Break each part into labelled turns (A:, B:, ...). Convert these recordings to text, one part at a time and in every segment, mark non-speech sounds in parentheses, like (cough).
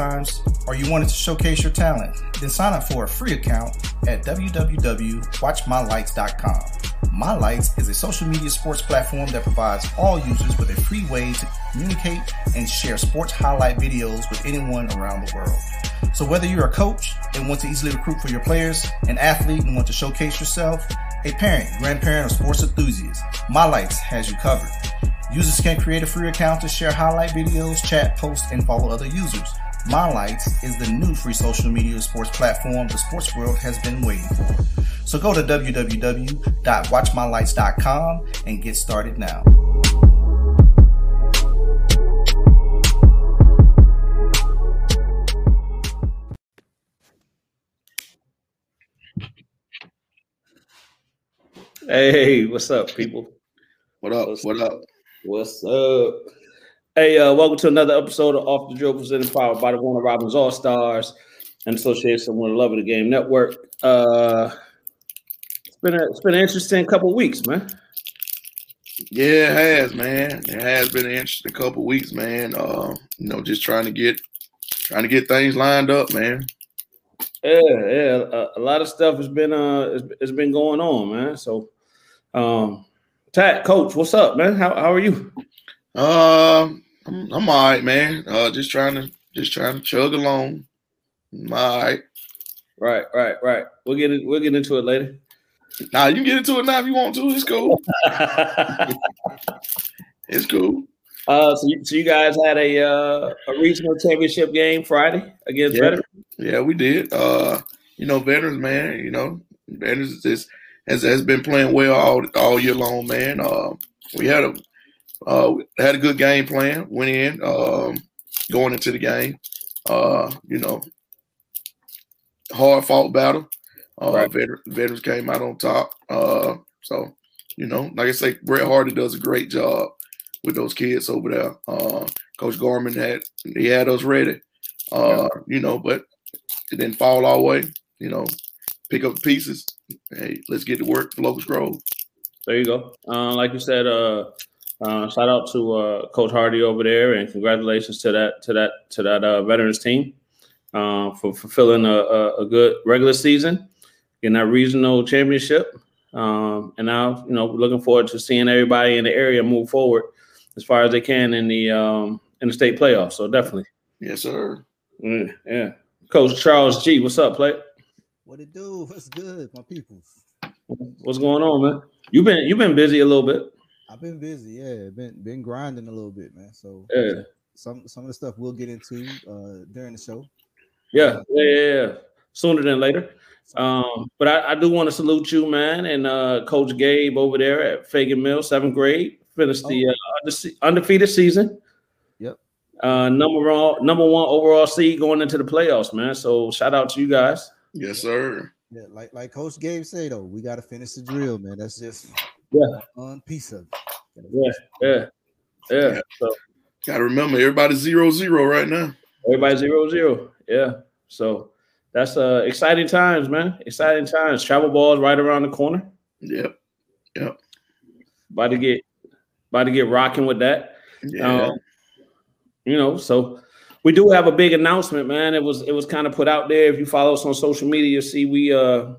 A: times? Or you wanted to showcase your talent? Then sign up for a free account at www.watchmylights.com. My Lights is a social media sports platform that provides all users with a free way to communicate and share sports highlight videos with anyone around the world. So whether you're a coach and want to easily recruit for your players, an athlete and want to showcase yourself, a parent, grandparent, or sports enthusiast, My Lights has you covered. Users can create a free account to share highlight videos, chat, post, and follow other users. My Lights is the new free social media sports platform the sports world has been waiting for. So go to www.watchmylights.com and get started now.
B: Hey, what's up, people?
C: What up? What's what up?
B: What's up? Hey, uh, welcome to another episode of Off the Dribble presented powered by the Warner Robins All Stars and association with the Love of the Game Network. Uh, it's been a, it's been an interesting couple weeks, man.
C: Yeah, it has, man. It has been an interesting couple weeks, man. Uh, you know, just trying to get trying to get things lined up, man.
B: Yeah, yeah. A, a lot of stuff has been uh has, has been going on, man. So, um, Tat, coach, what's up, man? How how are you?
C: Um, I'm, I'm all right, man. Uh, just trying to just trying to chug along. I'm all right.
B: Right, right, right. We'll get it. We'll get into it later.
C: Nah, you can get into it now if you want to. It's cool. (laughs) it's cool.
B: Uh, so you, so you guys had a uh, a regional championship game Friday against
C: yeah.
B: Veterans.
C: Yeah, we did. Uh, you know, veterans, man. You know, veterans is has has been playing well all all year long, man. Uh, we had a uh, had a good game plan. Went in um, going into the game. Uh, you know, hard fought battle. Uh, right. veterans, veterans came out on top. Uh, so you know, like I say, Brett Hardy does a great job with those kids over there. Uh, Coach Gorman had he had us ready. Uh, you know, but it didn't fall our way. You know, pick up the pieces. Hey, let's get to work for Locust Grove.
B: There you go. Uh, like you said, uh, uh, shout out to uh, Coach Hardy over there, and congratulations to that to that to that uh, veterans team uh, for fulfilling a, a, a, good regular season, getting that regional championship, um, and now you know looking forward to seeing everybody in the area move forward as far as they can in the um, in the state playoffs. So definitely,
C: yes, sir.
B: Mm, yeah, Coach Charles G, what's up, play?
D: What it do? What's good, my people?
B: What's going on, man? You've been you've been busy a little bit.
D: I've been busy, yeah. Been been grinding a little bit, man. So
B: yeah,
D: some some of the stuff we'll get into uh during the show.
B: Yeah, yeah, yeah, yeah. Sooner than later. Um, but I, I do want to salute you, man, and uh, Coach Gabe over there at Feagin Mill, seventh grade, finished the oh. uh, undefeated season. Yep. Uh, number one, number one overall seed going into the playoffs, man. So shout out to you guys.
C: Yes, sir.
D: Yeah, like like Coach Gabe said though, we got to finish the drill, man. That's just
B: yeah,
D: on piece of
B: it. Yeah, yeah, yeah. yeah. So
C: gotta remember, everybody's zero zero right now.
B: Everybody zero zero. Yeah. So that's uh exciting times, man. Exciting times. Travel balls right around the corner.
C: Yep. Yep.
B: About to get about to get rocking with that.
C: Yeah. Um,
B: you know, so we do have a big announcement, man. It was it was kind of put out there. If you follow us on social media, see we uh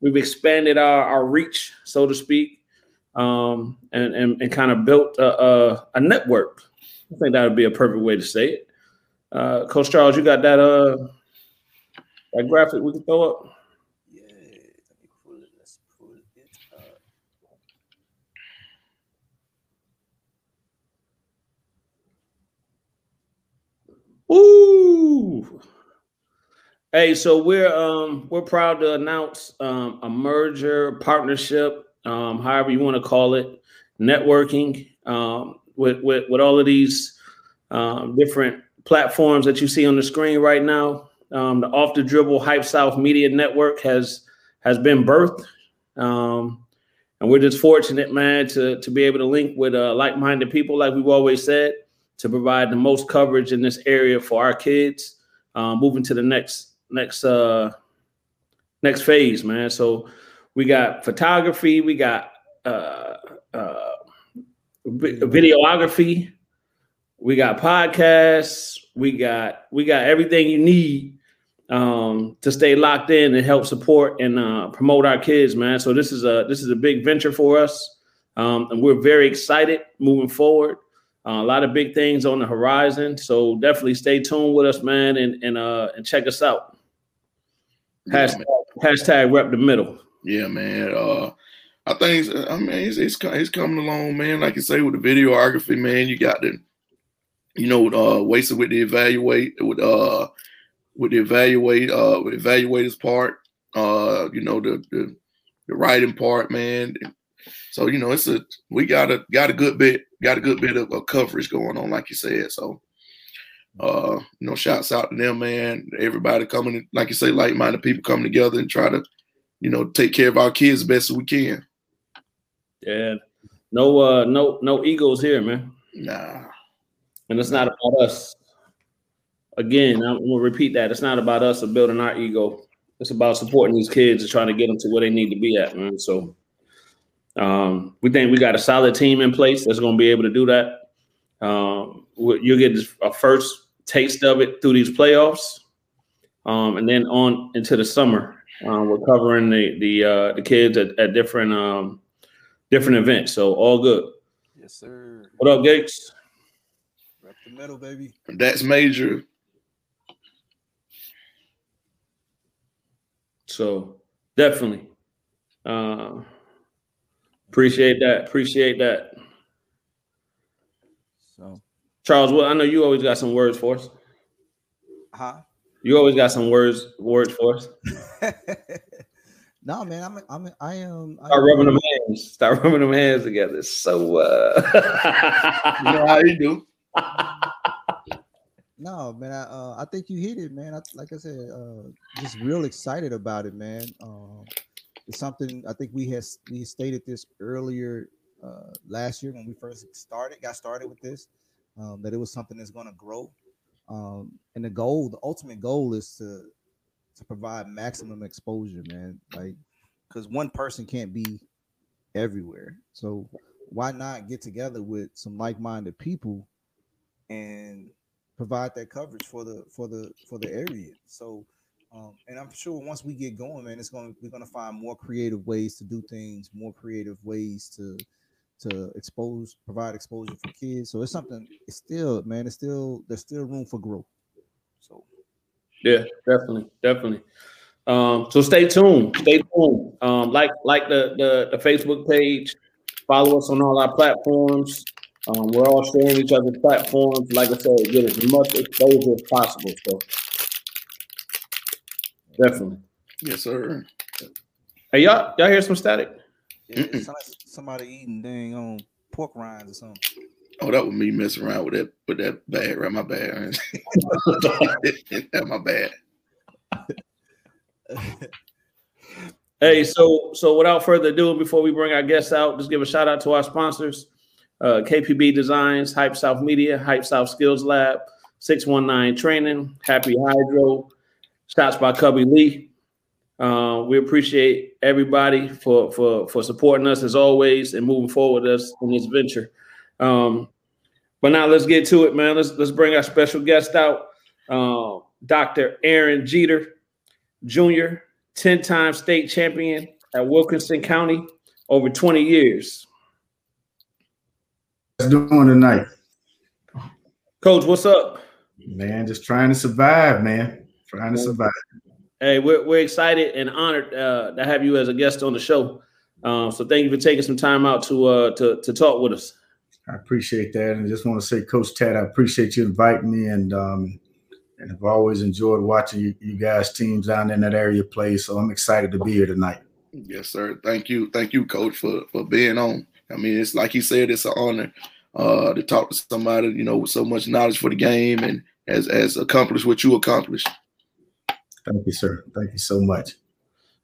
B: we've expanded our, our reach, so to speak, um, and, and and kind of built a, a, a network. I think that would be a perfect way to say it. Uh, Coach Charles, you got that uh that graphic we can throw up? Yeah, let me pull it. Let's pull it. Ooh. Hey, so we're um we're proud to announce um a merger partnership, um, however you want to call it, networking um with with, with all of these um, different platforms that you see on the screen right now. Um, the Off the Dribble Hype South Media Network has has been birthed. Um, and we're just fortunate, man, to to be able to link with uh, like-minded people, like we've always said to provide the most coverage in this area for our kids uh, moving to the next next uh next phase man so we got photography we got uh uh videography we got podcasts, we got we got everything you need um, to stay locked in and help support and uh, promote our kids, man. So this is a this is a big venture for us, um, and we're very excited moving forward. Uh, a lot of big things on the horizon, so definitely stay tuned with us, man, and and uh, and check us out. Hashtag, hashtag rep the middle.
C: Yeah, man. Uh, I think I mean it's, it's coming along, man. Like you say with the videography, man, you got the you know uh wasted with the evaluate with uh with the evaluate uh with evaluators part, uh, you know, the the, the writing part, man. So, you know, it's a we got a got a good bit, got a good bit of, of coverage going on, like you said. So uh, you know, shouts out to them, man. Everybody coming, like you say, like-minded people coming together and try to, you know, take care of our kids as best as we can.
B: Yeah. No uh no no egos here, man.
C: Nah.
B: And it's not about us again, I'm gonna repeat that. It's not about us or building our ego. It's about supporting these kids and trying to get them to where they need to be at, man. So um, we think we got a solid team in place that's gonna be able to do that. Um, you'll get a first taste of it through these playoffs, um, and then on into the summer. Um, we're covering the the uh, the kids at, at different um, different events. So all good.
D: Yes, sir.
B: What up, Gates?
D: Rep the middle, baby.
C: That's major.
B: So definitely. Uh, appreciate that. Appreciate that.
D: So
B: Charles, well, I know you always got some words for us.
D: huh?
B: You always got some words words for us. (laughs)
D: no, man, I'm I'm I am I
B: Start
D: am,
B: rubbing them hands. Start rubbing them hands together. So uh (laughs)
C: You know how you do. (laughs)
D: No, man, I uh, I think you hit it, man. I, like I said, uh, just real excited about it, man. Um, it's something I think we had we stated this earlier uh, last year when we first started, got started with this, um, that it was something that's going to grow. Um, and the goal, the ultimate goal, is to to provide maximum exposure, man. Like, because one person can't be everywhere, so why not get together with some like-minded people and provide that coverage for the for the for the area. So um, and I'm sure once we get going, man, it's going to we're going to find more creative ways to do things, more creative ways to to expose, provide exposure for kids. So it's something. It's still, man, it's still there's still room for growth. So
B: yeah, definitely, definitely. Um, so stay tuned. Stay tuned. Um, like like the, the the Facebook page. Follow us on all our platforms. Um, we're all sharing each other's platforms. Like I said, get as much exposure as possible. So definitely.
C: Yes, sir.
B: Hey, y'all, y'all hear some static?
D: yeah, it sounds like somebody eating dang on pork rinds or something.
C: Oh, that was me messing around with that with that bag, right? My bad. (laughs) that my bad. (laughs)
B: Hey, so so without further ado, before we bring our guests out, just give a shout out to our sponsors, uh, KPB Designs, Hype South Media, Hype South Skills Lab, 619 Training, Happy Hydro, Shots by Cubby Lee. Uh, we appreciate everybody for for for supporting us as always and moving forward with us in this venture. Um, but now let's get to it, man. Let's let's bring our special guest out, uh, Dr. Aaron Geter Jr., 10-time state champion at Wilkinson County, over 20 years.
E: What's doing tonight?
B: Coach, what's up?
E: Man, just trying to survive, man. Trying to survive.
B: Hey, we're, we're excited and honored uh, to have you as a guest on the show. Um, so thank you for taking some time out to uh, to to talk with us.
E: I appreciate that, and I just want to say, Coach Tad, I appreciate you inviting me, and um, and I've always enjoyed watching you, you guys teams down in that area play. So I'm excited to be here tonight.
C: Yes, sir. Thank you, thank you, Coach, for for being on. I mean, it's like he said, it's an honor uh, to talk to somebody you know with so much knowledge for the game and as as accomplished what you accomplished.
E: Thank you, sir. Thank you so much.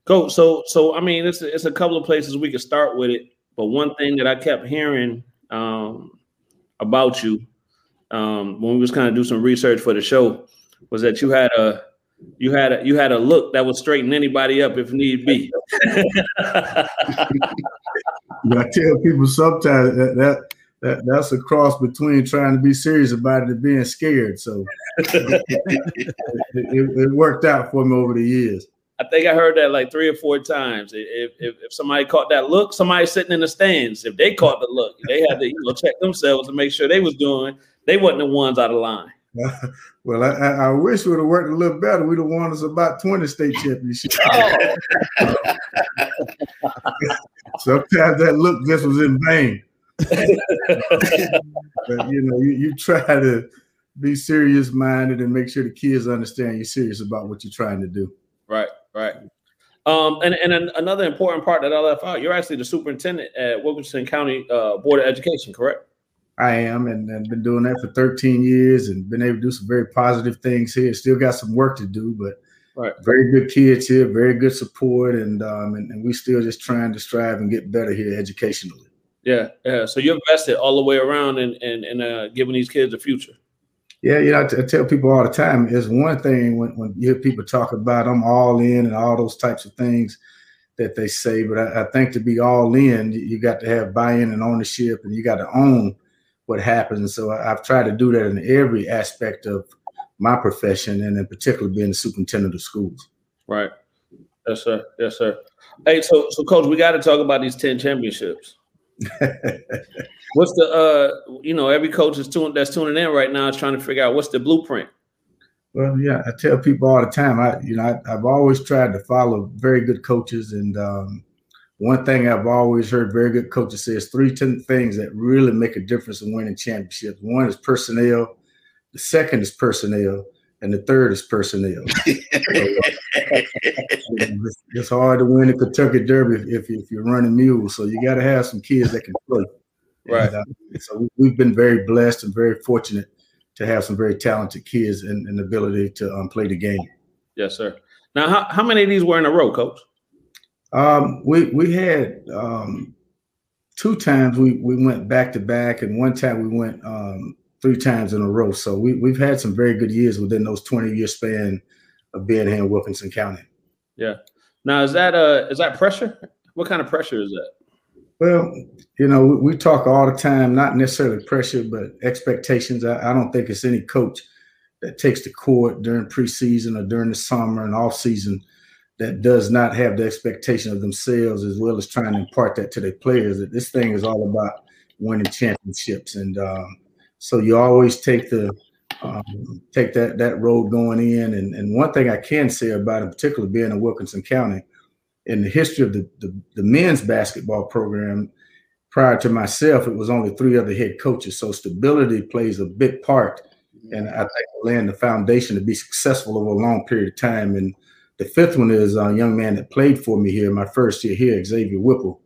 B: Coach, so so I mean, it's it's a couple of places we could start with it, but one thing that I kept hearing um, about you um, when we was kind of do some research for the show was that you had a you had a you had a look that would straighten anybody up if need be. (laughs)
E: I tell people sometimes that, that that, that's a cross between trying to be serious about it and being scared. So it, (laughs) it, it, worked out for me over the years.
B: I think I heard that like three or four times. If, if, if somebody caught that look, somebody sitting in the stands, if they caught the look, they had to you know check themselves to make sure they was doing. They wasn't the ones out of line. (laughs)
E: well, I, I wish we would have worked a little better. We'd have won us about 20 state championships. (laughs) Oh. Sometimes that look just was in vain. But, you know, you, you try to be serious minded and make sure the kids understand you're serious about what you're trying to do.
B: Right, right. Um, and, and another important part that I left out, you're actually the superintendent at Wilkinson County uh, Board of Education, correct?
E: I am, and, and been doing that for 13 years, and been able to do some very positive things here. Still got some work to do, but right. very good kids here, very good support, and um, and, and we still just trying to strive and get better here educationally.
B: Yeah, yeah. So you're invested all the way around and in, in uh, giving these kids a future.
E: Yeah, you know, I, t- I tell people all the time. It's one thing when, when you hear people talk about I'm all in and all those types of things that they say, but I, I think to be all in, you, got to have buy-in and ownership, and you got to own what happens. And so I, have tried to do that in every aspect of my profession, and in particular being the superintendent of schools.
B: Right. Yes, sir. Yes, sir. Hey, so so coach, we got to talk about these ten championships. (laughs) what's the uh you know every coach is tuning that's tuning in right now is trying to figure out what's the blueprint?
E: Well yeah i tell people all the time i you know I, have always tried to follow very good coaches and um, one thing i've always heard very good coaches say is three things that really make a difference in winning championships. One is personnel the second is personnel and the third is personnel. (laughs) it's, hard to win the Kentucky Derby if, if, you're running mules. So you got to have some kids that can play.
B: Right. And, uh,
E: so we've been very blessed and very fortunate to have some very talented kids and, and the ability to um, play the game.
B: Yes, sir. Now, how, how many of these were in a row, Coach?
E: Um, we we had um, two times we we went back to back, and one time we went um, three times in a row. So we, we've had some very good years within those 20 year span of being here in Wilkinson County.
B: Yeah. Now, is that uh is that pressure? What kind of pressure is that?
E: Well, you know, we, we talk all the time, not necessarily pressure, but expectations. I, I, don't think it's any coach that takes the court during preseason or during the summer and off season that does not have the expectation of themselves as well as trying to impart that to their players. That this thing is all about winning championships, and um, so you always take the um, take that that road going in. And, and one thing I can say about in particular being in Wilkinson County, in the history of the, the, the men's basketball program, prior to myself, it was only three other head coaches. So stability plays a big part. And I think laying the foundation to be successful over a long period of time. And the fifth one is a young man that played for me here my first year here, Xavier Whipple,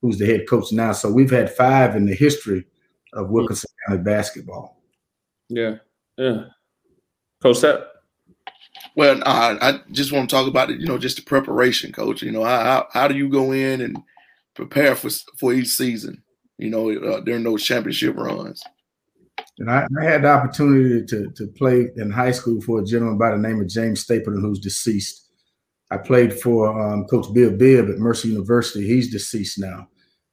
E: who's the head coach now. So we've had five in the history of Wilkinson County basketball.
B: Yeah, yeah. Coach Seth.
C: Well, uh, I just want to talk about it. You know, just the preparation, coach. You know, how how do you go in and prepare for for each season? You know, uh, during those championship runs.
E: And I, I, had the opportunity to to play in high school for a gentleman by the name of James Stapleton, who's deceased. I played for um, Coach Bill Bibb at Mercer University. He's deceased now.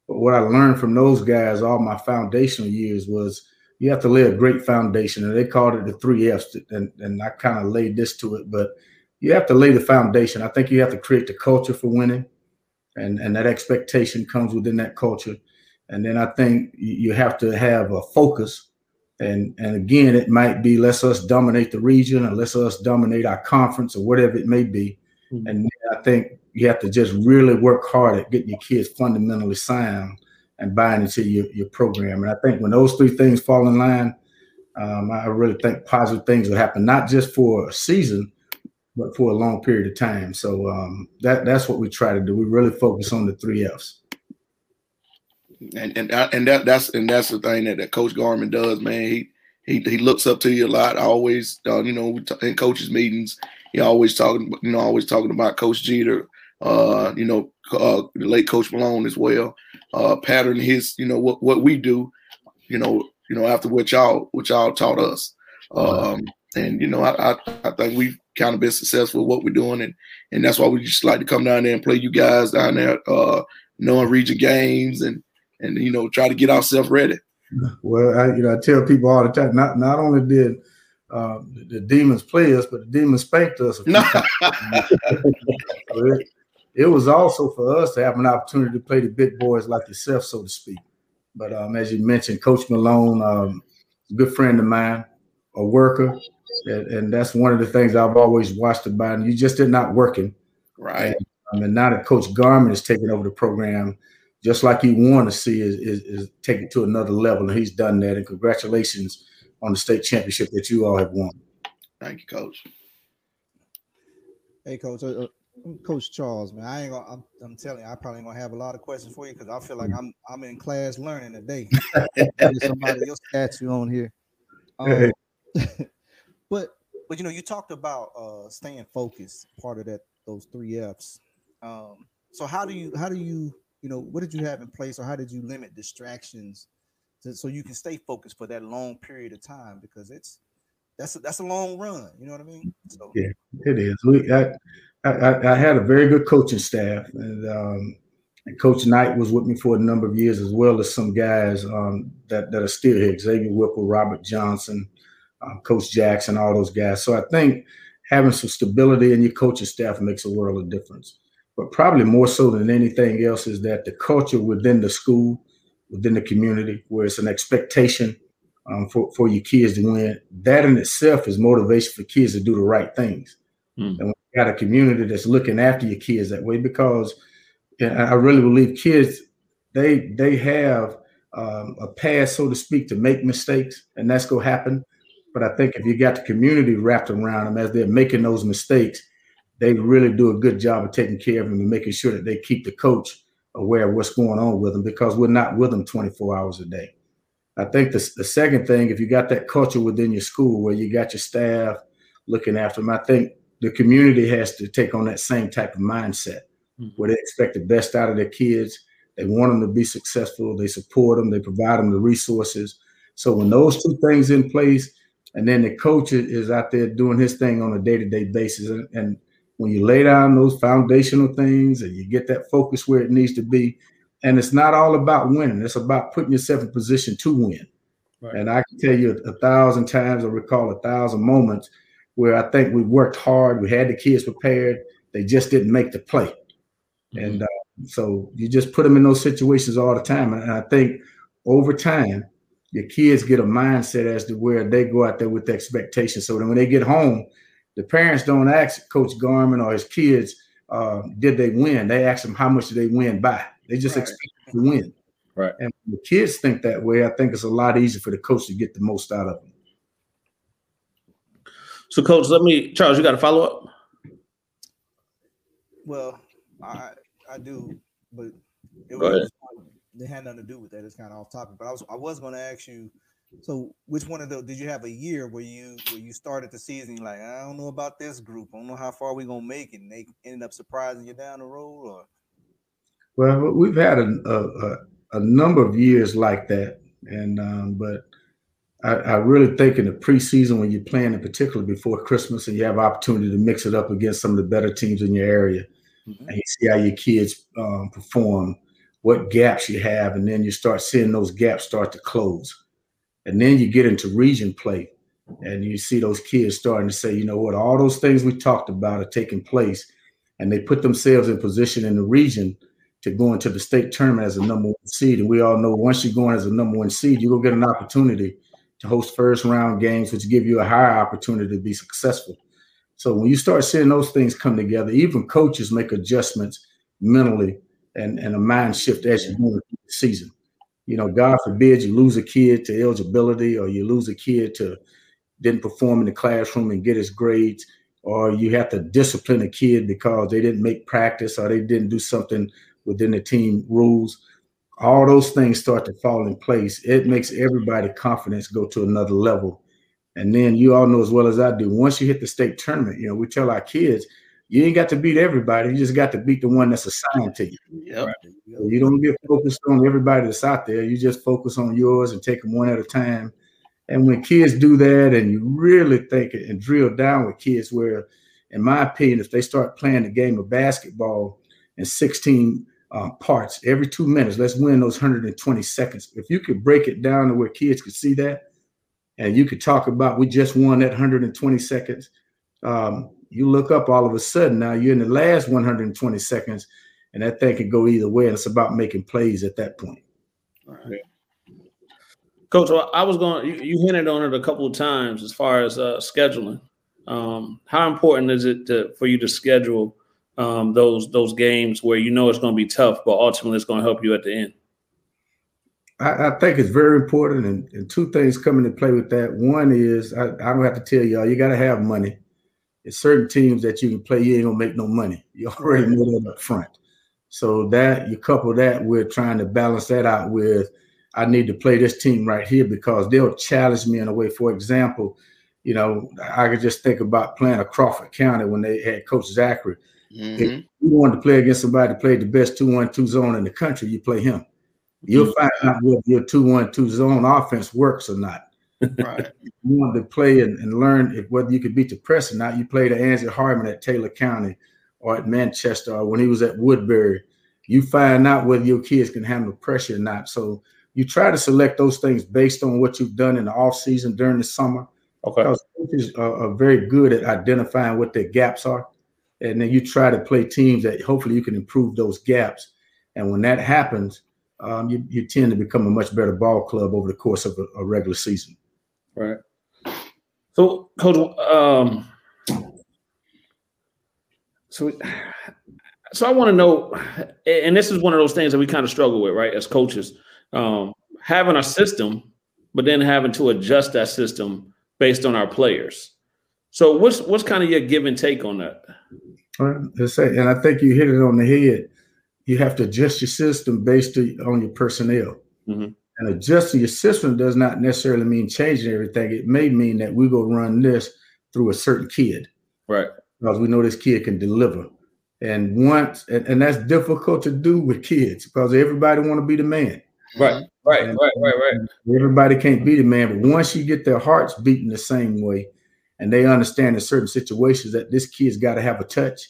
E: But what I learned from those guys all my foundational years was you have to lay a great foundation. And they called it the three F's. And, and I kind of laid this to it, but you have to lay the foundation. I think you have to create the culture for winning. And, and that expectation comes within that culture. And then I think you have to have a focus. And, and again, it might be let's us dominate the region or let's us dominate our conference or whatever it may be. Mm-hmm. And I think you have to just really work hard at getting your kids fundamentally sound and buying into your, your program. And I think when those three things fall in line, um, I really think positive things will happen, not just for a season, but for a long period of time. So um, that that's what we try to do. We really focus on the three Fs.
C: And and and that that's and that's the thing that, that Coach Garman does, man. He he he looks up to you a lot. Always, uh, you know, in coaches meetings, he always talking, you know, always talking about Coach Geter, uh, you know, uh, the late Coach Malone as well. Uh, pattern his, you know, what what we do, you know, you know, after what y'all what y'all taught us. Um, and you know, I, I, I think we've kind of been successful with what we're doing, and and that's why we just like to come down there and play you guys down there, uh, knowing region games and and you know try to get ourselves ready.
E: Well, I, you know, I tell people all the time. Not not only did uh, the, the demons play us, but the demons spanked us. (laughs) (laughs) It, it was also for us to have an opportunity to play the big boys like yourself, so to speak. But um, as you mentioned, Coach Malone, um, a good friend of mine, a worker, and, and, that's one of the things I've always watched about. And you just did not working,
C: right?
E: And, um, and now that Coach Garmin is taking over the program, just like you want to see, is, is, is take it to another level, and he's done that. And congratulations on the state championship that you all have won.
C: Thank you, Coach.
D: Hey, Coach. Uh, uh Coach Charles, man, I ain't gonna. I'm, I'm, telling you, I probably ain't gonna have a lot of questions for you because I feel like I'm I'm in class learning today. (laughs) somebody else statue on here. Um, (laughs) but but you know, you talked about uh staying focused, part of that those three F's. Um, so how do you how do you you know what did you have in place, or how did you limit distractions to, so you can stay focused for that long period of time because it's that's a, that's a long run. You know what I mean?
E: So yeah, it is. We I, I, I had a very good coaching staff, and, um, and Coach Knight was with me for a number of years, as well as some guys um, that that are still here: Xavier Whipple, Robert Johnson, um, Coach Jackson, all those guys. So I think having some stability in your coaching staff makes a world of difference. But probably more so than anything else is that the culture within the school, within the community, where it's an expectation um, for, for your kids to win, that in itself is motivation for kids to do the right things. Mm. And got a community that's looking after your kids that way, because I really believe kids, they they have um, a path, so to speak, to make mistakes, and that's to happen. But I think if you got the community wrapped around them as they're making those mistakes, they really do a good job of taking care of them and making sure that they keep the coach aware of what's going on with them because we're not with them 24 hours a day. I think the, the second thing, if you got that culture within your school where you got your staff looking after them, I think the community has to take on that same type of mindset mm-hmm. where they expect the best out of their kids. They want them to be successful. They support them. They provide them the resources. So when those two things in place, and then the coach is out there doing his thing on a day-to-day basis, and, and when you lay down those foundational things and you get that focus where it needs to be, and it's not all about winning. It's about putting yourself in position to win. Right. And I can tell you a, a thousand times, I recall a thousand moments where I think we worked hard. We had the kids prepared. They just didn't make the play. Mm-hmm. And uh, so you just put them in those situations all the time. And I think over time, your kids get a mindset as to where they go out there with the expectation. So that when they get home, the parents don't ask Coach Garmin or his kids, uh, did they win? They ask them how much did they win by. They just right. expect to win.
B: Right.
E: And the kids think that way. I think it's a lot easier for the coach to get the most out of them.
B: So, coach, let me, Charles, you got a follow up?
D: Well, I I do, but it was it had nothing to do with that. It's kind of off topic. But I was I was going to ask you. So, which one of those did you have a year where you where you started the season like I don't know about this group. I don't know how far we're gonna make it, and they ended up surprising you down the road, or?
E: Well, we've had a a, a number of years like that, and um, but I, I, really think in the preseason when you're playing, in particular before Christmas, and you have opportunity to mix it up against some of the better teams in your area, mm-hmm. and you see how your kids um, perform, what gaps you have, and then you start seeing those gaps start to close, and then you get into region play, and you see those kids starting to say, you know what, all those things we talked about are taking place, and they put themselves in position in the region to go into the state tournament as a number one seed. And we all know once you're going as a number one seed, you will get an opportunity to host first round games, which give you a higher opportunity to be successful. So when you start seeing those things come together, even coaches make adjustments mentally and, and a mind shift as you go through the season. You know, God forbid you lose a kid to eligibility or you lose a kid to didn't perform in the classroom and get his grades, or you have to discipline a kid because they didn't make practice or they didn't do something within the team rules all those things start to fall in place, it makes everybody confidence go to another level. And then you all know as well as I do, once you hit the state tournament, you know, we tell our kids, you ain't got to beat everybody. You just got to beat the one that's assigned to you.
C: Yep.
E: So you don't get focused on everybody that's out there. You just focus on yours and take them one at a time. And when kids do that, and you really think and drill down with kids, where, in my opinion, if they start playing the game of basketball and 16 uh, parts every two minutes. Let's win those 120 seconds. If you could break it down to where kids could see that, and you could talk about we just won that 120 seconds. Um, you look up all of a sudden now you're in the last 120 seconds, and that thing could go either way. And it's about making plays at that point.
B: Right. Coach, I was going. You, you, hinted on it a couple of times as far as uh, scheduling. Um, how important is it to, for you to schedule um, those those games where you know it's going to be tough, but ultimately it's going to help you at the end?
E: I, I think it's very important, and, and, two things come into play with that. One is I, I don't have to tell y'all you got to have money. It's certain teams that you can play, you ain't gonna make no money. (laughs) You already know that up front. So that you couple that with trying to balance that out with I need to play this team right here because they'll challenge me in a way. For example, you know, I could just think about playing a Crawford County when they had Coach Zachary. Mm-hmm. If you want to play against somebody that played the best two-one-two zone in the country, you play him. You'll mm-hmm. find out whether your two-one-two zone offense works or not. Right. (laughs) you want to play and, and learn if, whether you could beat the press or not. You played Ansley Hardeman at Taylor County or at Manchester or when he was at Woodbury. You find out whether your kids can handle pressure or not. So you try to select those things based on what you've done in the off season during the summer. Okay. Because coaches are, are very good at identifying what their gaps are. And then you try to play teams that hopefully you can improve those gaps. And when that happens, um, you, you tend to become a much better ball club over the course of a, a regular season.
B: Right. So, coach, um, so, so I want to know, and this is one of those things that we kind of struggle with, right, as coaches, um, having a system, but then having to adjust that system based on our players. So, what's what's kind of your give and take on that?
E: And I think you hit it on the head. You have to adjust your system based on your personnel. Mm-hmm. And adjusting your system does not necessarily mean changing everything. It may mean that we go run this through a certain kid.
B: Right.
E: Because we know this kid can deliver. And once and, and that's difficult to do with kids because everybody want to be the man.
B: Right, right, and, right, right, right.
E: Everybody can't be the man, but once you get their hearts beating the same way, and they understand in certain situations that this kid's got to have a touch,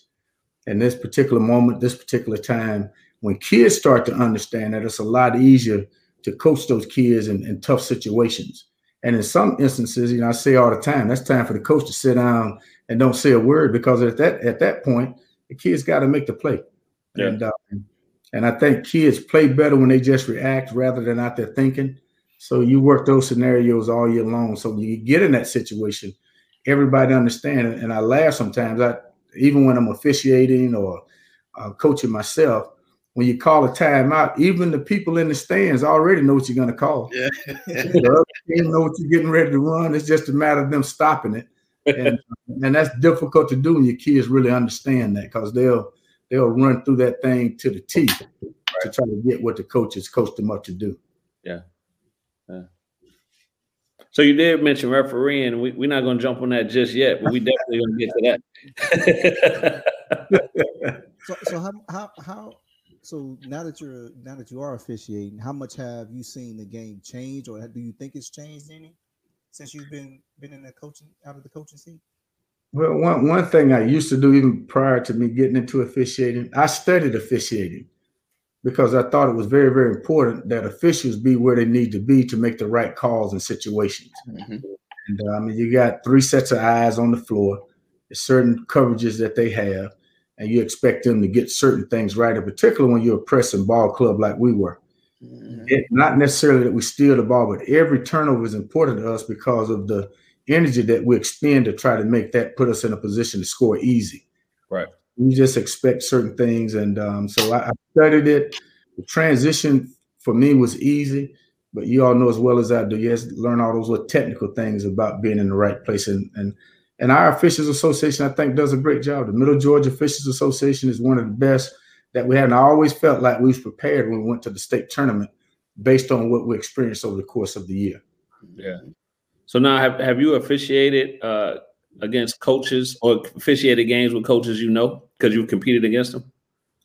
E: in this particular moment, this particular time, when kids start to understand that, it's a lot easier to coach those kids in, in tough situations. And in some instances, you know, I say all the time, that's time for the coach to sit down and don't say a word because at that at that point, the kids got to make the play. Yeah. And um, and I think kids play better when they just react rather than out there thinking. So you work those scenarios all year long. So when you get in that situation, everybody understand. And I laugh sometimes. I even when I'm officiating or uh, coaching myself, when you call a timeout, even the people in the stands already know what you're going to call. Yeah. (laughs) the other team know what you're getting ready to run. It's just a matter of them stopping it, and (laughs) and that's difficult to do when your kids really understand that because they'll they'll run through that thing to the teeth right. to try to get what the coaches coached them up to do.
B: Yeah. yeah. So you did mention refereeing. We, we're not going to jump on that just yet, but we definitely going to get to
D: that. so, so how how how so now that you're now that you are officiating, how much have you seen the game change, or do you think it's changed any since you've been been in the coaching out of the coaching seat?
E: Well, one one thing I used to do even prior to me getting into officiating, I studied officiating because I thought it was very very important that officials be where they need to be to make the right calls in situations. Mm-hmm. And uh, I mean, you got three sets of eyes on the floor. There's certain coverages that they have and you expect them to get certain things right, in particular when you're a pressing ball club like we were. Mm-hmm. It, not necessarily that we steal the ball, but every turnover is important to us because of the energy that we expend to try to make that put us in a position to score easy.
B: Right.
E: We just expect certain things, and um, so I, I studied it. The transition for me was easy, but you all know as well as I do. yes, learn all those little technical things about being in the right place, and and and our Officials Association, I think, does a great job. The Middle Georgia Officials Association is one of the best that we had. And I always felt like we was prepared when we went to the state tournament based on what we experienced over the course of the year.
B: Yeah. So now have, have you officiated uh, against coaches or officiated games with coaches you know because you've competed against them?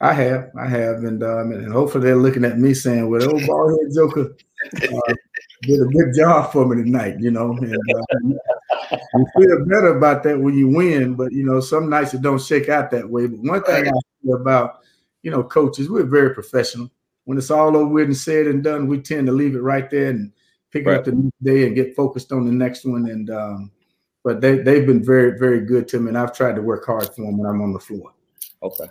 E: I have, I have, and um, and hopefully they're looking at me saying, "Well, old ball head Joker uh, did a good job for me tonight," you know. And, uh, you feel better about that when you win, but you know, some nights it don't shake out that way. But one thing I feel about you know, coaches, we're very professional. When it's all over with and said and done, we tend to leave it right there and pick right. up the next day and get focused on the next one. And um, but they they've been very very good to me, and I've tried to work hard for them when I'm on the floor.
B: Okay.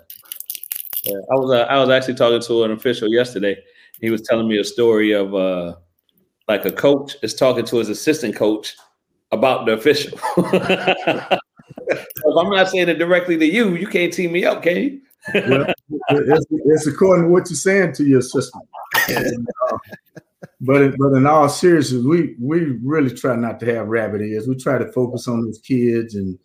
B: Yeah, I was uh, I was actually talking to an official yesterday. He was telling me a story of uh, like a coach is talking to his assistant coach about the official. (laughs) if I'm not saying it directly to you, you can't team me up, can you? well,
E: it's, it's, according to what you're saying to your system. And, (laughs) uh, but but in all seriousness, we we really try not to have rabbit ears. We try to focus on those kids and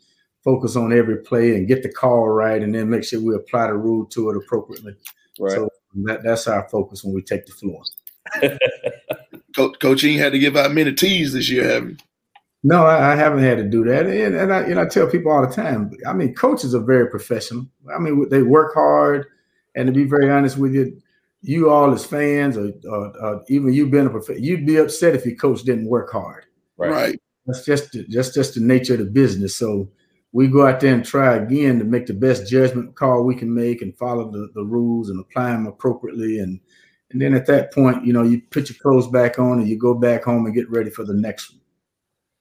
E: focus on every play and get the call right, and then make sure we apply the rule to it appropriately. Right. So that, that's our focus when we take the floor. (laughs)
C: Coach, Coach, you had to give out many tees this year, have you?
E: No, I, I, haven't had to do that, and and I, and I tell people all the time. I mean, coaches are very professional. I mean, they work hard, and to be very honest with you, you all as fans, or, or, or even you being a prof- you'd be upset if your coach didn't work hard.
C: Right. right.
E: That's just the, just just the nature of the business. So we go out there and try again to make the best judgment call we can make and follow the, the rules and apply them appropriately. And and then at that point, you know, you put your clothes back on and you go back home and get ready for the next one.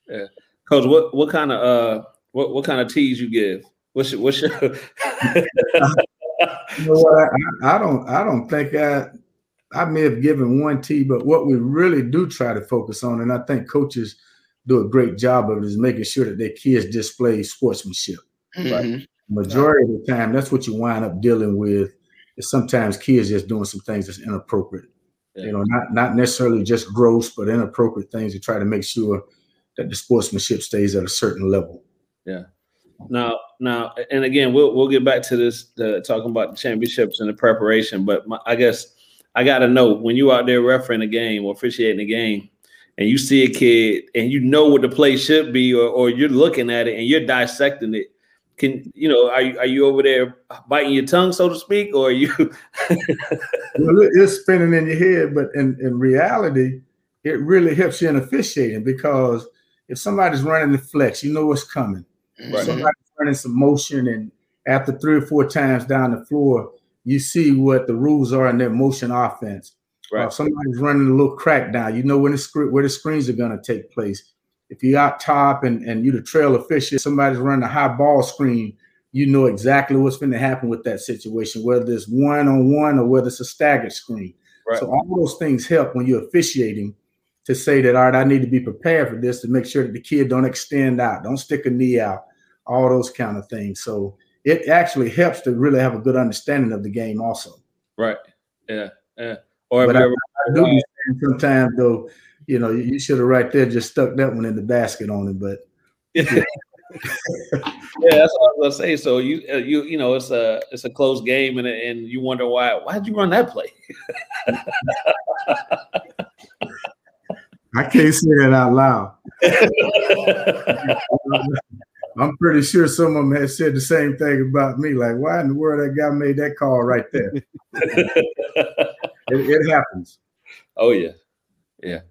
B: Yeah, coach, what what kind of uh what what kind of teas you give? What's your, what's your (laughs) (laughs)
E: you know what? I, I, don't. I don't think I. I may have given one T, but what we really do try to focus on, and I think coaches do a great job of it, is making sure that their kids display sportsmanship. Mm-hmm. Right. Majority of the time, that's what you wind up dealing with. Is sometimes kids just doing some things that's inappropriate. Yeah. You know, not not necessarily just gross, but inappropriate things to try to make sure that the sportsmanship stays at a certain level.
B: Yeah. Now, now, and again, we'll we'll get back to this talking about the championships and the preparation. But my, I guess I got to know when you out there refereeing a game or officiating a game, and you see a kid and you know what the play should be, or, or you're looking at it and you're dissecting it. Can you know? Are you, are you over there biting your tongue, so to speak, or are you? (laughs)
E: well, it's spinning in your head, but in in reality, it really helps you in officiating because if somebody's running the flex, you know what's coming Right. Somebody's running some motion, and after three or four times down the floor, you see what the rules are in their motion offense. Right. Uh, somebody's running a little crack down. You know when the where the screens are going to take place. If you're out top and, and you're the trail official, somebody's running a high ball screen, you know exactly what's going to happen with that situation, whether it's one on one or whether it's a staggered screen. Right. So all those things help when you're officiating to say that, all right, I need to be prepared for this to make sure that the kid don't extend out, don't stick a knee out, all those kind of things. So it actually helps to really have a good understanding of the game also.
B: Right. Yeah. Yeah.
E: Or but I, ever, I do sometimes though, you know, you should have right there just stuck that one in the basket on it, but (laughs)
B: yeah. yeah, that's what I was gonna say. So you, uh, you, you know, it's a it's a close game, and and you wonder why why did you run that play? (laughs)
E: I can't say that out loud. (laughs) I'm pretty sure some of them have said the same thing about me. Like, why in the world that guy made that call right there? (laughs) it, it, happens.
B: Oh yeah, yeah.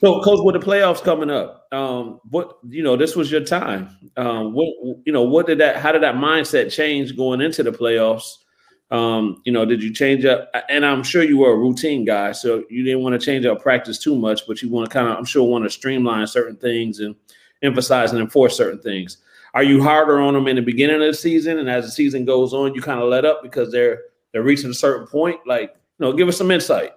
B: So, coach, with the playoffs coming up, um, what you know, this was your time. Um, what you know, what did that? How did that mindset change going into the playoffs? Um, you know, did you change up? And I'm sure you were a routine guy, so you didn't want to change up practice too much, but you want to kind of, I'm sure, want to streamline certain things and emphasize and enforce certain things. Are you harder on them in the beginning of the season, and as the season goes on, you kind of let up because they're they're reaching a certain point? Like, you know, give us some insight.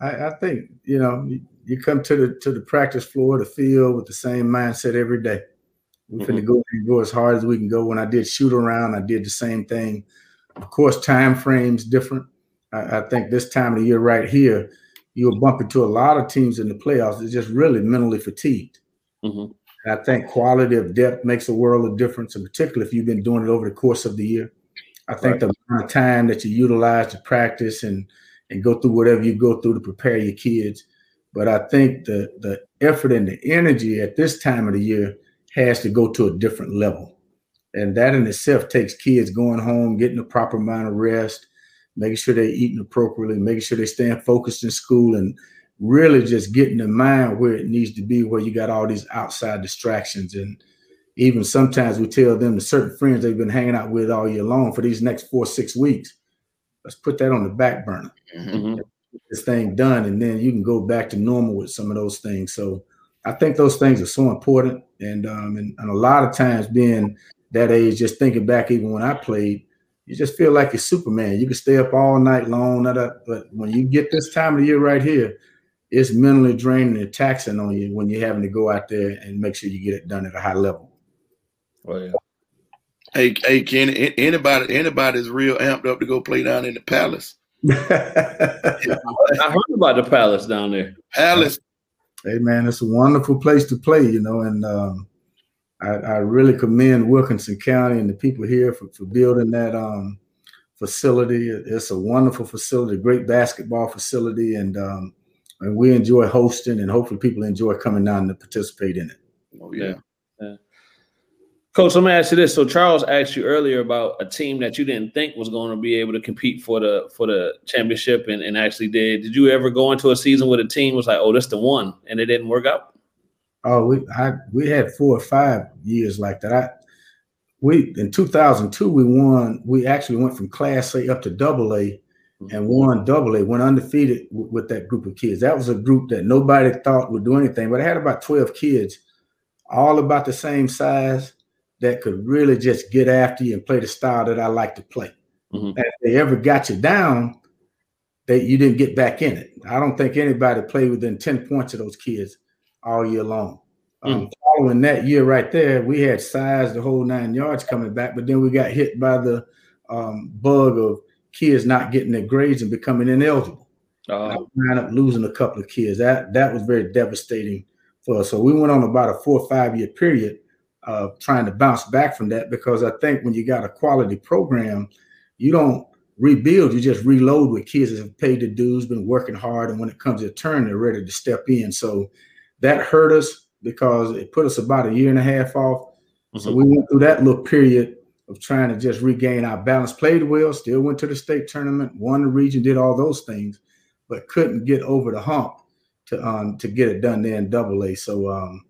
E: I, I think you know you come to the to the practice floor, the field with the same mindset every day. We're mm-hmm. going to go go as hard as we can go. When I did shoot around, I did the same thing of course, time frames different. I, I, think this time of the year right here, you'll bump into a lot of teams in the playoffs that's just really mentally fatigued. Mm-hmm. I think quality of depth makes a world of difference, and particularly if you've been doing it over the course of the year. I think right. the amount of time that you utilize to practice and and go through whatever you go through to prepare your kids. But I think the the effort and the energy at this time of the year has to go to a different level. And that in itself takes kids going home, getting the proper amount of rest, making sure they're eating appropriately, making sure they're staying focused in school, and really just getting the mind where it needs to be, where you got all these outside distractions. And even sometimes we tell them the certain friends they've been hanging out with all year long for these next four six weeks. Let's put that on the back burner.
B: Mhm.
E: This thing done, and then you can go back to normal with some of those things. So I think those things are so important. And um, and, and a lot of times being that age, just thinking back, even when I played, you just feel like you're Superman. You can stay up all night long, but when you get this time of the year right here, it's mentally draining and taxing on you when you're having to go out there and make sure you get it done at a high level.
B: Oh, yeah.
C: Hey, hey, Kenny, a- anybody, anybody's real amped up to go play down in the Palace. (laughs)
B: I heard about the palace down there.
C: Palace,
E: hey man, it's a wonderful place to play, you know, and um, I, I really commend Wilkinson County and the people here for, for building that um, facility. It's a wonderful facility, great basketball facility, and um, and we enjoy hosting, and hopefully people enjoy coming down to participate in it.
C: oh yeah,
B: Coach, let me ask you this. So Charles asked you earlier about a team that you didn't think was going to be able to compete for the for the championship and, and actually did. Did you ever go into a season with a team was like, oh, this the one, and it didn't work out?
E: Oh, we I, we had four or five years like that. I we in 2002 we won. We actually went from Class A up to Double A, and won Double A. Went undefeated w- with that group of kids. That was a group that nobody thought would do anything, but I had about 12 kids, all about the same size, that could really just get after you and play the style that I like to play.
B: Mhm.
E: And if they ever got you down, they you didn't get back in it. I don't think anybody played within 10 points of those kids all year long. Um, following that year right there, we had size the whole nine yards coming back, but then we got hit by the um, bug of kids not getting their grades and becoming ineligible.
B: Uh,
E: I wound up losing a couple of kids. That that was very devastating for us. So we went on about a four or five year period uh, trying to bounce back from that because I think when you got a quality program, you don't rebuild, you just reload with kids that have paid the dues, been working hard, and when it comes to turn, they're ready to step in. So that hurt us because it put us about a year and a half off. So
B: mhm.
E: we went through that little period of trying to just regain our balance. Played well, still went to the state tournament, won the region, did all those things, but couldn't get over the hump to um to get it done there in double A. So um,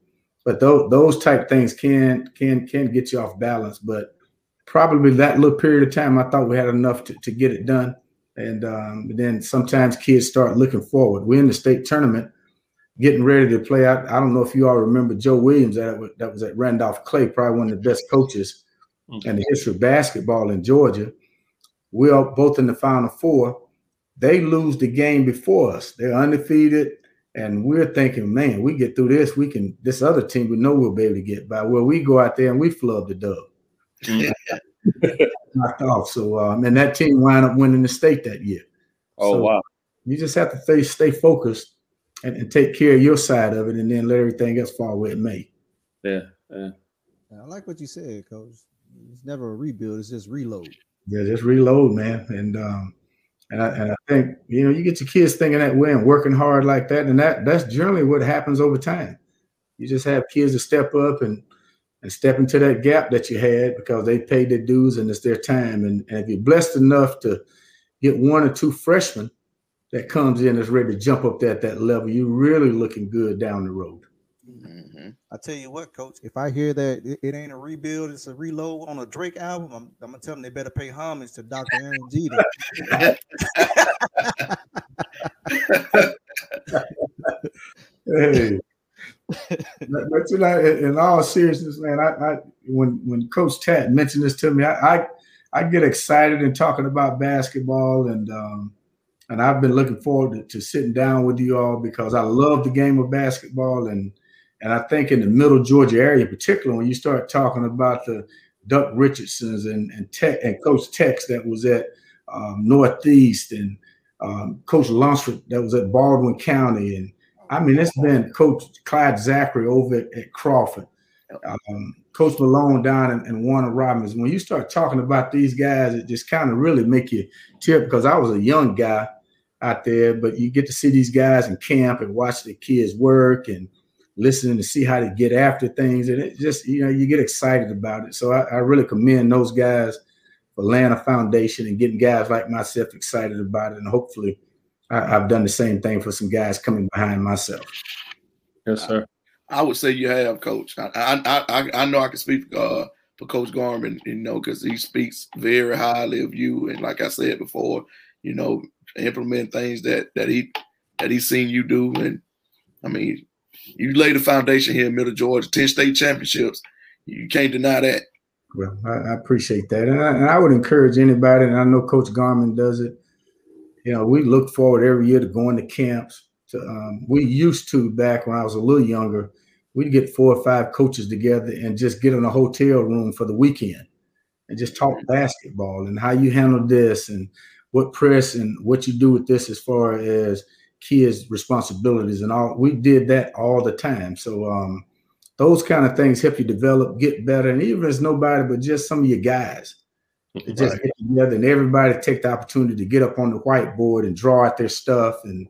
E: but those those type things can can can get you off balance. But probably that little period of time, I thought we had enough to, to get it done. And um, then sometimes kids start looking forward. We're in the state tournament, getting ready to play out. I don't know if you all remember Joe Williams that that was at Randolph Clay, probably one of the best coaches in the history of basketball in Georgia. We're both in the Final Four. They lose the game before us. They're undefeated, and we're thinking, man, we get through this. We can. This other team, we know we'll be able to get by. Well, we go out there and we flub the dub. (laughs) Knocked off. So, um, and that team wound up winning the state that year.
B: oh
E: So-
B: wow.
E: You just have to stay, stay focused and, and take care of your side of it, and then let everything else fall where it may.
B: Yeah. yeah.
D: I like what you said, coach. It's never a rebuild; it's just reload.
E: Yeah, just reload, man. And um, and I, and I think you know you get your kids thinking that way and working hard like that, and that that's generally what happens over time. You just have kids to step up and and step into that gap that you had because they paid their dues and it's their time. And, and if you're blessed enough to get one or two freshmen that comes in that's ready to jump up at that level, you're really looking good down the road.
C: Mhm.
D: I tell you what, coach. If I hear that it, ain't a rebuild, it's a reload on a Drake album, I'm, I'm gonna tell them they better pay homage to Dr. Aaron Geter.
E: Hey. but, but you know, in, in all seriousness, man, I, I when when Coach Tat mentioned this to me, I, I I get excited and talking about basketball, and um, and I've been looking forward to, to sitting down with you all because I love the game of basketball, and and I think in the Middle Georgia area, particularly when you start talking about the Duck Richardsons and and Tech and Coach Tex that was at um, Northeast, and um, Coach Lunsford that was at Baldwin County, and I mean, it's been Coach Clyde Zachary over at, at Crawford, um, Coach Malone down in Warner Robins. When you start talking about these guys, it just kind of really make you tear because I was a young guy out there, but you get to see these guys in camp and watch the kids work and listening to see how to get after things. And it just, you know, you get excited about it. So I, I really commend those guys for laying a foundation and getting guys like myself excited about it. And hopefully I, I've done the same thing for some guys coming behind myself.
B: Yes, sir.
C: I would say you have, Coach. I I I, I know I can speak uh, for Coach Garman, you know, because he speaks very highly of you, and like I said before, you know, implement things that that he that he's seen you do, and I mean, you lay the foundation here in Middle Georgia, ten state championships. You can't deny that.
E: Well, I, I appreciate that, and I, and I would encourage anybody, and I know Coach Garman does it. You know, we look forward every year to going to camps to, um, we used to back when I was a little younger, we'd get four or five coaches together and just get in a hotel room for the weekend and just talk basketball and how you handle this and what press and what you do with this as far as kids' responsibilities and all. We did that all the time. So um, those kind of things help you develop, get better, and even as nobody but just some of your guys. Just right. get together and everybody take the opportunity to get up on the whiteboard and draw out their stuff and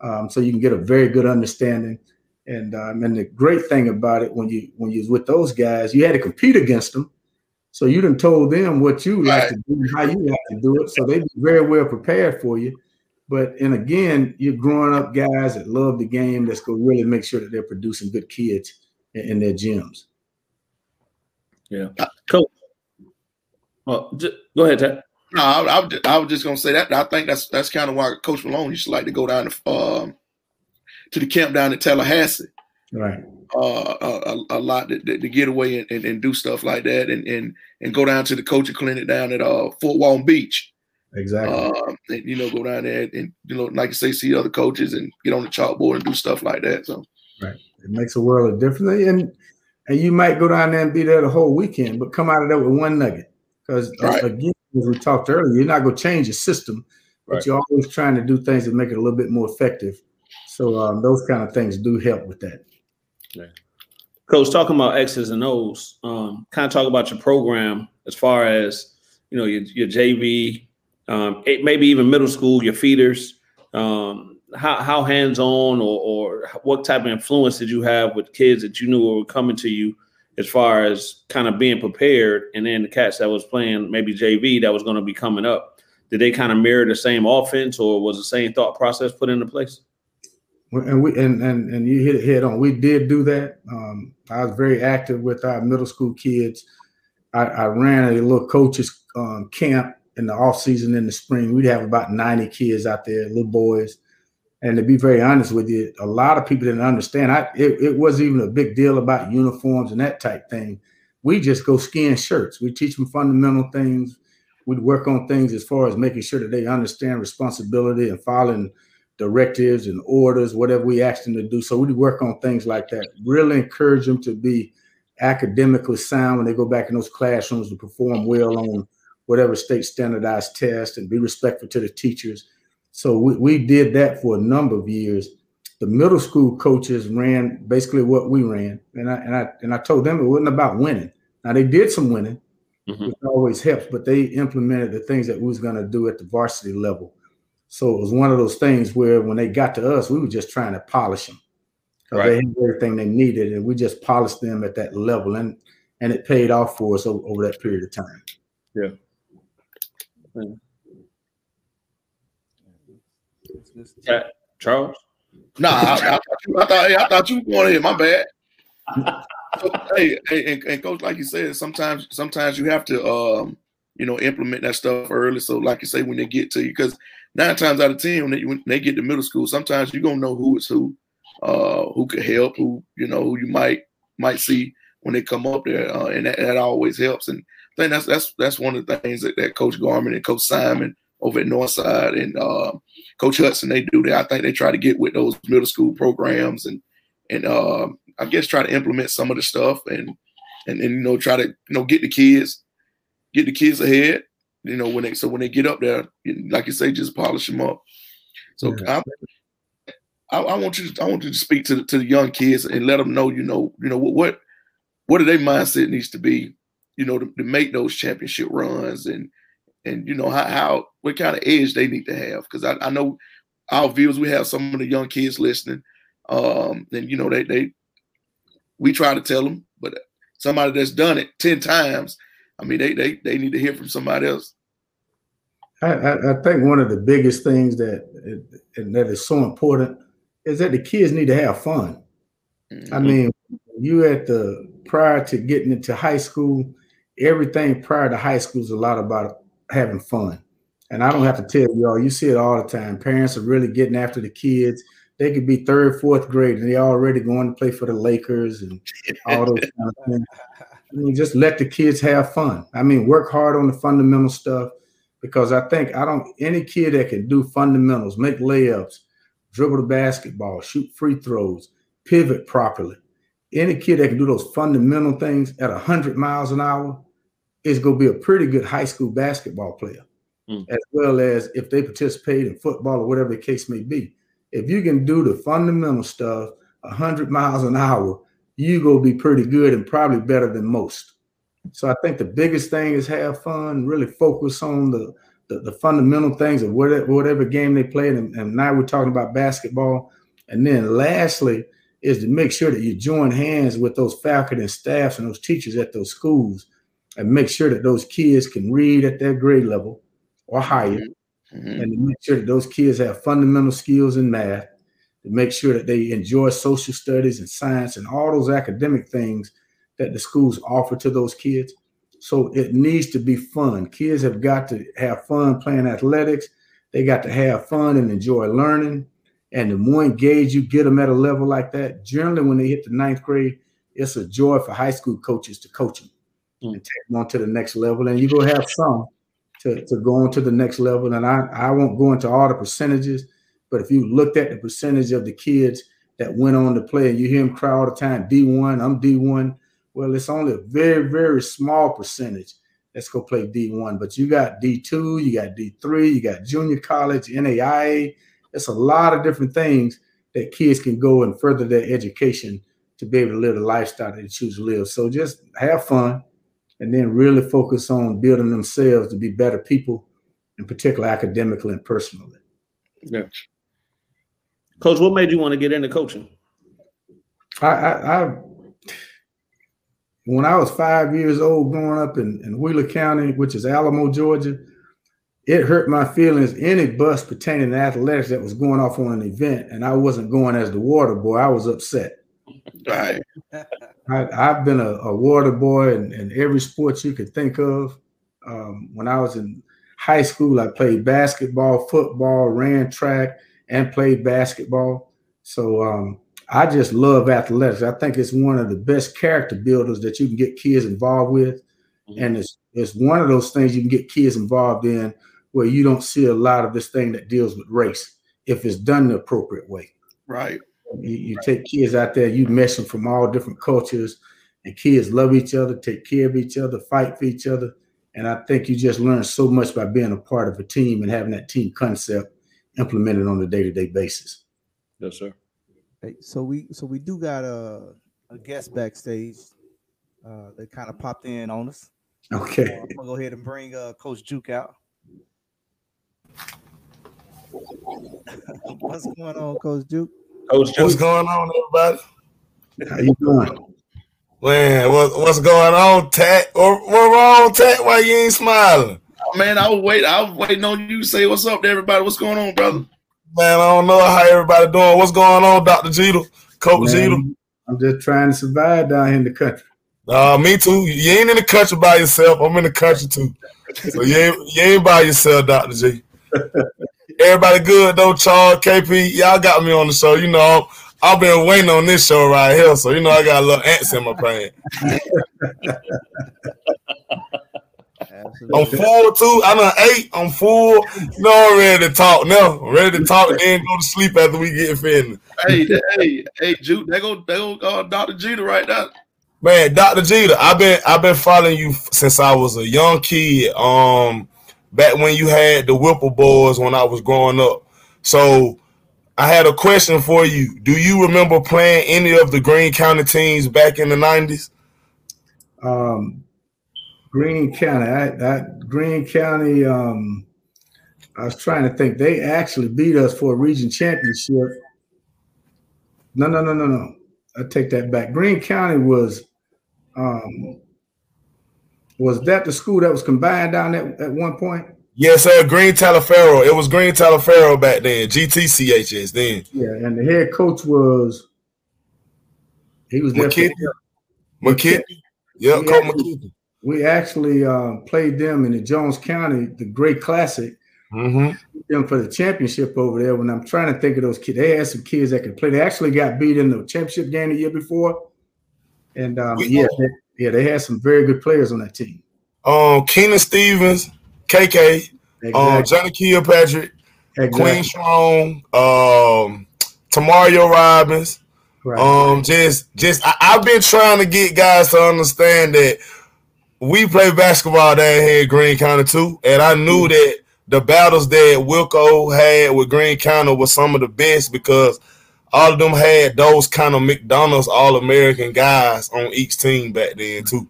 E: um, so you can get a very good understanding. And um, and the great thing about it when you when you was with those guys, you had to compete against them. So you done told them what you like to do, and how you like to do it. So they be very well prepared for you. But and again, you're growing up guys that love the game. That's gonna really make sure that they're producing good kids in, in their gyms.
B: Yeah, cool. Well, just, go ahead, Ted.
C: No, I, I, I, was just gonna say that. I think that's that's kind of why Coach Malone used to like to go down to um, to the camp down in Tallahassee,
E: right?
C: Uh, a, a, lot to, to, get away and, and, and, do stuff like that, and and and go down to the coaching clinic down at uh, Fort Walton Beach.
E: Exactly.
C: Uh, and you know, go down there and you know, like I say, see other coaches and get on the chalkboard and do stuff like that. So,
E: right, it makes a world of difference. And and you might go down there and be there the whole weekend, but come out of there with one nugget. Because uh, right. again, as we talked earlier, you're not going to change the system, but right. you're always trying to do things that make it a little bit more effective. So um, those kind of things do help with that.
B: Yeah. Coach, talking about X's and O's, um, kind of talk about your program as far as you know your, your JV, um, maybe even middle school, your feeders. Um, how how hands on or, or what type of influence did you have with kids that you knew were coming to you as far as kind of being prepared, and then the cats that was playing maybe JV that was going to be coming up, did they kind of mirror the same offense, or was the same thought process put into place?
E: And we and and, and you hit it head on. We did do that. Um, I was very active with our middle school kids. I, I ran a little coaches um, camp in the off season in the spring. We'd have about ninety kids out there, little boys and to be very honest with you, a lot of people didn't understand. I it, it wasn't even a big deal about uniforms and that type thing. We just go skin shirts. We teach them fundamental things. We'd work on things as far as making sure that they understand responsibility and following directives and orders, whatever we asked them to do. So we'd work on things like that. Really encourage them to be academically sound when they go back in those classrooms to perform well on whatever state standardized test and be respectful to the teachers so we, we did that for a number of years. The middle school coaches ran basically what we ran, and I and I and I told them it wasn't about winning. Now they did some winning, mm-hmm. which always helps, but they implemented the things that we was going to do at the varsity level. So it was one of those things where when they got to us, we were just trying to polish them. Right. They had everything they needed, and we just polished them at that level, and and it paid off for us over, over that period of time.
B: Yeah. Charles.
C: Nah, I, I, I, thought, hey, I thought you were going here. My bad. hey, hey and, and, coach, like you said, sometimes sometimes you have to um, you know implement that stuff early. So, like you say, when they get to you, because nine times out of ten, when they, when they get to middle school, sometimes you're gonna know who is who, uh, who could help, who you know who you might might see when they come up there, uh, and that, that always helps. And I think that's that's that's one of the things that, that Coach Garman and Coach Simon over at Northside and uh, Coach Hudson, they do that. I think they try to get with those middle school programs and and uh, I guess try to implement some of the stuff and and, and you know try to you know get the kids get the kids ahead. You know when they so when they get up there, like you say, just polish them up. So yeah. I, I, want you to, I want you to speak to the, to the young kids and let them know you know you know what what what their mindset needs to be you know to, to make those championship runs and and you know how, how what kind of edge they need to have because I, I, know our viewers we have some of the young kids listening um and you know they they we try to tell them but somebody that's done it 10 times i mean they they, they need to hear from somebody else
E: I, I think one of the biggest things that and that is so important is that the kids need to have fun. Mm-hmm. I mean, you at the prior to getting into high school, everything prior to high school is a lot about having fun. And I don't have to tell y'all, you see it all the time. Parents are really getting after the kids. They could be third, fourth grade, and they're already going to play for the Lakers and all those (laughs) kind of things. I mean, just let the kids have fun. I mean, work hard on the fundamental stuff because I think I don't any kid that can do fundamentals, make layups, dribble the basketball, shoot free throws, pivot properly. Any kid that can do those fundamental things at 100 miles an hour is going to be a pretty good high school basketball player, mm. as well as if they participate in football or whatever the case may be. If you can do the fundamental stuff 100 miles an hour, you're going to be pretty good and probably better than most. So I think the biggest thing is have fun, really focus on the the, the fundamental things of whatever, whatever game they play. And, and now we're talking about basketball. And then lastly is to make sure that you join hands with those faculty and staffs and those teachers at those schools and make sure that those kids can read at their grade level or higher. Mm-hmm. And to make sure that those kids have fundamental skills in math, to make sure that they enjoy social studies and science and all those academic things that the schools offer to those kids. So it needs to be fun. Kids have got to have fun playing athletics. They got to have fun and enjoy learning. And the more engaged you get them at a level like that, generally when they hit the ninth grade, it's a joy for high school coaches to coach them mm. and take them on to the next level. And you're gonna have some to, to go on to the next level. And I, I won't go into all the percentages, but if you looked at the percentage of the kids that went on to play, and you hear them cry all the time, D1, I'm D1. Well, it's only a very, very small percentage that's to play D1. But you got D2, you got D3, you got junior college, NAIA. It's a lot of different things that kids can go and further their education to be able to live the lifestyle they choose to live. So just have fun and then really focus on building themselves to be better people, in particular academically and personally.
B: Yeah. Coach, what made you want to get into coaching?
E: I, I, I when I was five years old growing up in, in Wheeler County, which is Alamo, Georgia, it hurt my feelings. Any bus pertaining to athletics that was going off on an event and I wasn't going as the water boy, I was upset.
C: Right. (laughs)
E: I, have been a, a, water boy in, in, every sport you could think of. Um, when I was in high school, I played basketball, football, ran track, and played basketball. So um, I just love athletics. I think it's one of the best character builders that you can get kids involved with. Mm-hmm. And it's it's one of those things you can get kids involved in where you don't see a lot of this thing that deals with race if it's done the appropriate way.
C: Right.
E: You, you right. take kids out there, you mesh them from all different cultures, and kids love each other, take care of each other, fight for each other. And I think you just learn so much by being a part of a team and having that team concept implemented on a day-to-day basis.
B: Yes, sir.
D: Hey, so we so we do got a, a guest backstage uh, that kind of popped in on us.
E: Okay.
D: So I'm gonna go ahead and bring uh, Coach Juke out. (laughs) What's going on, Coach Juke?
F: Coach Juke. What's going on, everybody?
E: How you doing?
F: Man, what, what's going on, Tat? What, what wrong, Tat? Why you ain't smiling?
C: Man, I was waiting. I was waiting on you to say what's up to everybody. What's going on, brother?
F: Man, I don't know how everybody doing. What's going on, Dr. Geter? Coach Geter?
E: I'm just trying to survive down here in the country.
F: Uh, me too. You ain't in the country by yourself. I'm in the country too. So you ain't, you ain't by yourself, Dr. G. (laughs) Everybody good though, Charles, KP. Y'all got me on the show. You know, I've been waiting on this show right here. So you know I got a little ants in my pants. I'm full too. I'm an eight. I'm full. No, I'm ready to talk now. I'm ready to talk then go to sleep after we get finished.
C: Hey, hey, hey, Jude, they go, they go, uh, Dr. Geter right now.
F: Man, Dr. Geter, I've been, I've been following you since I was a young kid. Um, back when you had the Whipple Boys when I was growing up. So I had a question for you. Do you remember playing any of the Green County teams back in the nineties?
E: Um, Greene County. I, that Greene County. Um, I was trying to think. They actually beat us for a region championship. No, no, no, no, no. I take that back. Green County was. Um, was that the school that was combined down at, at one point?
F: Yes, sir. Greene Taliaferro. It was Green Taliaferro back then. GTCHS then.
E: Yeah, and the head coach was He was there.
F: McKinney. McKinney. Yeah, Coach McKinney.
E: We actually uh, played them in the Jones County, the Great Classic.
F: Mm-hmm.
E: Them for the championship over there. When I'm trying to think of those kids, they had some kids that could play. They actually got beat in the championship game the year before, and um, yeah, they, yeah, they had some very good players on that team.
F: Um, Keenan Stevens, KK,
E: Exactly.
F: um, Johnny Kilpatrick,
E: exactly.
F: Queen Strong, um, Tamario Robbins.
E: Right.
F: Um, just, just I, I've been trying to get guys to understand that we play basketball down here in Green County too, and I knew that the battles that Wilco had with Green County was some of the best because all of them had those kind of McDonald's All American guys on each team back then too.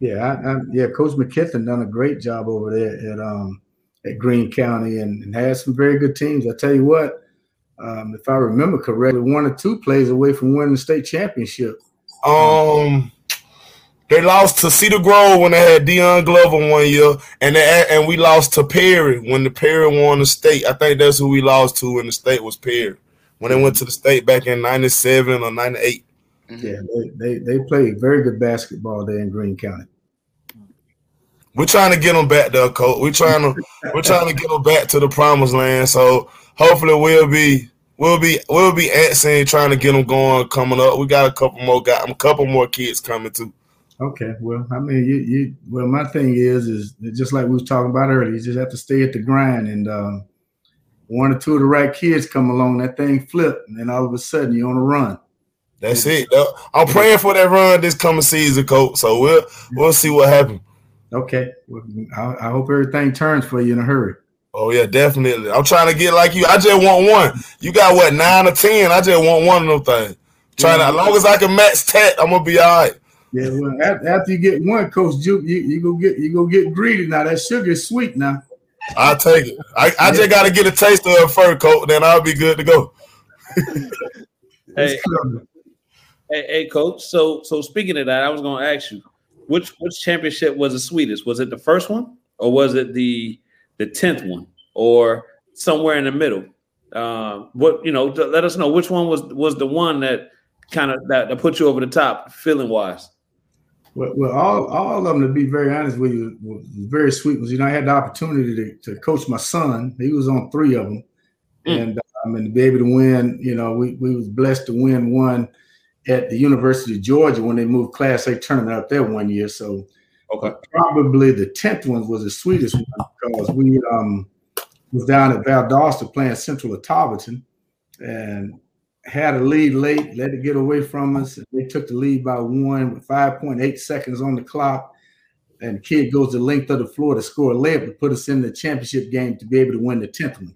E: Yeah, I, I, yeah. Coach McKithen done a great job over there at um at Greene County and, and had some very good teams. I tell you what, um, if I remember correctly, one or two plays away from winning the state championship.
F: Um, they lost to Cedar Grove when they had Dion Glover one year, and they, and we lost to Perry when the Perry won the state. I think that's who we lost to when the state was Perry when they went to the state back in '97 or '98.
E: Yeah, they, they they played very good basketball there in Greene County.
F: We're trying to get them back there, coach. We're trying to we're trying to get them back to the promised land. So hopefully we'll be we'll be we'll be answering trying to get them going coming up. We got a couple more guys, a couple more kids coming too.
E: Okay, well, I mean, you, you well, my thing is, is just like we was talking about earlier, you just have to stay at the grind, and um, one or two of the right kids come along, that thing flip, and then all of a sudden you're on a run.
F: That's it. I'm praying for that run this coming season, coach. So we'll we'll see what happens.
E: Okay, I, I hope everything turns for you in a hurry.
F: Oh yeah, definitely. I'm trying to get like you. I just want one. You got what nine or ten? I just want one of them things. Trying to, as long as I can match tat, I'm gonna be all right.
E: Yeah, well, after, after you get one, Coach Juke, you, you go get you go get greedy now. That sugar is sweet now.
F: I'll take it. I, I just got to get a taste of it first, coach. Then I'll be good to go. (laughs)
B: Hey, hey, hey, coach. So, so speaking of that, I was going to ask you, which which championship was the sweetest? Was it the first one, or was it the the tenth one, or somewhere in the middle? Uh, what you know? Let us know which one was was the one that kind of that, that put you over the top, feeling wise.
E: Well, well, all, all of them, to be very honest with you, was very sweet. Was you know I had the opportunity to, to coach my son. He was on three of them, mm. and um, and to be able to win. You know, we we was blessed to win one at the University of Georgia when they moved Class A tournament up there one year. So,
B: okay,
E: probably the tenth one was the sweetest one because we um was down at Valdosta playing Central of Tarleton, and had a lead late, let it get away from us. They took the lead by one with 5.8 seconds on the clock. And the kid goes the length of the floor to score a layup to put us in the championship game to be able to win the 10th one.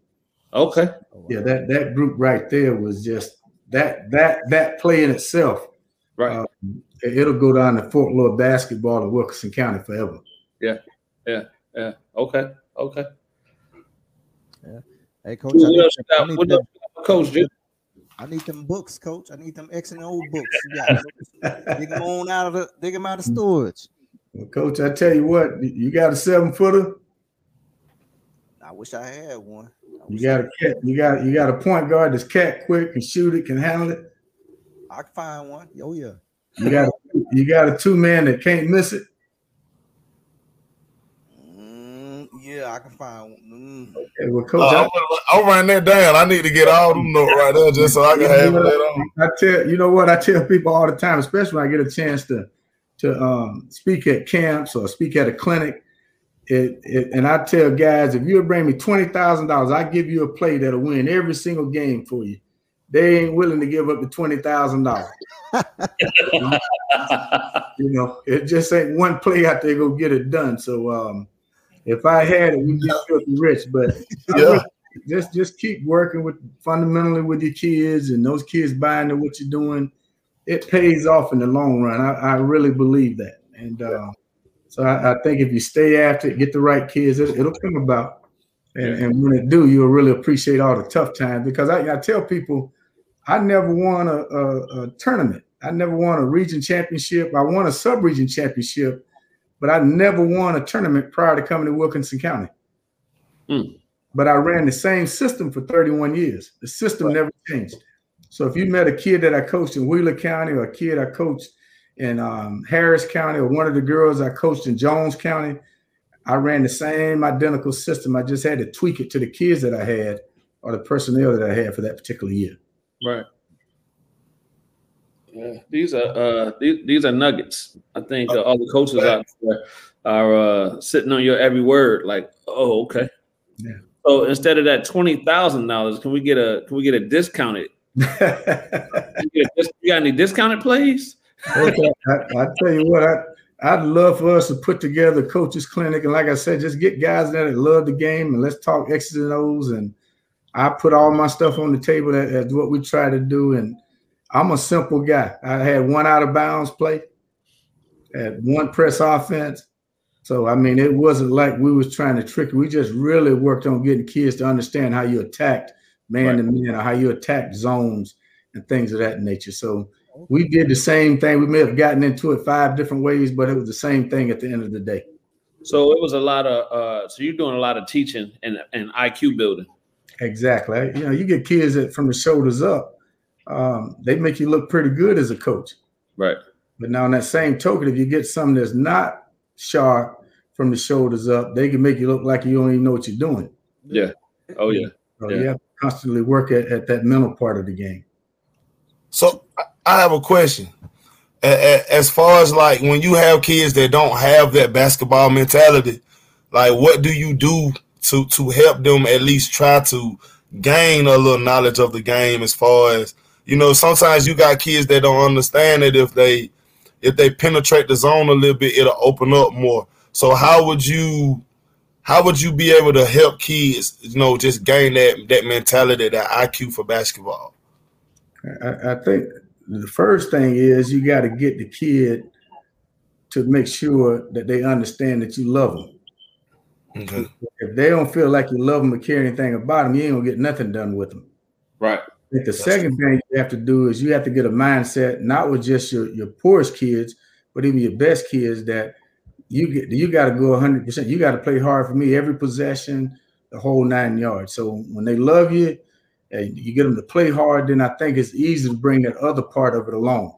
B: Okay.
E: Yeah, that that group right there was just that that that play in itself.
B: Right.
E: Um, it'll go down to Fort Lord basketball in Wilkinson County forever.
B: Yeah. Yeah. Yeah. Okay. Okay.
D: Yeah. Hey, coach.
B: What else got? What else coach? Dude?
D: I need them books, coach. I need them X and O books. Yeah, (laughs) dig them on out of the dig them out of storage.
E: Well, coach, I tell you what, you got a seven footer.
D: I wish I had one. I
E: You got a cat, you got you got a point guard that's cat quick, can shoot it, can handle it.
D: I can find one. Oh yeah.
E: You got you got a two man that can't miss it.
D: Mm, yeah, I can find one. Mm.
E: Okay, well, coach,
F: Uh, I'll write that down. I need to get all them notes right there just so I can have it on.
E: I tell you know what I tell people all the time, especially when I get a chance to to um, speak at camps or speak at a clinic. It, it, and I tell guys, if you bring me twenty thousand dollars, I give you a play that'll win every single game for you. They ain't willing to give up the twenty thousand dollars. (laughs) You know, it just ain't one play out there go get it done. So um, if I had it, we'd be filthy rich. But
F: Yeah.
E: just just keep working with fundamentally with your kids and those kids buying into what you're doing. It pays off in the long run. I, I really believe that. And uh, so I, I think if you stay after it, get the right kids, it, it'll come about. And, and when it do, you'll really appreciate all the tough times. Because I, I tell people, I never won a, a, a tournament. I never won a region championship. I won a sub-region championship, but I never won a tournament prior to coming to Wilkinson County.
B: Mm.
E: But I ran the same system for 31 years. The system never changed. So if you met a kid that I coached in Wheeler County or a kid I coached in um, Harris County or one of the girls I coached in Jones County, I ran the same identical system. I just had to tweak it to the kids that I had or the personnel that I had for that particular year.
B: Right. Yeah, these are uh, these, these are nuggets. I think uh, all the coaches out there are uh, sitting on your every word. Like, oh, okay.
E: Yeah.
B: So instead of that twenty thousand dollars, can we get a can we get a discounted? (laughs) you, got any discounted plays?
E: okay, I, I, tell you what, I I'd love for us to put together coaches clinic, and like I said, just get guys that love the game, and let's talk X's and O's. And I put all my stuff on the table. That's what we try to do, and I'm a simple guy. I had one out of bounds play, had one press offense. So I mean, it wasn't like we was trying to trick. We just really worked on getting kids to understand how you attacked man to man, or how you attacked zones and things of that nature. So we did the same thing. We may have gotten into it five different ways, but it was the same thing at the end of the day.
B: So it was a lot of. Uh, so you're doing a lot of teaching and and IQ building.
E: Exactly. You know, you get kids that from the shoulders up um, they make you look pretty good as a coach.
B: Right.
E: But now, in that same token, if you get something that's not sharp from the shoulders up, they can make you look like you don't even know what you're doing.
B: Yeah. Oh yeah.
E: So
B: yeah.
E: you have to constantly work at, at that mental part of the game.
F: So I have a question. As far as like when you have kids that don't have that basketball mentality, like what do you do to to help them at least try to gain a little knowledge of the game as far as you know, sometimes you got kids that don't understand it. If they if they penetrate the zone a little bit, it'll open up more. So how would you how would you be able to help kids, you know, just gain that that mentality, that IQ for basketball?
E: I, I think the first thing is you got to get the kid to make sure that they understand that you love them.
F: Okay.
E: If they don't feel like you love them or care anything about them, you ain't gonna get nothing done with them.
B: Right
E: think the second thing you have to do is you have to get a mindset, not with just your, your poorest kids, but even your best kids that you get you got to go 100%. You got to play hard for me every possession, the whole nine yards. So when they love you and you get them to play hard, then I think it's easy to bring that other part of it along.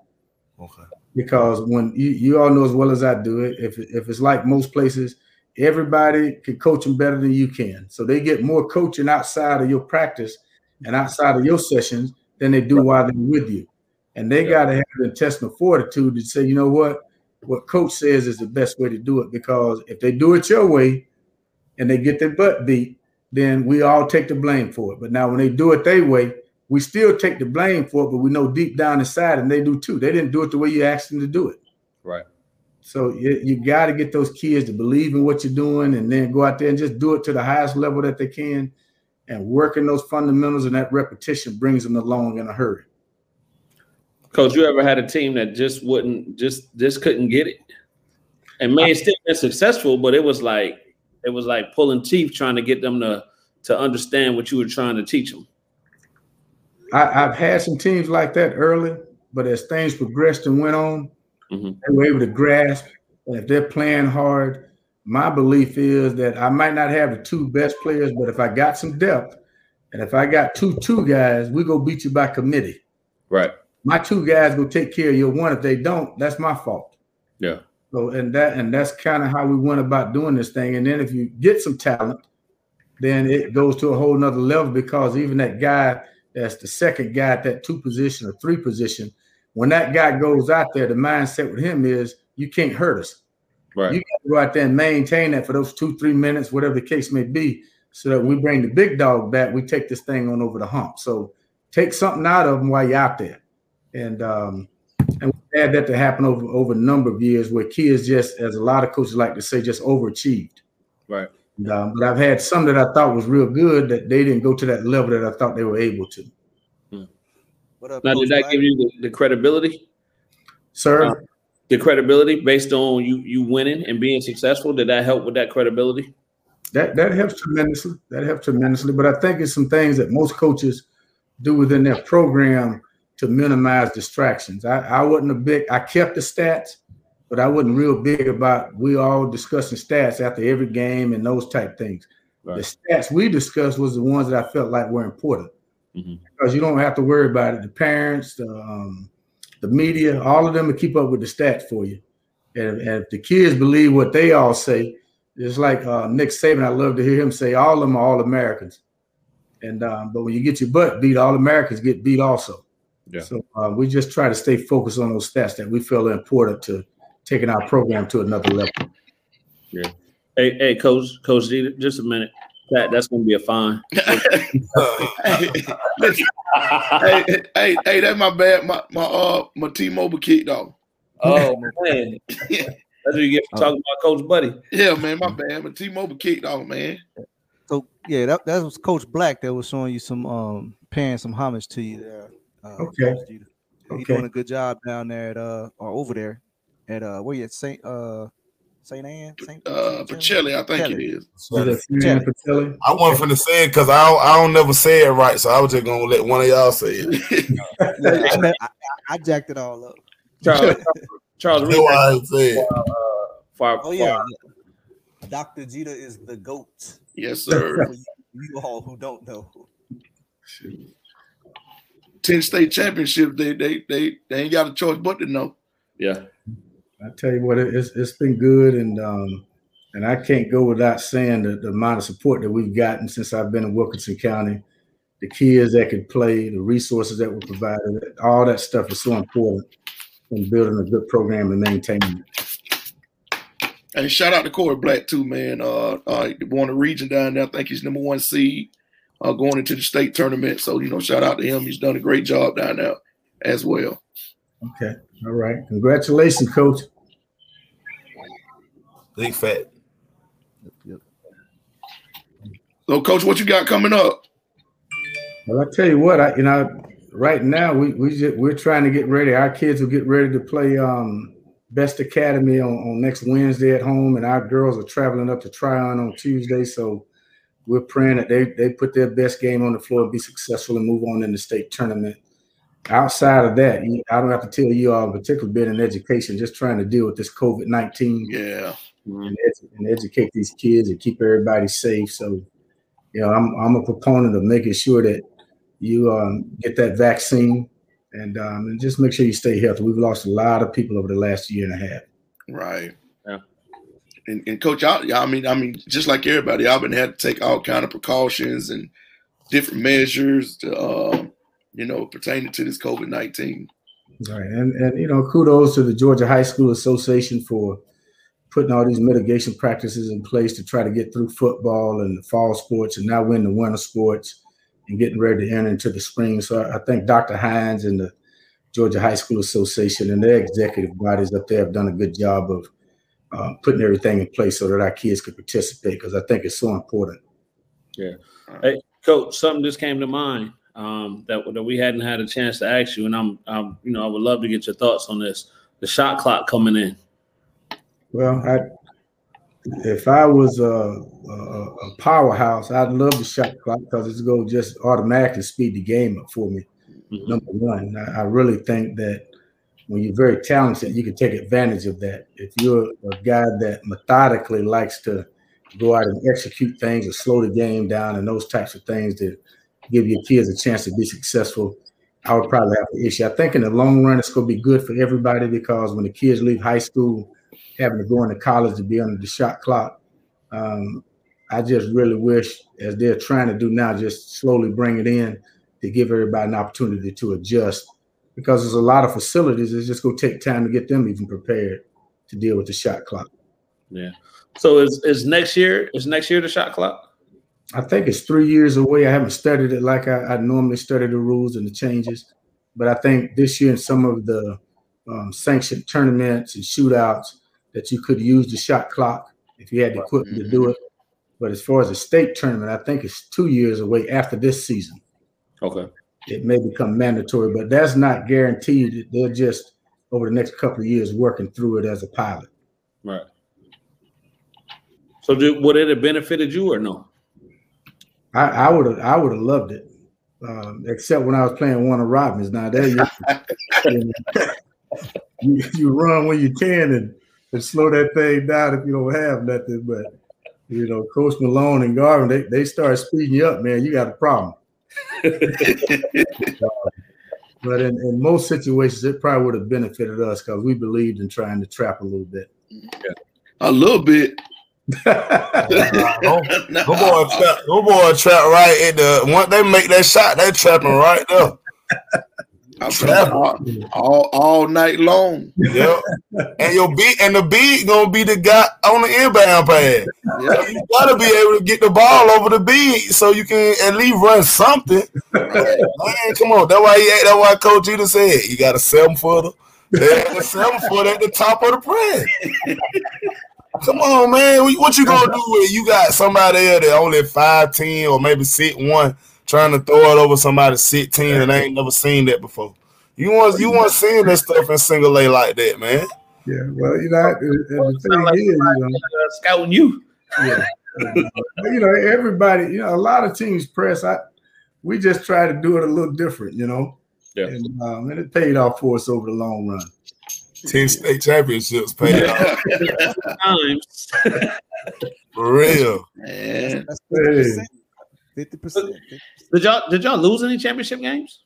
F: Okay.
E: Because when you, you all know as well as I do it, if, if it's like most places, everybody can coach them better than you can. So they get more coaching outside of your practice and outside of your sessions than they do while they're with you. And they yeah. got to have the intestinal fortitude to say, you know what, what coach says is the best way to do it. Because if they do it your way and they get their butt beat, then we all take the blame for it. But now when they do it their way, we still take the blame for it, but we know deep down inside, and they do too. They didn't do it the way you asked them to do it.
B: Right.
E: So you, you got to get those kids to believe in what you're doing and then go out there and just do it to the highest level that they can and working those fundamentals and that repetition brings them along in a hurry.
B: Coach, you ever had a team that just wouldn't just just couldn't get it, and may still been successful, but it was like it was like pulling teeth trying to get them to to understand what you were trying to teach them.
E: I, have had some teams like that early, but as things progressed and went on, mm-hmm. they were able to grasp. And if they're playing hard, my belief is that I might not have the two best players, but if I got some depth, and if I got two two guys, we go beat you by committee.
B: Right.
E: My two guys go take care of your one. If they don't, that's my fault.
B: Yeah.
E: So and that and that's kind of how we went about doing this thing. And then if you get some talent, then it goes to a whole nother level because even that guy that's the second guy at that two position or three position, when that guy goes out there, the mindset with him is you can't hurt us.
B: Right.
E: You got to go out there and maintain that for those two, three minutes, whatever the case may be, so that we bring the big dog back. We take this thing on over the hump. So take something out of them while you're out there, and um, and we had that to happen over over a number of years where kids just, as a lot of coaches like to say, just overachieved.
B: Right.
E: And, um, but I've had some that I thought was real good that they didn't go to that level that I thought they were able to.
B: Hmm. Up, now, did that give you the, the credibility,
E: sir? Uh,
B: the credibility based on you you winning and being successful? Did that help with that credibility?
E: That that helps tremendously. That helps tremendously. But I think it's some things that most coaches do within their program to minimize distractions. I, I wasn't a big. I kept the stats, but I wasn't real big about we all discussing stats after every game and those type things. Right. The stats we discussed was the ones that I felt like were important.
B: Mhm.
E: because you don't have to worry about it. The parents, the um, the media, all of them will keep up with the stats for you. And, and if the kids believe what they all say, it's like uh, Nick Saban. I love to hear him say, "All of them are all Americans." And um, but when you get your butt beat, all Americans get beat also.
B: Yeah.
E: So uh, we just try to stay focused on those stats that we feel are important to taking our program to another level. Yeah.
B: Hey, hey, coach, coach, G, just a minute. That that's gonna be a fine.
C: hey, (laughs) hey, hey, hey, that's my bad. My my uh my T-Mobile kick though.
B: oh (laughs) man, (laughs) that's what you get for talking about Coach Buddy.
C: Yeah, man, my bad. My T-Mobile kicked off, man.
D: So yeah, that, that was Coach Black that was showing you some um paying some homage to you there. Uh,
E: Okay.
D: Coach He's
E: Okay.
D: doing a good job down there at uh or over there at uh where you at Saint uh Saint Anne Saint
C: Uh, Pacelli, I think it
D: Pacelli.
C: is.
E: Is that Fran Patelli?
F: I wasn't finna say it because I don't, I don't never say it right, so I was just gonna let one of y'all say it.
D: I, I, I jacked it all up.
B: Charles, (laughs) Charles,
F: That's
B: read
F: I ain't say it.
B: for
D: Oh yeah, yeah. Dr. Geter is the goat.
C: yes, (laughs) sir.
D: You, you all who don't know.
C: Ten state championship. They they they they ain't got a choice but to know.
B: yeah.
E: I tell you what, it- it's it's been good, and um, and I can't go without saying the, the amount of support that we've gotten since I've been in Wilkinson County. The kids that could play, the resources that were provided, all that stuff is so important in building a good program and maintaining it.
C: And shout out to Corey Black too, man. Uh, uh, won the region down there. I think he's number one seed, uh, going into the state tournament. So you know, shout out to him. He's done a great job down there as well.
E: Okay, all right. Congratulations, Coach.
F: Big fat.
C: So, coach, what you got coming up?
E: Well, I tell you what, I you know, right now we we just, we're trying to get ready. Our kids will get ready to play um, Best Academy on, on next Wednesday at home, and our girls are traveling up to Tryon on Tuesday. So we're praying that they they put their best game on the floor, be successful, and move on in the state tournament. Outside of that, I don't have to tell you all, particularly being in education, just trying to deal with this COVID nineteen
C: Yeah,
E: and, edu- and educate these kids and keep everybody safe. So, you know, I'm I'm a proponent of making sure that you um, get that vaccine and um, and just make sure you stay healthy. We've lost a lot of people over the last year and a half.
C: right.
B: Yeah.
C: And, and coach, I, I mean, I mean, just like everybody, I've been had to take all kind of precautions and different measures to, uh, you know, pertaining to this COVID nineteen.
E: Right, and and you know, kudos to the Georgia High School Association for putting all these mitigation practices in place to try to get through football and the fall sports, and now we're in the winter sports and getting ready to enter into the spring. So I, I think Dr. Hines and the Georgia High School Association and their executive bodies up there have done a good job of uh, putting everything in place so that our kids could participate because I think it's so important. Yeah.
B: Hey, Coach, something just came to mind um, that that we hadn't had a chance to ask you, and I'm, I'm, you know, I would love to get your thoughts on this. The shot clock coming in.
E: Well, I, if I was a, a, a powerhouse, I'd love the shot clock because it's going to just automatically speed the game up for me.
B: Mhm.
E: Number one, I, I really think that when you're very talented, you can take advantage of that. If you're a guy that methodically likes to go out and execute things or slow the game down and those types of things that give your kids a chance to be successful, I would probably have an issue. I think in the long run, it's going to be good for everybody because when the kids leave high school, having to go into college to be under the shot clock, um, I just really wish, as they're trying to do now, just slowly bring it in to give everybody an opportunity to adjust. Because there's a lot of facilities, it's just going to take time to get them even prepared to deal with the shot clock.
B: Yeah. So is is next year? Is next year the shot clock?
E: I think it's three years away. I haven't studied it like I, I normally study the rules and the changes, but I think this year in some of the um, sanctioned tournaments and shootouts that you could use the shot clock if you had the equipment to do it. But as far as the state tournament, I think it's two years away after this season.
B: Okay.
E: It may become mandatory, but that's not guaranteed. They're just over the next couple of years working through it as a pilot.
B: Right. So do, would it have benefited you or no?
E: I, I would have I would have loved it, um, except when I was playing Warner Robins. Now there you, (laughs) you you run when you can and, and slow that thing down if you don't have nothing. But you know, Coach Malone and Garvin, they, they start speeding you up, man. You got a problem. (laughs) but in, in most situations, it probably would have benefited us because we believed in trying to trap a little bit.
C: A little bit.
F: go, (laughs) go boy trap, go boy trap right in the once they make that shot, they trapping right there. (laughs)
C: all, all, all night long.
F: Yep. and your beat and the beat gonna be the guy on the inbound pass. Yep. You gotta be able to get the ball over the beat so you can at least run something. (laughs) Man, come on. That's why he that's why Coach Geter said you got a seven footer. There's a seven foot at the top of the press. (laughs) Come on, man. What you gonna do with you got somebody there that only five ten or maybe six one trying to throw it over somebody sit ten and they ain't never seen that before. You want you want seeing that stuff in single A like that, man.
E: Yeah, well, you know, the thing like is, you know,
B: uh, scouting you.
E: Yeah, you know, everybody, you know, a lot of teams press. I we just try to do it a little different, you know.
B: Yeah,
E: and, um, and it paid off for us over the long run.
F: Ten state championships paid off. (laughs)
B: Times.
F: For real.
C: Man.
D: That's 50%. 50%.
B: Did y'all did y'all lose any championship games?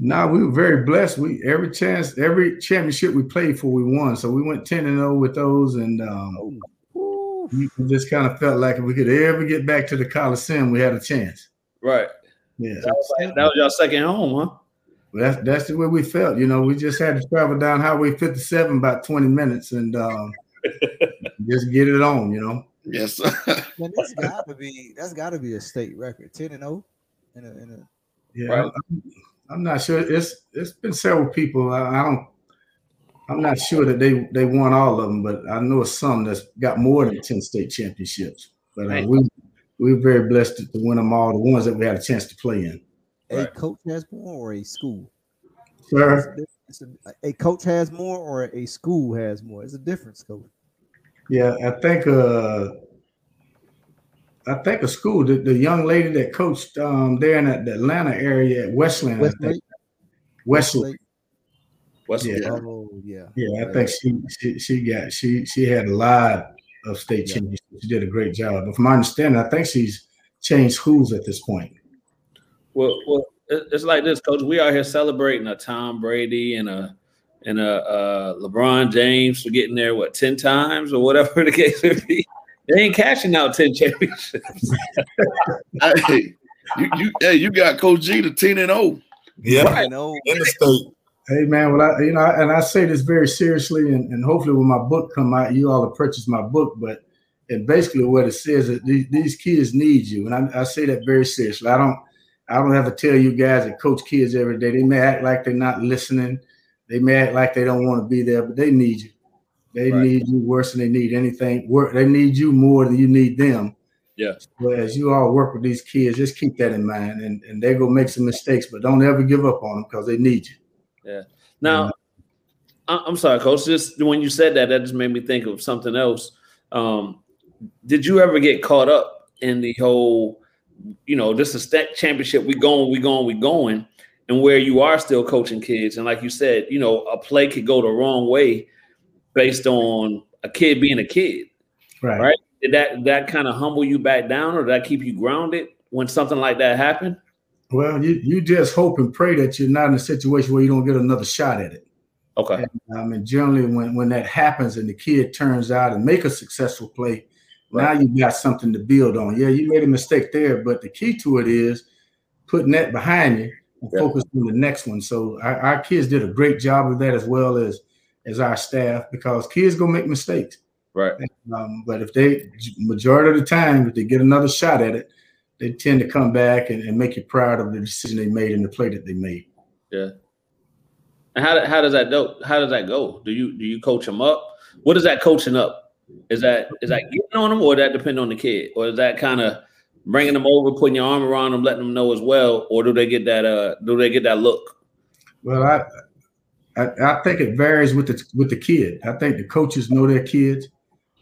E: No, nah, we were very blessed. We every chance, every championship we played for, we won. So we went 10 and 0 with those. And um, we just kind of felt like if we could ever get back to the Coliseum, we had a chance.
B: Right.
E: Yeah.
B: That was, like, that was your second home, huh?
E: Well, that's that's the way we felt. You know, we just had to travel down Highway 57 about 20 minutes and um, (laughs) just get it on, you know.
C: Yes. (laughs)
D: Man, that's gotta be that's gotta be a state record. 10 and 0 in a, in a
E: yeah. Right. I'm, I'm, not sure. It's it's been several people. I, I, don't I'm not sure that they they won all of them, but I know some that's got more than 10 state championships. But uh, right. we we were very blessed to, to win them all, the ones that we had a chance to play in.
D: A right. coach has more or a school?
E: Sir?
D: A, a coach has more or a school has more. It's a difference, coach.
E: Yeah, I think uh I think a school, the, the young lady that coached um there in the, the Atlanta area at Westland,
D: Westlake.
E: Westlake.
B: Westlake.
E: Yeah.
D: Oh yeah.
E: Yeah, I think she, she she got she she had a lot of state yeah. championships. She did a great job. But from my understanding, I think she's changed schools at this point.
B: Well, well, it's like this, coach. We are here celebrating a Tom Brady and a and a uh, LeBron James for getting there what ten times or whatever (laughs) the case may be. They ain't cashing out ten championships. (laughs)
C: hey, you, you, hey, you got Coach G to ten and zero.
F: Oh. Yeah,
D: I know
F: in the state.
E: Hey man, well, I, you know, and I say this very seriously, and, and hopefully when my book come out, you all will purchase my book. But and basically what it says that these, these kids need you, and I, I say that very seriously. I don't, I don't have to tell you guys that coach kids every day. They may act like they're not listening. They may act like they don't want to be there, but they need you. They right. need you worse than they need anything. Work. They need you more than you need them.
B: Yeah.
E: As you all work with these kids, just keep that in mind, and and they go make some mistakes, but don't ever give up on them because they need you.
B: Yeah. Now, I'm sorry, coach. Just when you said that, that just made me think of something else. Um, did you ever get caught up in the whole, you know, this is that championship? We going, we going, we going and where you are still coaching kids. And like you said, you know, a play could go the wrong way based on a kid being a kid.
E: Right.
B: Right. Did that that kind of humble you back down or did that keep you grounded when something like that happened?
E: Well, you, you just hope and pray that you're not in a situation where you don't get another shot at it.
B: Okay.
E: And, um, and generally when, when that happens and the kid turns out and make a successful play, right. now you've got something to build on. Yeah, you made a mistake there, but the key to it is putting that behind you yeah. focus on the next one. So our, our, kids did a great job of that as well as as our staff because kids gonna make mistakes.
B: Right.
E: Um, but if they majority of the time, if they get another shot at it, they tend to come back and, and make you proud of the decision they made and the play that they made.
B: Yeah. And how, how does that go? How does that go? Do you do you coach them up? What is that coaching up? Is that is that getting on them, or that depend on the kid, or is that kind of bringing them over, putting your arm around them, letting them know as well, or do they get that? Uh, do they get that look?
E: Well, I, I, I think it varies with the with the kid. I think the coaches know their kids.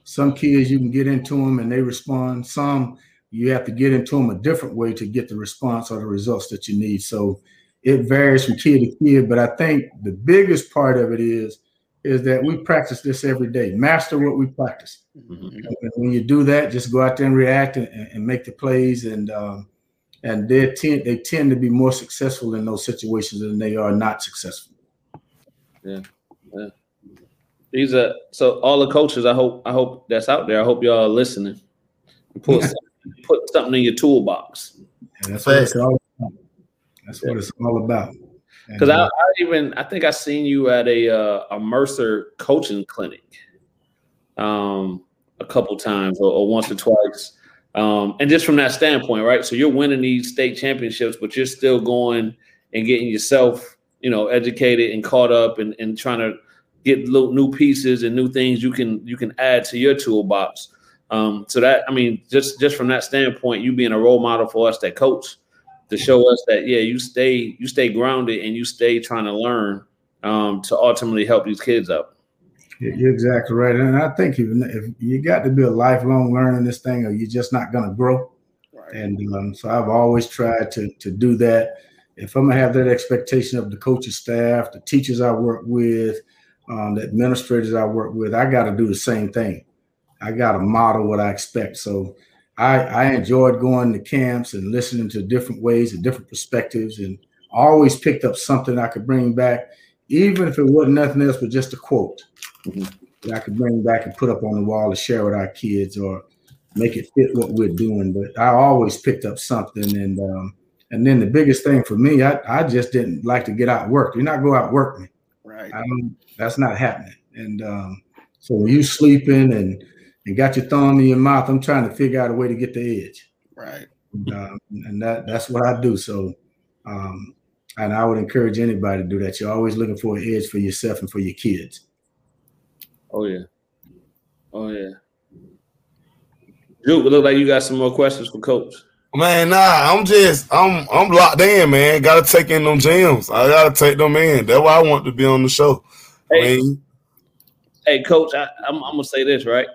E: Some kids you can get into them and they respond. Some you have to get into them a different way to get the response or the results that you need. So it varies from kid to kid. But I think the biggest part of it is is that we practice this every day. Master what we practice. Mm-hmm. When you do that, just go out there and react and, and make the plays and um, and they tend they tend to be more successful in those situations than they are not successful.
B: Yeah, yeah. These are so all the coaches. I hope I hope that's out there. I hope y'all are listening. Put something, put something in your toolbox.
E: And that's what it's all about. That's what it's all about.
B: Because I, I, even I think I seen you at a uh, a Mercer coaching clinic, um, a couple times or, or once or twice. Um, and just from that standpoint, right? So you're winning these state championships, but you're still going and getting yourself, you know, educated and caught up and, and trying to get little new pieces and new things you can you can add to your toolbox. Um, so that I mean, just just from that standpoint, you being a role model for us that coach to show us that yeah, you stay you stay grounded and you stay trying to learn um, to ultimately help these kids out.
E: You're exactly right, and I think if, if you got to be a lifelong learner in this thing, or you're just not going to grow. Right. And um, so I've always tried to to do that. If I'm gonna have that expectation of the coaching staff, the teachers I work with, um, the administrators I work with, I got to do the same thing. I got to model what I expect. So I, I enjoyed going to camps and listening to different ways and different perspectives, and always picked up something I could bring back, even if it wasn't nothing else but just a quote mm-hmm. that I could bring back and put up on the wall to share with our kids or make it fit what we're doing. But I always picked up something, and um, and then the biggest thing for me, I, I just didn't like to get out work. Do not go out work me.
C: Right.
E: that's not happening. And um, so when you sleeping and and got your thumb in your mouth, I'm trying to figure out a way to get the edge.
C: Right.
E: And, uh, and that that's what I do. So, um, and I would encourage anybody to do that. You're always looking for an edge for yourself and for your kids.
B: Oh yeah. Oh yeah. Duke, it look like you got some more questions for Coach.
F: Man, nah, I'm just I'm I'm locked in, man. Gotta take in them gems. I gotta take them in. That's why I want to be on the show.
B: Hey, I mean, hey Coach, I, I'm, I'm gonna say this right.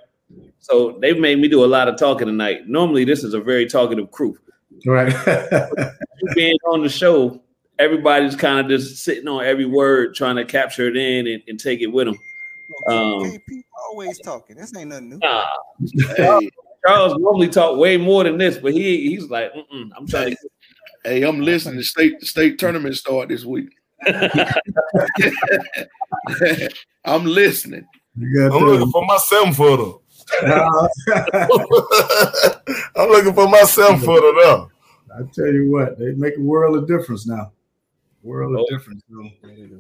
B: So they've made me do a lot of talking tonight. Normally, this is a very talkative crew.
E: Right. (laughs)
B: being on the show, everybody's kind of just sitting on every word, trying to capture it in and, and take it with them.
D: Um, people always talking. This ain't nothing new.
B: Nah. Hey. Charles normally talk way more than this, but he he's like, I'm trying to. (laughs)
C: Hey, I'm listening. The state state tournament start this week. (laughs) I'm listening.
F: I'm looking for my seven footer. (laughs) I'm looking for my seven (laughs) footer now.
E: I tell you what, they make a world of difference now. World of oh. difference. So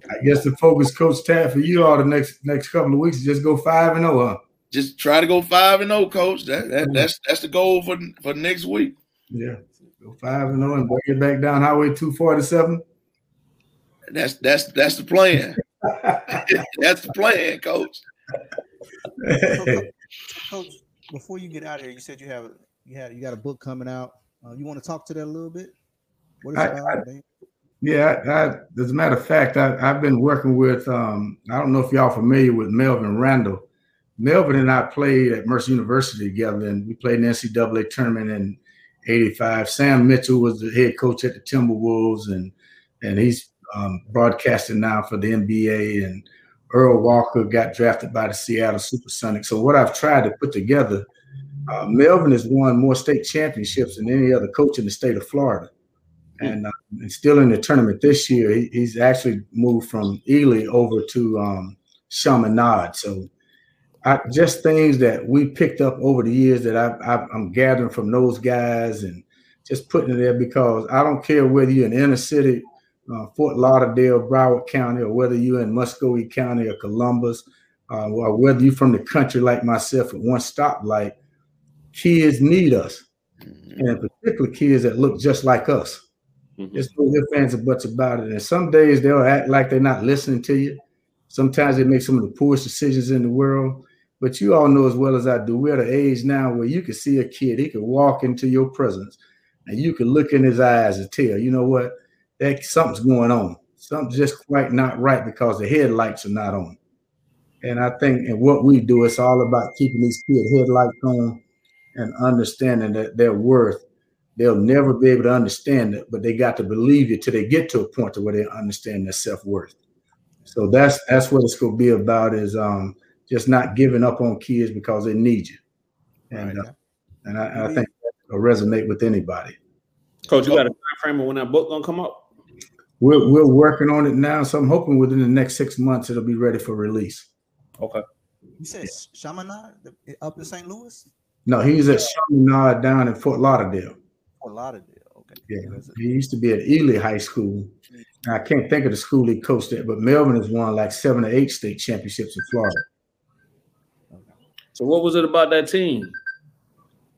E: I guess the focus, Coach Tad, for you all the next next couple of weeks is just go five and zero, oh, huh?
C: Just try to go five and zero, Coach. That, that that's that's the goal for for next week.
E: Yeah, go five and zero and bring it back down Highway two forty seven.
C: That's that's that's the plan. (laughs) that's the plan, Coach.
D: Coach, before you get out of here, you said you have you had you got a book coming out. Uh, you want to talk to that a little bit? What is I,
E: about? I, yeah, I, as a matter of fact, I, have been working with. Um, I don't know if y'all familiar with Melvin Randall. Melvin and I played at Mercer University together, and we played an NCAA tournament in '85. Sam Mitchell was the head coach at the Timberwolves, and and he's um, broadcasting now for the NBA. And Earl Walker got drafted by the Seattle Supersonics. So what I've tried to put together, uh, Melvin has won more state championships than any other coach in the state of Florida, hmm. and, uh, and still in the tournament this year. He, he's actually moved from Ely over to um, Chaminade. So I, just things that we picked up over the years that I, am gathering from those guys and just putting it there because I don't care whether you're in inner city uh, Fort Lauderdale, Broward County, or whether you're in Muscogee County or Columbus, uh, or whether you're from the country like myself at one stoplight, kids need us, mm-hmm. and in particular kids that look just like us. Mm-hmm. Just know their fans a bunch about it. And some days they'll act like they're not listening to you. Sometimes they make some of the poorest decisions in the world. But you all know as well as I do, we're at an age now where you can see a kid, he can walk into your presence and you can look in his eyes and tell, you know what, that something's going on. Something's just quite not right because the headlights are not on. And I think and what we do, it's all about keeping these kids headlights on and understanding that their worth. They'll never be able to understand it, but they got to believe it till they get to a point to where they understand their self-worth. So that's that's what it's going to be about is um, just not giving up on kids because they need you. And, right. uh, and I, I think that will resonate with anybody.
B: Coach, you got a time frame of when that book gonna come up?
E: We're we're working on it now, so I'm hoping within the next six months it'll be ready for release.
B: Okay.
D: You said Chaminade up in St. Louis?
E: No, he's at Chaminade down in Fort Lauderdale.
D: Fort Lauderdale. Okay.
E: Yeah, he used to be at Ely High School. I can't think of the school he coached at, but Melvin has won like seven or eight state championships in Florida.
B: So what was it about that team?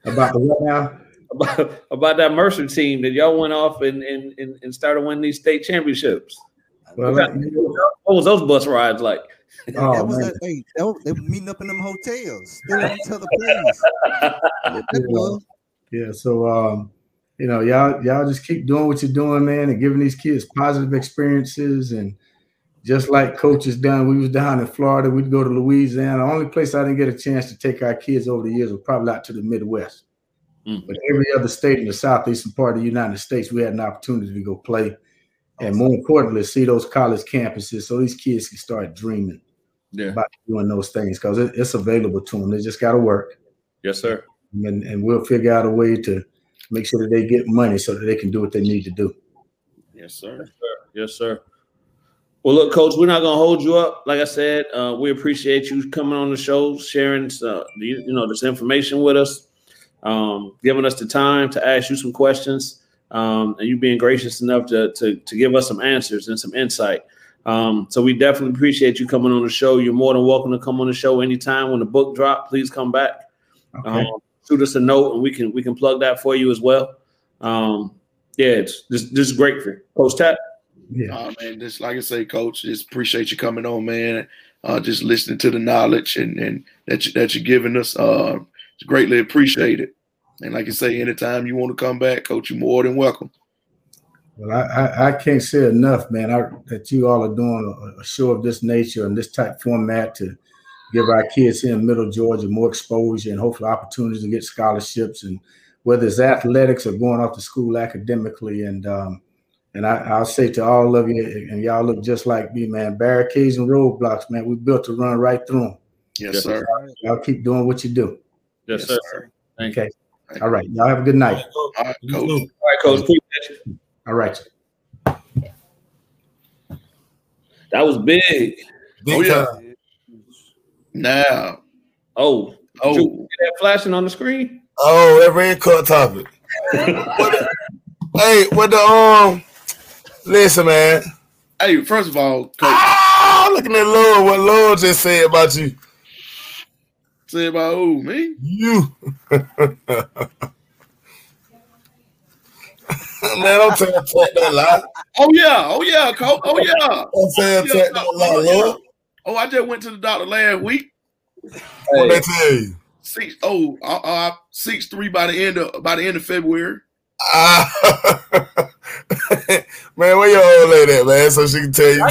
E: About the what now?
B: About, about that Mercer team that y'all went off and and, and, and started winning these state championships.
E: Well,
B: what,
E: like,
B: what was those bus rides like? (laughs)
E: Oh,
D: that was
E: man.
D: that, hey, that was, they were meeting up in them hotels, stealing each other plays. (laughs)
E: Yeah, so um, you know, y'all y'all just keep doing what you're doing, man, and giving these kids positive experiences. And just like coaches done, we was down in Florida, we'd go to Louisiana. The only place I didn't get a chance to take our kids over the years was probably out to the Midwest.
B: Mm.
E: But every other state in the southeastern part of the United States, we had an opportunity to go play. And more importantly, see those college campuses so these kids can start dreaming
B: Yeah.
E: about doing those things because it, it's available to them. They just got to work
B: Yes, sir.
E: and, and we'll figure out a way to make sure that they get money so that they can do what they need to do.
C: Yes, sir.
B: Yes, sir. Well, look, Coach, we're not gonna hold you up. Like I said, uh, we appreciate you coming on the show, sharing uh, you know this information with us, um, giving us the time to ask you some questions, um, and you being gracious enough to, to to give us some answers and some insight. Um, so we definitely appreciate you coming on the show. You're more than welcome to come on the show anytime when the book drop. Please come back.
E: Okay.
B: Um, shoot us a note, and we can we can plug that for you as well. Um, yeah, it's just just great for Coach Tap.
E: yeah.
C: Uh, man, just like I say, Coach, just appreciate you coming on, man. Uh, just listening to the knowledge and, and that you, that you're giving us. Uh, it's greatly appreciated. And like I say, anytime you want to come back, Coach, you're more than welcome.
E: Well, I, I, I can't say enough, man, I, that you all are doing a, a show of this nature and this type format to give our kids here in Middle Georgia more exposure and hopefully opportunities to get scholarships and whether it's athletics or going off to school academically. And um, and I, I'll say to all of you, and y'all look just like me, man, barricades and roadblocks, man, we built to run right through them.
C: Yes,
B: Yes,
C: sir.
E: Y'all keep doing what you do.
B: Yes,
C: Yes,
B: sir.
C: sir.
B: Thank
E: Okay. All right. Y'all have a good night.
C: All right, Coach.
B: All right, Coach.
E: All right.
B: That was big.
F: Big
C: Oh, yeah.
F: time.
C: Now,
B: Oh,
C: oh,
B: Did you that flashing on the screen?
F: Oh, that red cut topic. (laughs) hey, what the um? Listen, man.
C: hey, first of all, Coach,
F: Ah, looking at Lord, what Lord just said about you.
C: Say about who, me?
F: You. (laughs) man, don't tell Tat that lie.
C: Oh yeah, oh yeah, Coach. Oh yeah.
F: Don't tell Tat that lie, Lord.
C: Oh, I just went to the doctor last week.
F: What they tell you?
C: Six oh uh, uh six three by the end of by the end of February.
F: Ah. (laughs) man, where your old lady at, man? So she can tell you.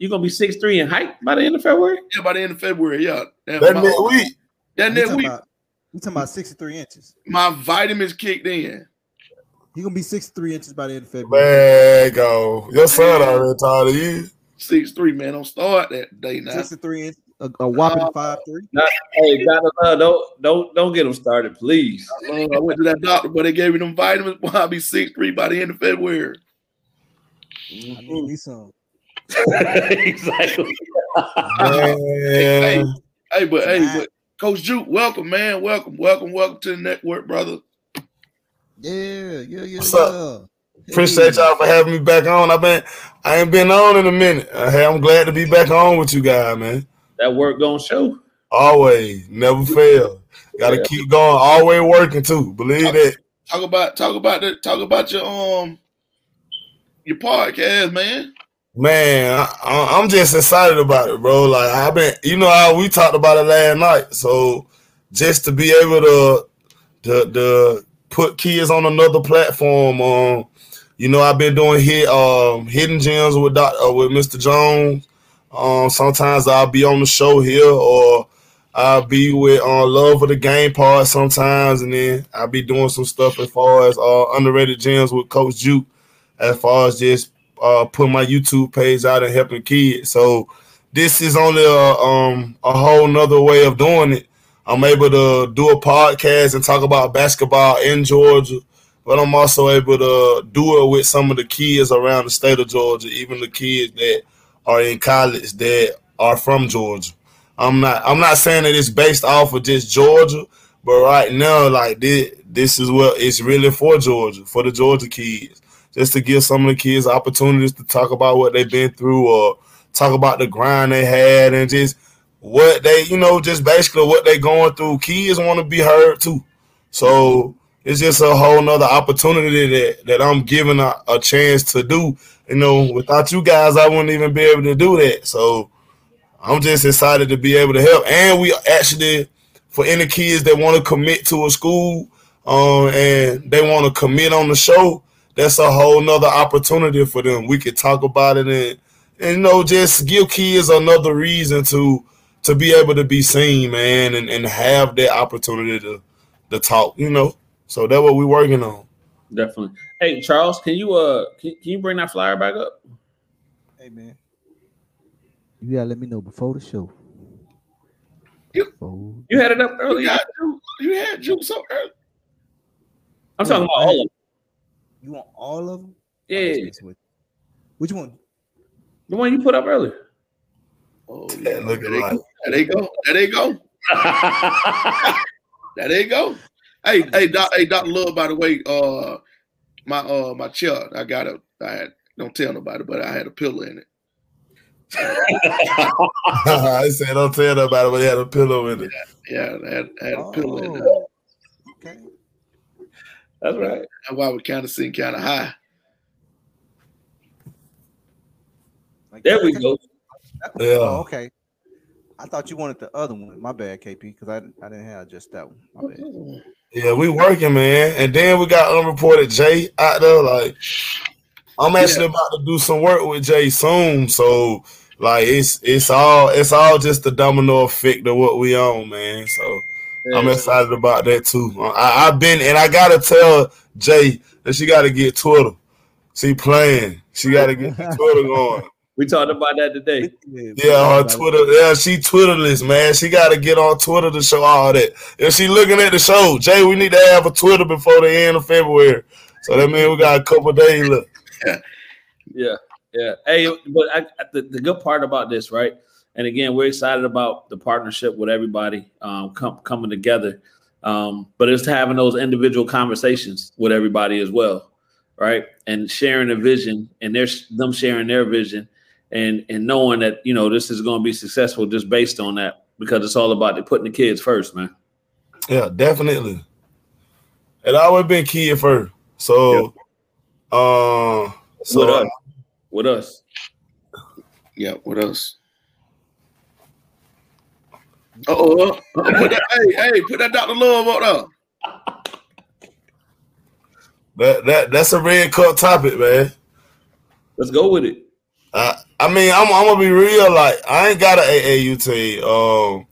F: Uh,
B: You gonna be six three in height by the end of February?
C: Yeah, by the end of February. Yeah, that,
F: that
C: my,
F: next week.
C: that
D: You
C: next week,
D: about, you talking about 63 inches.
C: my vitamins kicked in.
D: He gonna be 63 inches by the end of February.
F: Man, go. Your son already taller than you.
C: Six three, man. Don't start that day now.
D: 63 inches, a, a whopping
C: Uh,
D: five three.
B: Hey, Dr. Love, don't don't don't get him started, please.
C: Uh, I went to that doctor, but they gave me them vitamins. Boy, (laughs) I'll be six three by the end of February.
D: I need me some. (laughs)
B: exactly.
F: Man.
C: Hey, but hey, but Coach Juke, welcome, man. Welcome, welcome, welcome to the network, brother.
D: Yeah, yeah, yeah.
F: What's
D: yeah.
F: up? Appreciate y'all for having me back on. I've been I ain't been on in a minute. Uh, Hey, I'm glad to be back on with you guys, man.
B: That work gonna show.
F: Always, never fail. Gotta
B: Yeah.
F: keep going. Always working too. Believe that.
C: Talk about talk about the talk about your um your podcast, man.
F: Man, I, I'm just excited about it, bro. Like I've been, you know, how we talked about it last night. So just to be able to, to, to put kids on another platform, um, you know, I've been doing hit, um, hidden gems with uh, with Mr. Jones. Um, sometimes I'll be on the show here, or I'll be with uh, Love of the Game part sometimes, and then I'll be doing some stuff as far as uh, underrated gems with Coach Juke, as far as just uh putting my YouTube page out and helping kids. So this is only a um a whole nother way of doing it. I'm able to do a podcast and talk about basketball in Georgia, but I'm also able to do it with some of the kids around the state of Georgia, even the kids that are in college that are from Georgia. I'm not I'm not saying that it's based off of just Georgia, but right now, like this, this is what it's really for Georgia, for the Georgia kids, just to give some of the kids opportunities to talk about what they've been through or talk about the grind they had and just what they, you know, just basically what they going through. Kids want to be heard too, so it's just a whole nother opportunity that that I'm giving a, a chance to do. You know, without you guys, I wouldn't even be able to do that. So I'm just excited to be able to help. And we actually, for any kids that want to commit to a school um, and they want to commit on the show, that's a whole nother opportunity for them. We could talk about it and, and you know, just give kids another reason to to be able to be seen, man, and, and have that opportunity to to talk, you know. So that's what we're working on.
B: Definitely. Hey, Charles, can you uh can, can you bring that flyer back up?
D: Hey man. You gotta let me know before the show.
C: You,
B: You had it up
C: you,
B: earlier.
C: got you had Juice so early.
B: I'm talking about all of them.
D: You want all of them?
B: Yeah,
D: Which one?
B: the one you put up earlier.
C: Oh,
F: Yeah, look at
C: go. There they go. There they go. (laughs) There they go. Hey, hey, doc, hey, Doctor Love. By the way, uh, my uh, my chair. I got a. I had, don't tell nobody, but I had a pillow in it. (laughs)
F: I said, don't tell nobody, but he had a pillow in it.
C: Yeah, I had, I had a pillow in it.
D: Oh, Okay.
B: That's right.
C: That's why we kind of sitting kind of high.
D: Like
B: There we go.
F: Yeah.
D: Oh, okay. I thought you wanted the other one. My bad, KP, because I, I didn't have just that one. My bad.
F: Yeah, we working, man. And then we got unreported Jay out there. Like, I'm actually about to do some work with Jay soon. So, like, it's it's all it's all just the domino effect of what we own, man. So I'm excited about that too. I, I've been and I gotta tell Jay that she gotta get Twitter. She playing. She gotta get Twitter going. (laughs)
B: We talked about that today.
F: Yeah, her Twitter. Yeah, she Twitterless, man. She got to get on Twitter to show all that. If she looking at the show, Jay, we need to have a Twitter before the end of February. So that means we got a couple days left. (laughs)
B: Yeah, yeah. Hey, but I, the, the good part about this, right? And again, we're excited about the partnership with everybody um, com- coming together. Um, but it's having those individual conversations with everybody as well, right? And sharing a vision, and they're them sharing their vision, and and knowing that you know this is going to be successful just based on that because it's all about the, putting the kids first, man.
F: Yeah, definitely. It always been key at first. So, uh, so
B: with us, with us.
C: Yeah, what else? Oh, uh, put that, hey, hey, put that Dr. Love up there.
F: that that that's a red cup topic, man.
B: Let's go with it.
F: Uh, I mean, I'm, I'm gonna be real. Like, I ain't got an AAUT. Um,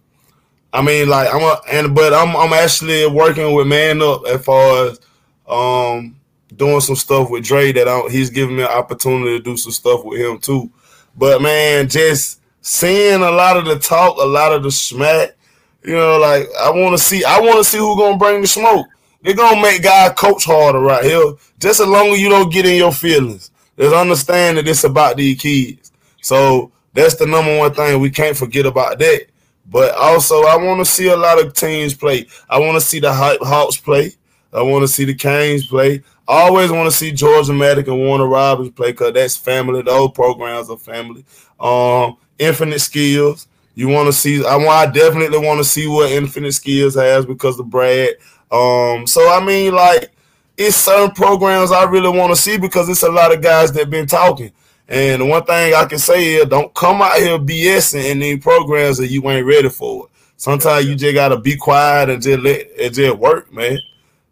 F: I mean, like, I'm a, and but I'm I'm actually working with Man Up as far as um doing some stuff with Dre that I, he's giving me an opportunity to do some stuff with him too. But man, just seeing a lot of the talk, a lot of the smack, you know, like I want to see, I want to see who gonna bring the smoke. They're gonna make guy coach harder right here. Just as long as you don't get in your feelings. Just understand that it's about these kids. So that's the number one thing. We can't forget about that. But also, I want to see a lot of teams play. I want to see the Hawks play. I want to see the Canes play. I always want to see Georgia Matic and Warner Robins play because that's family. The whole programs are family. Um, Infinite Skills. You want to see? I want. I definitely want to see what Infinite Skills has because of Brad. Um, so I mean, like, it's certain programs I really want to see because it's a lot of guys that been talking. And the one thing I can say is, don't come out here BSing in these programs that you ain't ready for. it. Sometimes you just gotta be quiet and just let it just work, man.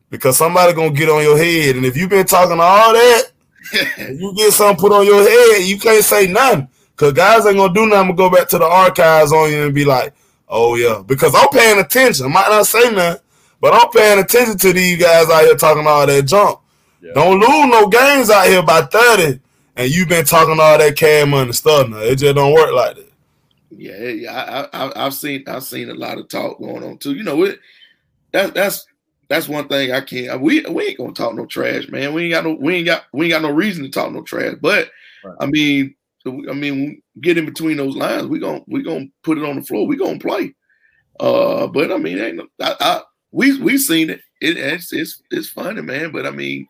F: Because somebody gonna get on your head, and if you've been talking all that, (laughs) you get something put on your head, you can't say nothing. Cause guys ain't gonna do nothing but go back to the archives on you and be like, "Oh yeah," because I'm paying attention. I might not say nothing, but I'm paying attention to these guys out here talking all that junk.
B: Yeah.
F: Don't lose no games out here by 30, and you've been talking all that cash money stuff. Now it just don't work like that.
C: Yeah, yeah. I, I, I've seen, I've seen a lot of talk going on too. You know, it that that's that's one thing I can't. We we ain't gonna talk no trash, man. We ain't got no we ain't got we ain't got no reason to talk no trash. But right. I mean, I mean, get in between those lines. We gonna we gonna put it on the floor. We gonna play. Uh, but I mean, ain't I, I we we seen it. it. It's it's it's funny, man. But I mean,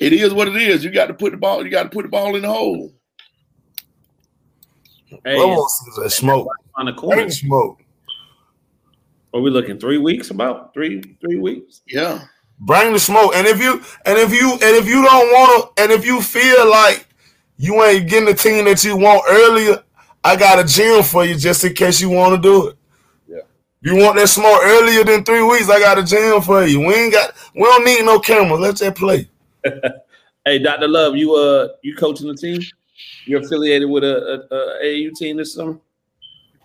C: it is what it is. You got to put the ball. You got to put the ball in the hole.
F: Hey, that smoke
B: on the corner.
F: Smoke.
B: Are we looking three weeks? About three three weeks?
C: Yeah.
F: Bring the smoke, and if you and if you and if you don't want to, and if you feel like you ain't getting the team that you want earlier, I got a gym for you just in case you want to do it.
C: Yeah.
F: You want that smoke earlier than three weeks? I got a gym for you. We ain't got. We don't need no cameras. Let that play. (laughs)
B: hey, Doctor Love, you uh, you coaching the team? You're affiliated with a, a, a AAU team this summer.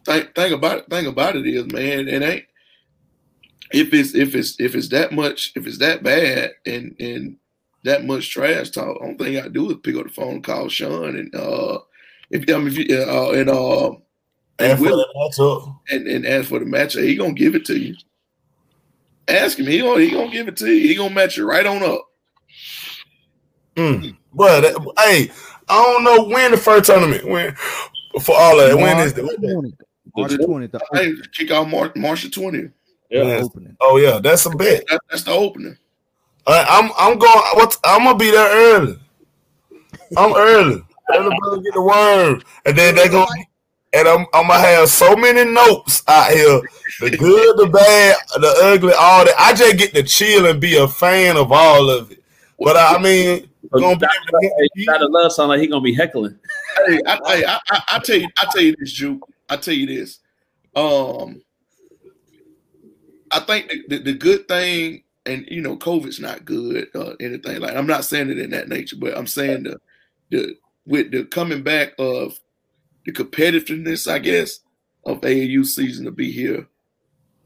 C: Think, think about it. Think about it is, man. It ain't if it's if it's if it's that much if it's that bad and and that much trash talk, only thing I do is pick up the phone, and call Sean, and uh, if I mean if you uh, and uh, and, will, and and ask for the matchup, he gonna give it to you. Ask him, he gonna he gonna give it to you. He gonna match it right on up.
F: Mm. But hey, I don't know when the first tournament when for all of that. When is the
D: March 20th?
C: Hey, kick off March March 20th.
F: Yeah, opening. Oh yeah, that's a bet.
C: That, that's the opening.
F: Uh, I'm I'm going. What I'm gonna be there early. I'm early. Everybody get the word, and then they gonna. And I'm, I'm gonna have so many notes out here: the good, the bad, the ugly, all that. I just get to chill and be a fan of all of it. But I mean,
B: gonna be Dr. Love sound like he gonna be heckling.
C: Hey, I, I, I, I, tell you, I tell you this, Juke. I tell you this. Um, I think the, the, the, good thing, and you know, COVID's not good or uh, anything like. I'm not saying it in that nature, but I'm saying the the with the coming back of the competitiveness, I guess, of AAU season to be here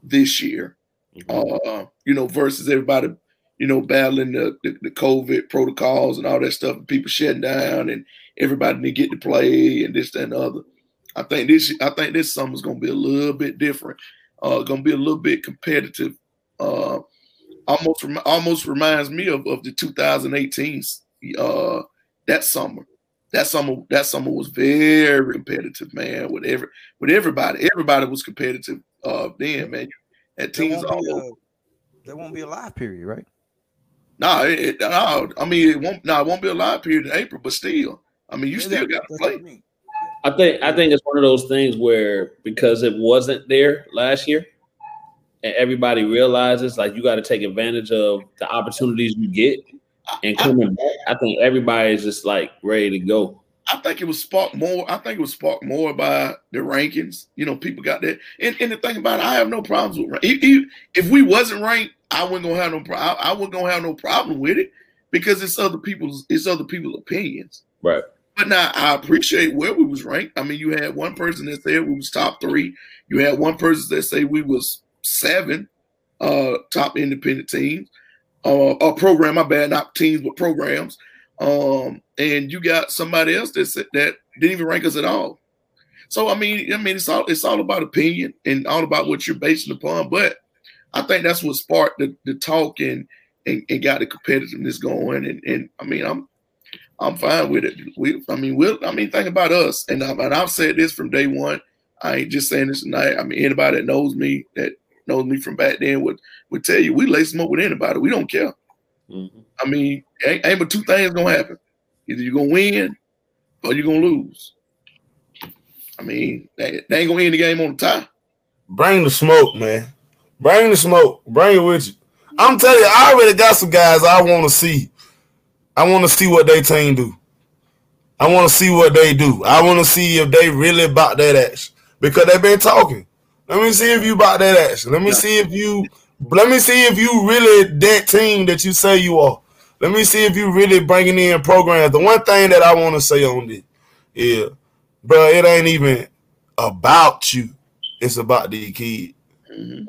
C: this year. Mm-hmm. Uh, you know, versus everybody, you know, battling the, the, the COVID protocols and all that stuff, and people shutting down, and everybody need to get to play and this that, and the other. I think this I think this summer's gonna be a little bit different uh, going to be a little bit competitive. Uh, almost almost reminds me of, of the 2018 uh, that summer. That summer that summer was very competitive, man. With every with everybody, everybody was competitive uh, then, man. At teams all
D: over. There won't be a live period, right?
C: No, it, no, I mean it won't. No, it won't be a live period in April, but still, I mean you yeah, still got to play.
B: I think I think it's one of those things where because it wasn't there last year, and everybody realizes like you got to take advantage of the opportunities you get and coming back. I think everybody is just like ready to go.
C: I think it was sparked more. I think it was sparked more by the rankings. You know, people got that. And, and the thing about it, I have no problems with if, if we wasn't ranked, I wasn't gonna have no. problem. I wasn't gonna have no problem with it because it's other people's. It's other people's opinions.
B: Right.
C: But now I appreciate where we was ranked. I mean, you had one person that said we was top three. You had one person that say we was seven uh, top independent teams. Uh, a program, my bad, not teams, but programs. Um, and you got somebody else that that didn't even rank us at all. So I mean, I mean, it's all it's all about opinion and all about what you're basing upon. But I think that's what sparked the, the talk and, and, and got the competitiveness going. And, and I mean, I'm I'm fine with it. We, I mean, we'll, I mean, think about us, and, I, and I've said this from day one. I ain't just saying this tonight. I mean, anybody that knows me, that knows me from back then, would would tell you we lace them up with anybody. We don't care. Mm-hmm. I mean, ain't, ain't but two things gonna happen: either you're gonna win or you're gonna lose. I mean, they, they ain't gonna end the game on the tie.
F: Bring the smoke, man. Bring the smoke. Bring it with you. I'm telling you, I already got some guys I want to see I want to see what they team do. I want to see what they do. I want to see if they really bought that action because they've been talking. Let me see if you bought that action. Let me yeah. see if you. Let me see if you really that team that you say you are. Let me see if you really bringing in programs. The one thing that I want to say on this, yeah, bro, it ain't even about you. It's about the kid. Mm-hmm. You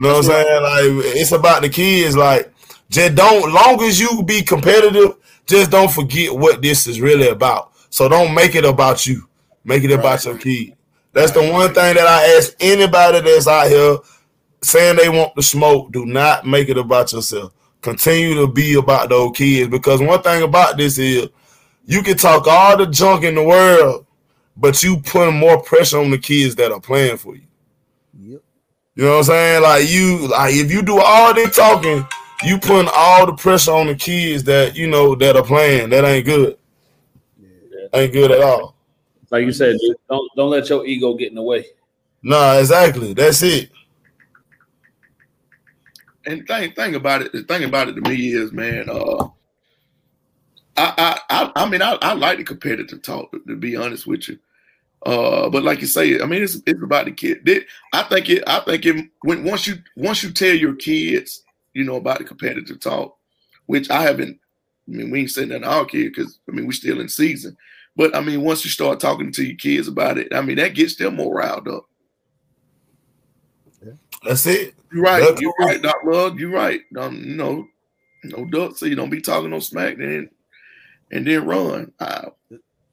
F: know what I'm saying? Like it's about the kids. Like just don't. Long as you be competitive just don't forget what this is really about. So don't make it about you. Make it about right. your kid. That's the one thing that I ask anybody that's out here saying they want to smoke, do not make it about yourself. Continue to be about those kids because one thing about this is you can talk all the junk in the world, but you putting more pressure on the kids that are playing for you.
D: Yep.
F: You know what I'm saying? Like you, like if you do all this talking, you putting all the pressure on the kids that you know that are playing. That ain't good. Ain't good at all.
B: Like you said, dude, don't don't let your ego get in the way.
F: Nah, exactly. That's it.
C: And thing thing about it, the thing about it to me is, man, uh, I I I, I mean, I, I like the competitive talk. To, to be honest with you, uh, but like you say, I mean, it's it's about the kid. They- I think it. I think it. When once you once you tell your kids, you know, about the competitive talk, which I haven't. I mean, we ain't saying that to our kid because I mean we're still in season. But I mean, once you start talking to your kids about it, I mean that gets them more riled up.
F: That's it.
C: You're right.
F: That's
C: You're right, Doc Love. You're right. Um, you know, no duck. So you don't be talking no smack, then and then run. Uh,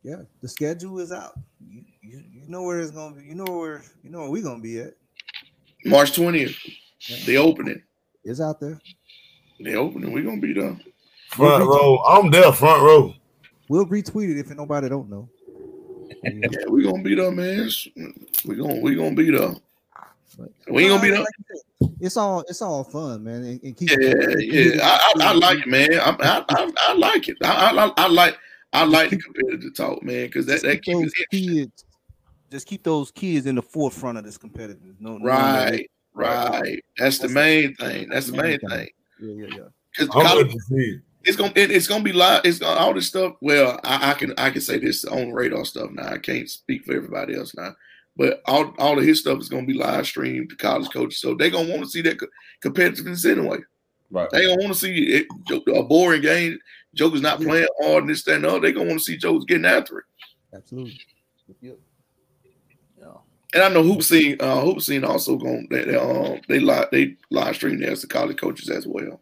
D: Yeah, the schedule is out. You, you, you know where it's gonna be. You know where you know where we gonna be at.
C: March twentieth, the opening.
D: It's out there.
C: The opening. We're gonna be there.
F: Front row. I'm there. Front row.
D: We'll retweet it if nobody don't know. Yeah.
C: Yeah, we're gonna be there, man. We're gonna we gonna be there.
D: But-
C: We ain't gonna be
D: Nah,
C: there.
D: like It's all it's all fun, man. And, and keep
C: Yeah, yeah. I, I, I like it, man. I, I, I, I like it. I, I, I like I like the competitive talk, man, because that, that
G: keep
C: keeps
G: those kids. Just keep those kids in the forefront of this competitiveness. No, no,
C: Right, right. That's the main thing. That's the main thing.
D: Yeah, yeah, yeah.
C: Because
F: I'm
C: college
F: ready to see it.
C: it's gonna it, it's gonna be live. It's gonna, all this stuff. Well, I, I can I can say this on radar stuff now. I can't speak for everybody else now, but all all of his stuff is gonna be live streamed to college coaches. So they're gonna want to see that co- competitiveness anyway.
B: Right.
C: They gonna want to see it, a boring game. Joker's not playing hard and this that, and the other. They gonna want to see Joker's getting after it.
D: Absolutely. Yep.
C: And I know HoopSeen, uh, HoopSeen also going they, they, um, they live they live stream there as the college coaches as well.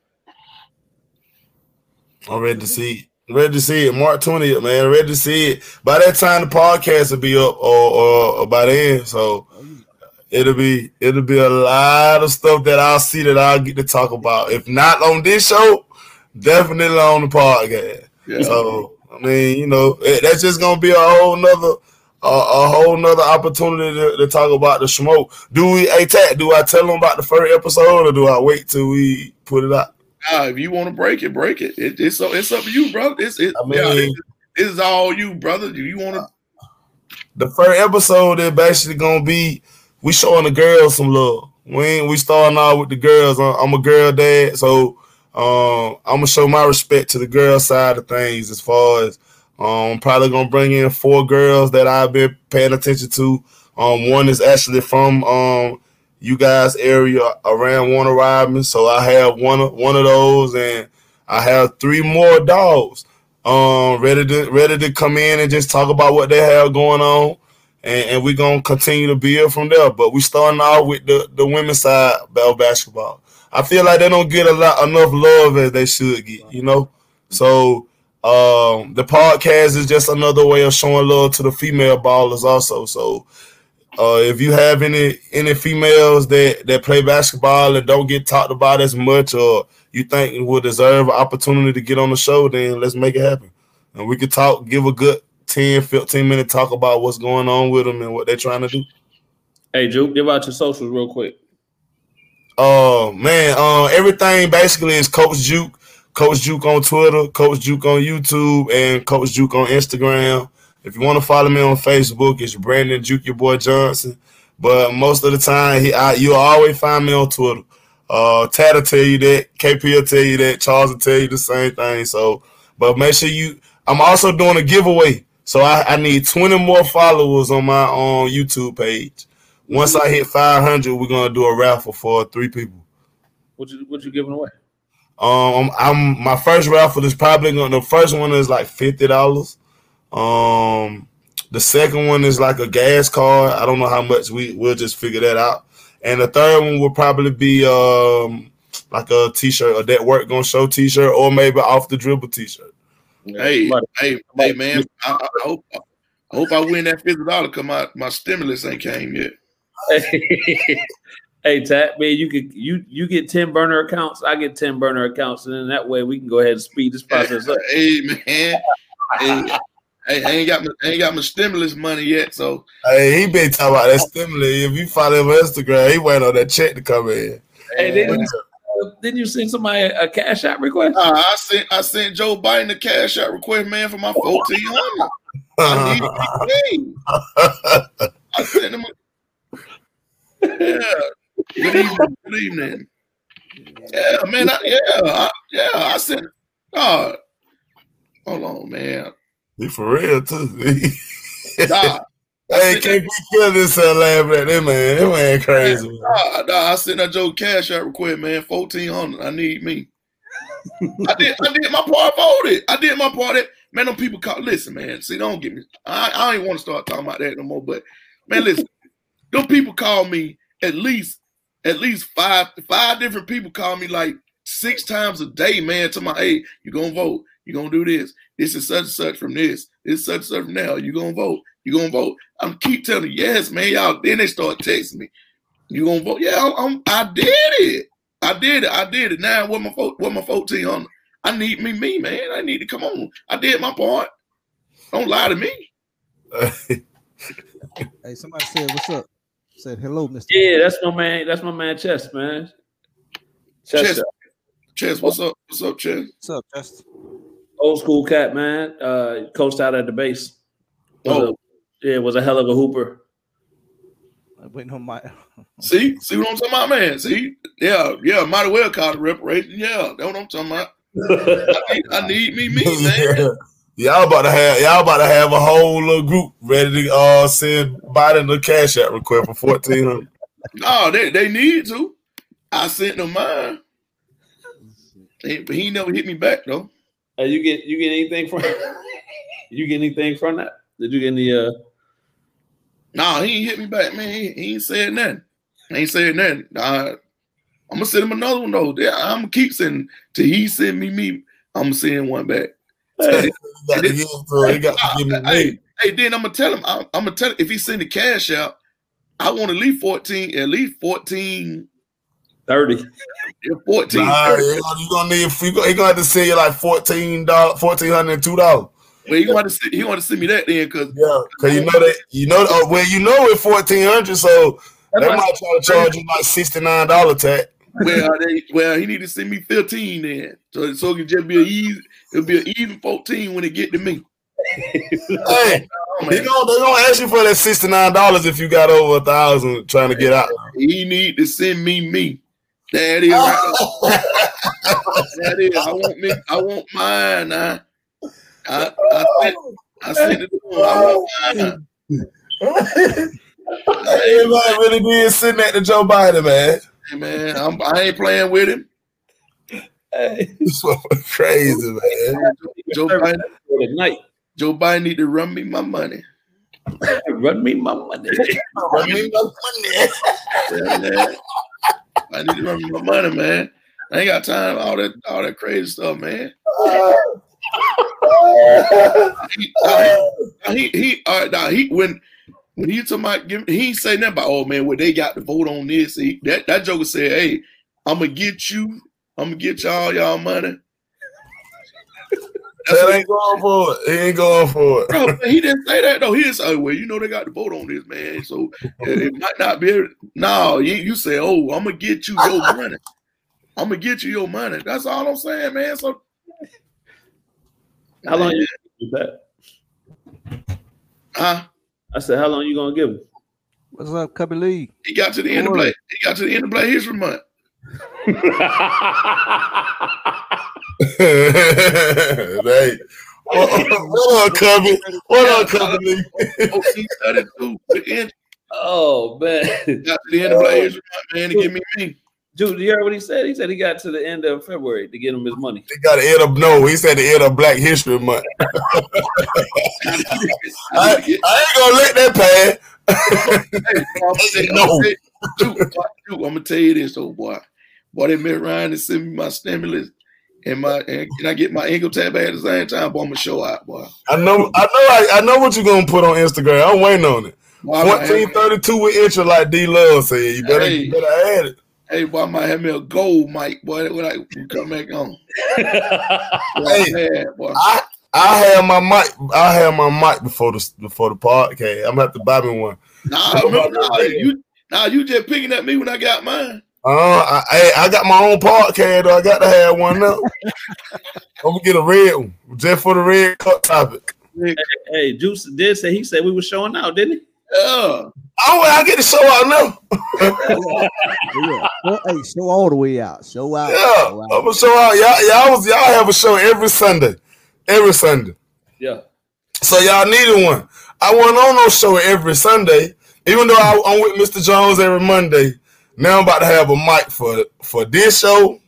F: I'm ready to see it. Ready to see it. March 20th, man. Ready to see it. By that time, the podcast will be up or, or, or by then. So it'll be it'll be a lot of stuff that I'll see that I'll get to talk about. If not on this show, definitely on the podcast.
C: Yeah.
F: So I mean, you know, it- that's just gonna be a whole nother a, a whole nother opportunity to, to talk about the smoke. Do we hey Tat, do I tell them about the first episode or do I wait till we put it out?
C: Nah, if you want to break it, break it. it it's so it's up to you, bro. It's it,
F: I mean-
C: yeah, it- it's all you, brother. Do you want to?
F: The first episode is basically gonna be we showing the girls some love. We ain't, we starting out with the girls. I'm, I'm a girl dad, so um, I'm gonna show my respect to the girl side of things. As far as um, probably gonna bring in four girls that I've been paying attention to. Um, one is actually from um, you guys area around Warner Robin, so I have one one of those, and I have three more dogs um ready to ready to come in and just talk about what they have going on and, and we're gonna continue to build from there. But we starting off with the the women's side of basketball. I feel like they don't get a lot enough love as they should get you know? So um the podcast is just another way of showing love to the female ballers also so uh, if you have any any females that that play basketball and don't get talked about as much, or you think will deserve an opportunity to get on the show, then let's make it happen. And we could talk, give a good 10, 15 minute talk about what's going on with them and what they're trying to do.
B: Hey, Juke, give out your socials real quick.
F: Oh man, uh, everything basically is Coach Juke, Coach Juke on Twitter, Coach Juke on YouTube, and Coach Juke on Instagram. If you want to follow me on Facebook, it's Brandon Juke, your boy Johnson. But most of the time, he, I, you'll always find me on Twitter. Uh, Tad will tell you that, KP will tell you that, Charles will tell you the same thing. So, but make sure you. I'm also doing a giveaway, so I, I need 20 more followers on my own YouTube page. Once I hit 500, we're gonna do a raffle for three people.
B: What you what you giving away?
F: Um, I'm my first raffle is probably gonna. The first one is like fifty dollars. Um, the second one is like a gas card. I don't know how much. We we'll just figure that out. And the third one will probably be um like a t-shirt, a that work gonna show t-shirt, or maybe off the dribble t-shirt.
C: Hey,
B: Somebody-
C: hey, hey, man! I, I, I hope I hope I win that fifty dollars. Cause my my stimulus ain't came yet. (laughs)
B: Hey, Tat, man, you could you you get ten burner accounts. I get ten burner accounts, and then that way we can go ahead and speed this process up. (laughs)
C: hey man, hey, hey, I ain't got my I ain't got my stimulus money yet, so
F: Hey, he been talking about that stimulus. If you follow him on Instagram, he waiting on that check to come in.
B: Hey, didn't you, didn't you send somebody a cash out request?
C: uh, I sent I sent Joe Biden a cash out request, man, for my fourteen hundred. I need it. (laughs) I sent him. A, yeah. Good evening. Good evening. Yeah, man. I, yeah, I, yeah. I sent. Oh, hold on, man.
F: He for real too. (laughs)
C: Nah,
F: hey, can't be killing this son laughing at him, man. That man crazy. Man.
C: nah, nah, I sent that Joe cash out request, man. Fourteen hundred. I need me. I did. I did my part. Voted. I did my part. That man. Them people call. Listen, man. See, don't get me. I, I ain't want to start talking about that no more. But man, listen. them people call me at least at least five five different people call me like six times a day, man. To my hey, you gonna vote? You gonna do this? This is such and such from this. This is such and such from now. You gonna vote? You gonna vote? I'm keep telling you, yes, man. Y'all. Then they start texting me. You gonna vote? Yeah, I'm, I'm- i did it. I did it. I did it. Now what my fo- what my fourteen hundred? I need me, me, man. I need to come on. I did my part. Don't lie to me. (laughs)
D: Hey, somebody said, "What's up?" Said, "Hello, Mister."
B: Yeah, that's my man. That's my man, Chess, man. Chess,
C: Chess. Chess, what's up? What's up, Chess?
D: What's up, Just?
B: Old school cat, man. Uh, coached out at the base. Was
C: Oh.
B: a, yeah, was a hell of a hooper.
D: I'm waiting on my. (laughs)
C: See, see what I'm talking about, man. See, yeah, yeah, might as well call it reparation. Yeah, that's what I'm talking about. I need, I need me, me, (laughs) man.
F: y'all about to have y'all about to have a whole little group ready to uh send Biden the cash out request for fourteen hundred.
C: No, they, they need to. I sent them mine. He- But he never hit me back though.
B: Uh, you get you get anything from (laughs) you get anything from that? Did you get any uh
C: Nah, he ain't hit me back, man. He, he ain't said nothing. He ain't said nothing. Nah, I'm gonna send him another one though. Yeah, I'm gonna keep sending till he send me me. I'm gonna send one back. (laughs)
F: He got to give him to- he got to
C: Hey,
F: me.
C: hey, then I'm gonna tell him. I'm, I'm gonna tell him if he send the cash out, I want at least 14, at least 14,
B: 30?
C: yeah, 14.
F: Nah,
C: 30.
F: you gonna, gonna need you gonna, he gonna have to send you like fourteen dollars, fourteen hundred and two dollars.
C: Well, he want to see, he want to send me that then because
F: Yeah, cause you know that you know uh, well you know it's fourteen hundred, so they
B: That's
F: might try to charge you like sixty nine dollar tax.
C: well, they, well, he need to send me 15 then, so so it can just be an easy, it'll be an even 14 when it get to me.
F: Hey,
C: Oh,
F: they
C: man.
F: gonna they gonna ask you for that sixty nine dollars if you got over a thousand trying to get out.
C: He need to send me me. That is right. that is. I want me. I want mine. Now. I I sent, I oh. sent it. I want mine. (laughs)
F: Everybody really did sitting at the Joe Biden man.
C: Hey, man, I'm, I ain't playing with him.
B: Hey, (laughs)
F: This crazy, man.
C: Joe Biden,
B: tonight.
C: Joe Biden need to run me my money.
B: Run me my money. Run me my money.
C: yeah, man. (laughs) I need to run my money, man. I ain't got time all that all that crazy stuff, man. He, uh, he, he, he when when he talking he ain't say nothing about oh man, what they got to vote on this. He, that that joker said, hey, I'm gonna get you, I'm gonna get y'all y'all money. That's
F: That ain't going for it. He ain't going for it.
C: Bro, he didn't say that though. He didn't say, oh, "Well, you know they got the vote on this, man." So it, it might not be. able- No, you, you say, "Oh, I'm gonna get you your (laughs) money. I'm gonna get you your money." That's all I'm saying, man. So
B: How long you gonna give that?
C: Huh?
B: I said, how long you gonna give him?
D: What's up, Cubby Lee?
C: He got to the end of play. He got to the end of Black History Month. (laughs) (laughs)
F: hey, what, what up, Cubby? What up, Cubby?
C: Oh, he started to the end.
B: oh man,
C: Got to the end of Black man. To give me me.
B: dude, you heard what he said? He said he got to the end of February to get him his money.
F: He got the end of no. He said the end of Black History Month. (laughs)
C: I
F: I,
C: need to get-
F: I ain't gonna let that pass.
C: Hey, I'm gonna say- I'm
F: No.
C: gonna say- Dude, dude, I'm gonna tell you this, though, oh, boy. Boy, they met Ryan and send me my stimulus and my and can I get my income tax back at the same time? Boy, I'm gonna show out, boy.
F: I know, I know, I, I know what you're gonna put on Instagram. I'm waiting on it.
C: Boy, I might
F: 1432 with intro like D Love said. You better,
C: Hey.
F: you better add it.
C: Hey, boy, I might have me a gold mic, boy. When I come back on. (laughs)
F: Hey.
C: yeah, boy.
F: I I have my mic. I have my mic before the before the podcast. I'm gonna have to buy me one.
C: Nah, remember, nah, you, nah, you just picking at me when I got mine.
F: Uh, I, I I got my own podcast. Though. I got to have one now. (laughs) I'm gonna get a red one just for the red cup topic.
B: hey, Juice did say he said we were showing out, didn't he?
C: Yeah.
F: Oh, I get to show out now. (laughs)
D: Yeah. Well, hey, show all the way out. Show out.
F: Yeah,
D: Show
F: I'm gonna show out. Y'all, y'all was y'all have a show every Sunday, every Sunday.
B: Yeah.
F: So y'all needed one. I wasn't on no show every Sunday, even though I, I'm with Mr. Jones every Monday. Now I'm about to have a mic for for this show,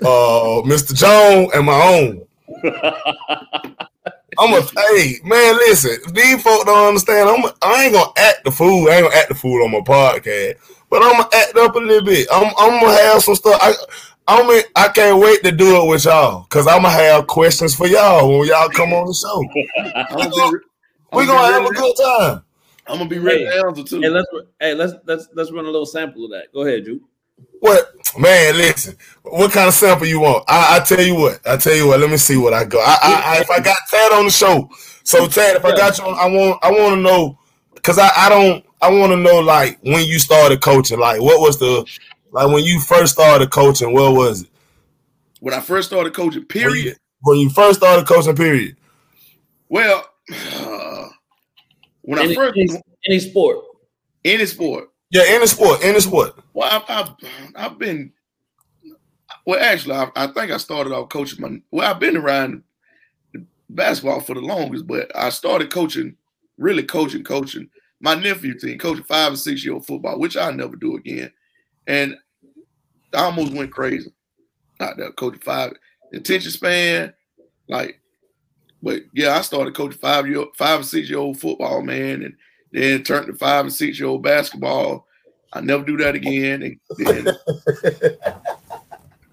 F: uh, (laughs) Mr. Jones, and my own. (laughs) I'm a hey man, listen. These folk don't understand. I'm a, I ain't gonna act the fool. I ain't gonna act the fool on my podcast, but I'm gonna act up a little bit. I'm I'm gonna have some stuff. I I'm in, I can't wait to do it with y'all because I'm gonna have questions for y'all when y'all come on the show. (laughs)
C: I'm gonna
F: We're gonna have a good time.
C: I'm gonna be ready
B: Hey.
C: to answer too.
B: Hey, let's hey let's let's let's run a little sample of that. Go ahead, Juice.
F: What man? Listen, what kind of sample you want? I, I tell you what. I tell you what. Let me see what I got. I, I, I if I got Tad on the show, so Tad, if I got you, on, I want I want to know because I, I don't I want to know like when you started coaching. Like what was the like when you first started coaching? What was it?
C: when I first started coaching,
F: When
C: period.
F: you, when you first started coaching, period.
C: Well, (sighs) uh, when I
B: Any,
C: first
B: any, any sport.
C: any sport,
F: Yeah, any sport, any sport.
C: well, I've, I've I've been. Well, actually, I, I think I started off coaching my. Well, I've been around basketball for the longest, but I started coaching, really coaching, coaching my nephew team, coaching five and six year old football, which I'll never do again, and I almost went crazy. Not that coaching five attention span, like. But yeah, I started coaching five year, five and six year old football, man, and then turned to five and six year old basketball. I never do that again. And then (laughs)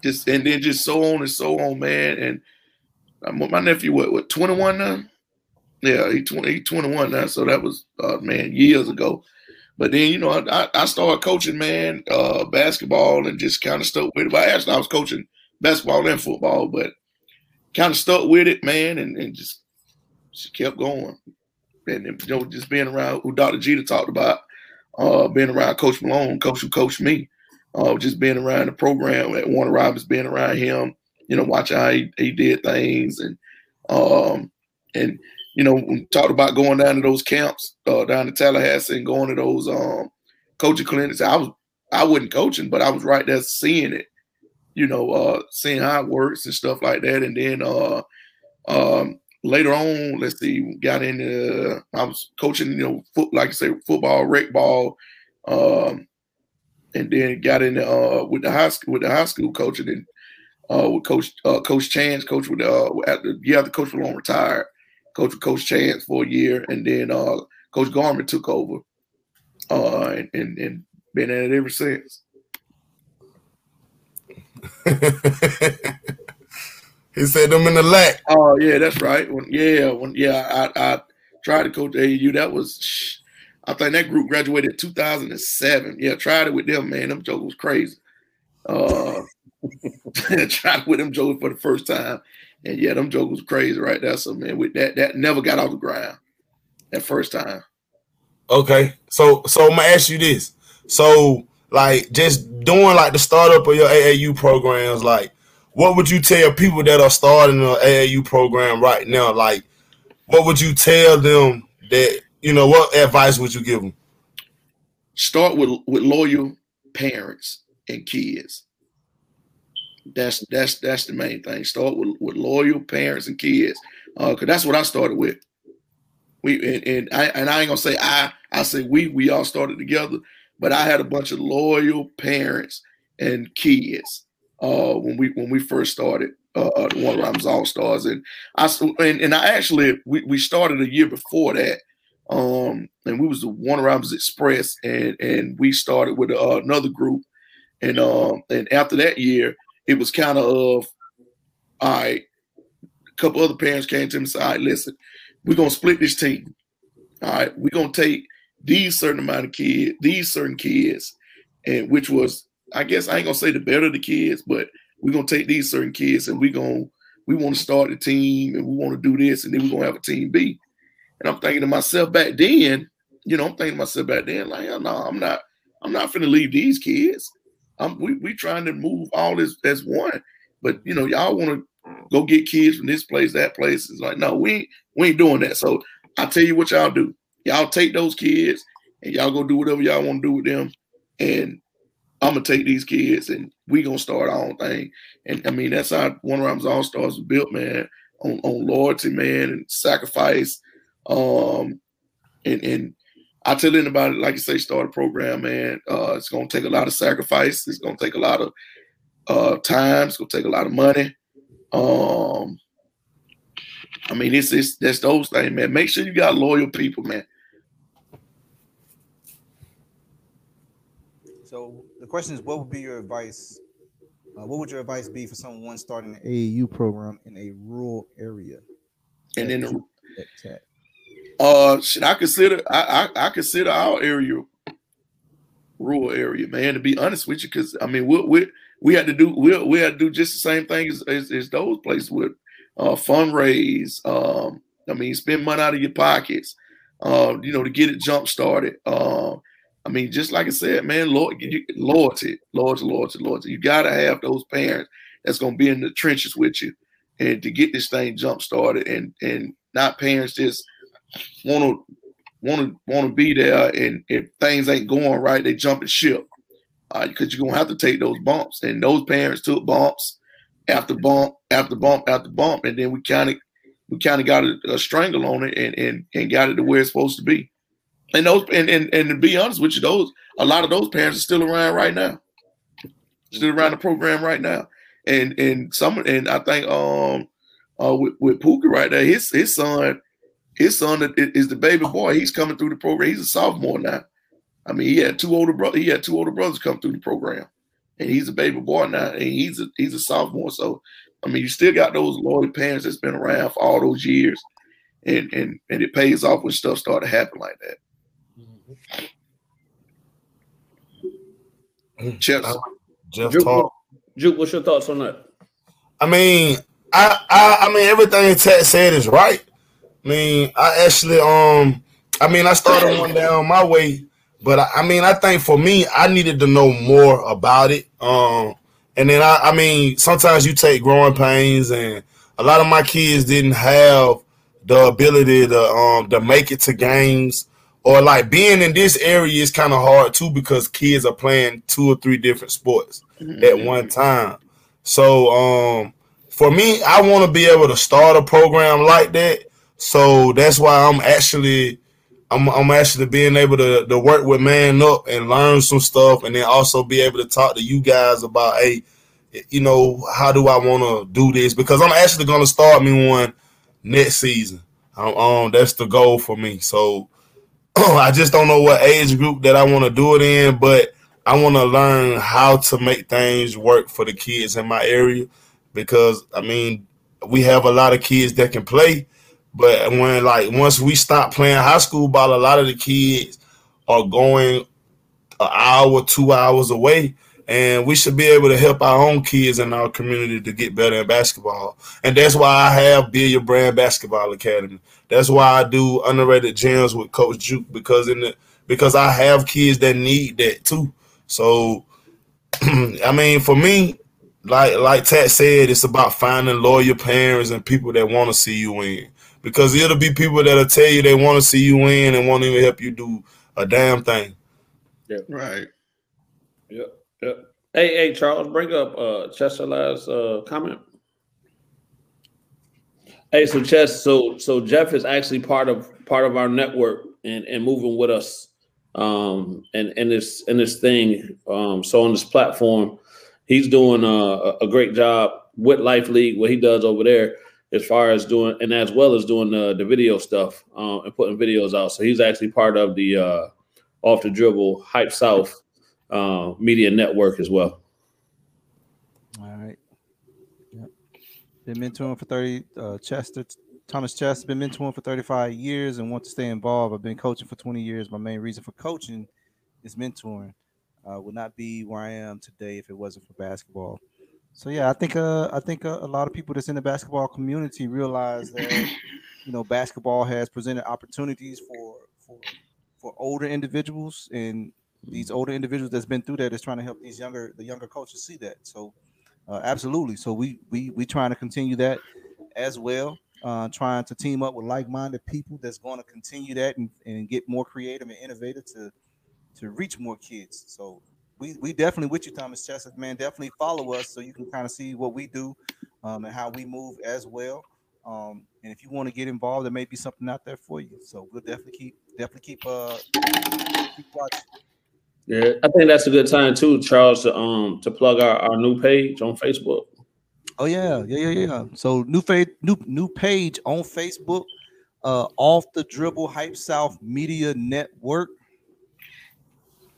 C: just and then just so on and so on, man. And I'm, my nephew, what, what, 21 now? Yeah, he 20, he 21 now. So that was uh, man years ago. But then you know, I, I started coaching, man, uh, basketball and just kind of stuck with it. But actually, I was coaching basketball and football, but kind of stuck with it, man, and, and just, she kept going. And, you know, just being around who Dr. Geter talked about, uh, being around Coach Malone, coach who coached me, uh, just being around the program at Warner Robins, being around him, you know, watching how he, he did things, and um, and you know, talked about going down to those camps, uh, down to Tallahassee, and going to those um coaching clinics. I was I wasn't coaching, but I was right there seeing it, you know, uh, seeing how it works and stuff like that, and then uh, um, later on, let's see, got into I was coaching, you know, foot like I say, football, rec ball, um, and then got into uh with the high school with the high school coaching and uh with Coach uh, Coach Chance, coach with uh at the yeah the coach was long retired, coach with Coach Chance for a year, and then uh Coach Garment took over, uh and and, and been at it ever since. (laughs)
F: he said them in the lack.
C: Oh yeah, that's right. When, yeah, when yeah, I, I tried to coach AAU. That was, I think that group graduated 2007. Yeah, tried it with them, man. Them jokers was crazy. Uh, (laughs) tried it with them jokers for the first time, and yeah, them jokers was crazy right there. So man, with that, that never got off the ground that first time.
F: Okay, so so I'm gonna ask you this. So like just doing like the startup of your AAU programs, like what would you tell people that are starting an AAU program right now? Like, what would you tell them that you know? What advice would you give them?
C: Start with with loyal parents and kids. That's that's that's the main thing. Start with, with loyal parents and kids, Uh because uh, that's what I started with. We and, and I and I ain't gonna say I I say we we all started together, but I had a bunch of loyal parents and kids uh, when we when we first started uh, the Warner Robins All Stars, and I and, and I actually we, we started a year before that, um, and we was the Warner Robins Express, and and we started with uh, another group, and um, and after that year, it was kind of of all right. A couple other parents came to me and said, "All right, listen, we're gonna split this team. All right, we're gonna take these certain amount of kids, these certain kids, and which was, I guess I ain't gonna say the better the kids, but we're gonna take these certain kids and we're gonna we want to start a team and we want to do this and then we're gonna have a team B. And I'm thinking to myself back then, you know, I'm thinking to myself back then, like, no, I'm not, I'm not finna leave these kids. I'm we we trying to move all this as one. But you know, y'all want to go get kids from this place, that place. It's like, no, we we ain't doing that. So I tell you what y'all do. Y'all take those kids and y'all go do whatever y'all want to do with them. And I'm gonna take these kids and we gonna start our own thing. And I mean, that's how Warner Robins All Stars was built, man, on, on loyalty, man, and sacrifice. Um, and and I tell anybody, like you say, start a program, man. Uh, it's gonna take a lot of sacrifice. It's gonna take a lot of uh, time. It's gonna take a lot of money. Um, I mean, it's it's that's those things, man. Make sure you got loyal people, man.
G: So the question is, what would be your advice? Uh, what would your advice be for someone starting an AAU program in a rural area?
C: And then, the, uh, should I consider? I, I I consider our area rural area, man. To be honest with you, because I mean, we we we had to do we we had to do just the same thing as as, as those places would uh, fundraise. Um, I mean, spend money out of your pockets, uh, you know, to get it jump started. Uh, I mean, just like I said, man, loyalty, loyalty, loyalty, loyalty. You got to have those parents that's going to be in the trenches with you, and to get this thing jump started, and and not parents just want to want to want to be there, and if things ain't going right, they jumping ship because uh, you're gonna have to take those bumps, and those parents took bumps after bump after bump after bump, and then we kind of we kind of got a, a, strangle on it and, and and got it to where it's supposed to be. And those and, and and to be honest with you, those a lot of those parents are still around right now, still around the program right now. And and some and I think um uh with, with Pookie right there, his his son, his son is the baby boy. He's coming through the program. He's a sophomore now. I mean, he had two older brothers. He had two older brothers come through the program, and he's a baby boy now, and he's a he's a sophomore. So, I mean, you still got those loyal parents that's been around for all those years, and and and it pays off when stuff start to happen like that.
F: Mm-hmm.
C: Jeff,
F: Jeff
B: Juke,
F: talk.
B: Juke, what's your thoughts on that?
F: I mean, I, I I mean everything Ted said is right. I mean, I actually um I mean I started one down my way, but I, I mean I think for me I needed to know more about it. Um and then I I mean sometimes you take growing pains and a lot of my kids didn't have the ability to um to make it to games or like being in this area is kind of hard too because kids are playing two or three different sports at one time. So um for me, I want to be able to start a program like that. So that's why I'm actually I'm I'm actually being able to, to work with man up and learn some stuff and then also be able to talk to you guys about hey, you know, how do I want to do this? Because I'm actually gonna start me one next season. Um, um that's the goal for me. So (clears throat) I just don't know what age group that I want to do it in, but I want to learn how to make things work for the kids in my area because I mean we have a lot of kids that can play, but when like once we stop playing high school ball, a lot of the kids are going an hour, two hours away, and we should be able to help our own kids in our community to get better in basketball. And that's why I have Be Your Brand Basketball Academy. That's why I do underrated gems with Coach Juke because in the because I have kids that need that too. So (clears throat) I mean, for me, like like Tat said, it's about finding loyal parents and people that want to see you win. Because it'll be people that'll tell you they want to see you win and won't even help you do a damn thing. Yeah.
C: right?
B: Yep. Yep. Hey, hey, Charles, bring up uh Chester last uh comment. Hey, so Chess, so so Jeff is actually part of part of our network and and moving with us um and and this and this thing um so on this platform he's doing a, a great job with life league what he does over there as far as doing and as well as doing uh, the video stuff um, and putting videos out so he's actually part of the uh off the dribble hype south uh, media network as well
G: All right. Been mentoring for 30, uh, Chester,
D: Thomas Chess, been mentoring for 35 years and want to stay involved. I've been coaching for 20 years. My main reason for coaching is mentoring. Uh, would not be where I am today if it wasn't for basketball. So yeah, I think uh, I think uh, a lot of people that's in the basketball community realize that (coughs) you know basketball has presented opportunities for for for older individuals and these older individuals that's been through that is trying to help these younger the younger coaches see that. So uh, absolutely. So we we we trying to continue that as well. Uh, trying to team up with like-minded people that's going to continue that and, and get more creative and innovative to to reach more kids. So we we definitely with you, Thomas Chester, man. Definitely follow us so you can kind of see what we do um, and how we move as well. Um, and if you want to get involved, there may be something out there for you. So we'll definitely keep definitely keep uh keep watching.
B: Yeah, I think that's a good time too, Charles, to um to plug our, our new page on Facebook.
D: Oh yeah, yeah, yeah, yeah. So new page, new new page on Facebook, uh, off the dribble hype South Media Network.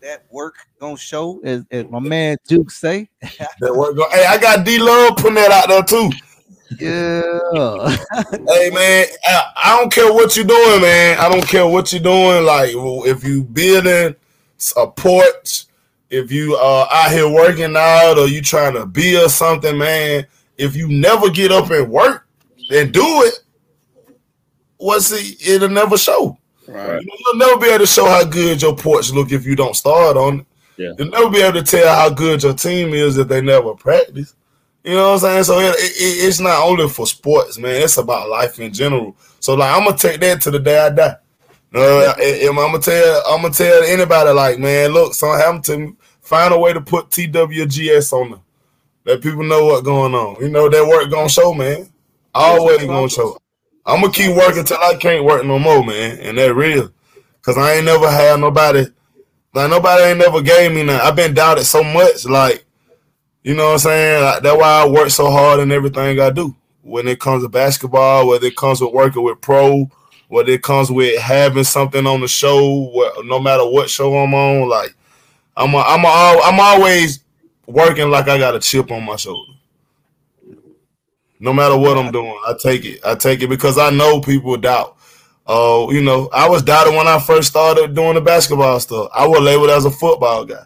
D: That work gonna show, as, as my man Duke say. (laughs)
F: That work go. Hey, I got D Love putting that out there too.
D: Yeah.
F: Hey man, I, I don't care what you're doing, man. I don't care what you're doing. Like if you building a porch, if you are out here working out, or you trying to build something, man. If you never get up and work and do it, what's it? It'll never show.
C: Right.
F: You know, You'll never be able to show how good your porch look if you don't start on it.
B: Yeah.
F: You'll never be able to tell how good your team is if they never practice. You know what I'm saying? So it, it, it's not only for sports, man. It's about life in general. So like, I'm gonna take that to the day I die. Uh, I'm gonna tell, I'm gonna tell anybody like, man, look, something happened to me. Find a way to put TWGS on them. Let people know what's going on. You know that work gonna show, man. Always gonna show. I'm gonna keep working till I can't work no more, man. And that real, cause I ain't never had nobody. Like nobody ain't never gave me nothing. I've been doubted so much, like you know what I'm saying. Like, that's why I work so hard in everything I do. When it comes to basketball, whether it comes with working with pro, whether it comes with having something on the show, no matter what show I'm on, like I'm, a, I'm, a, I'm always working like I got a chip on my shoulder. No matter what I'm doing, I take it. I take it because I know people doubt. Uh, you know, I was doubted when I first started doing the basketball stuff. I was labeled as a football guy.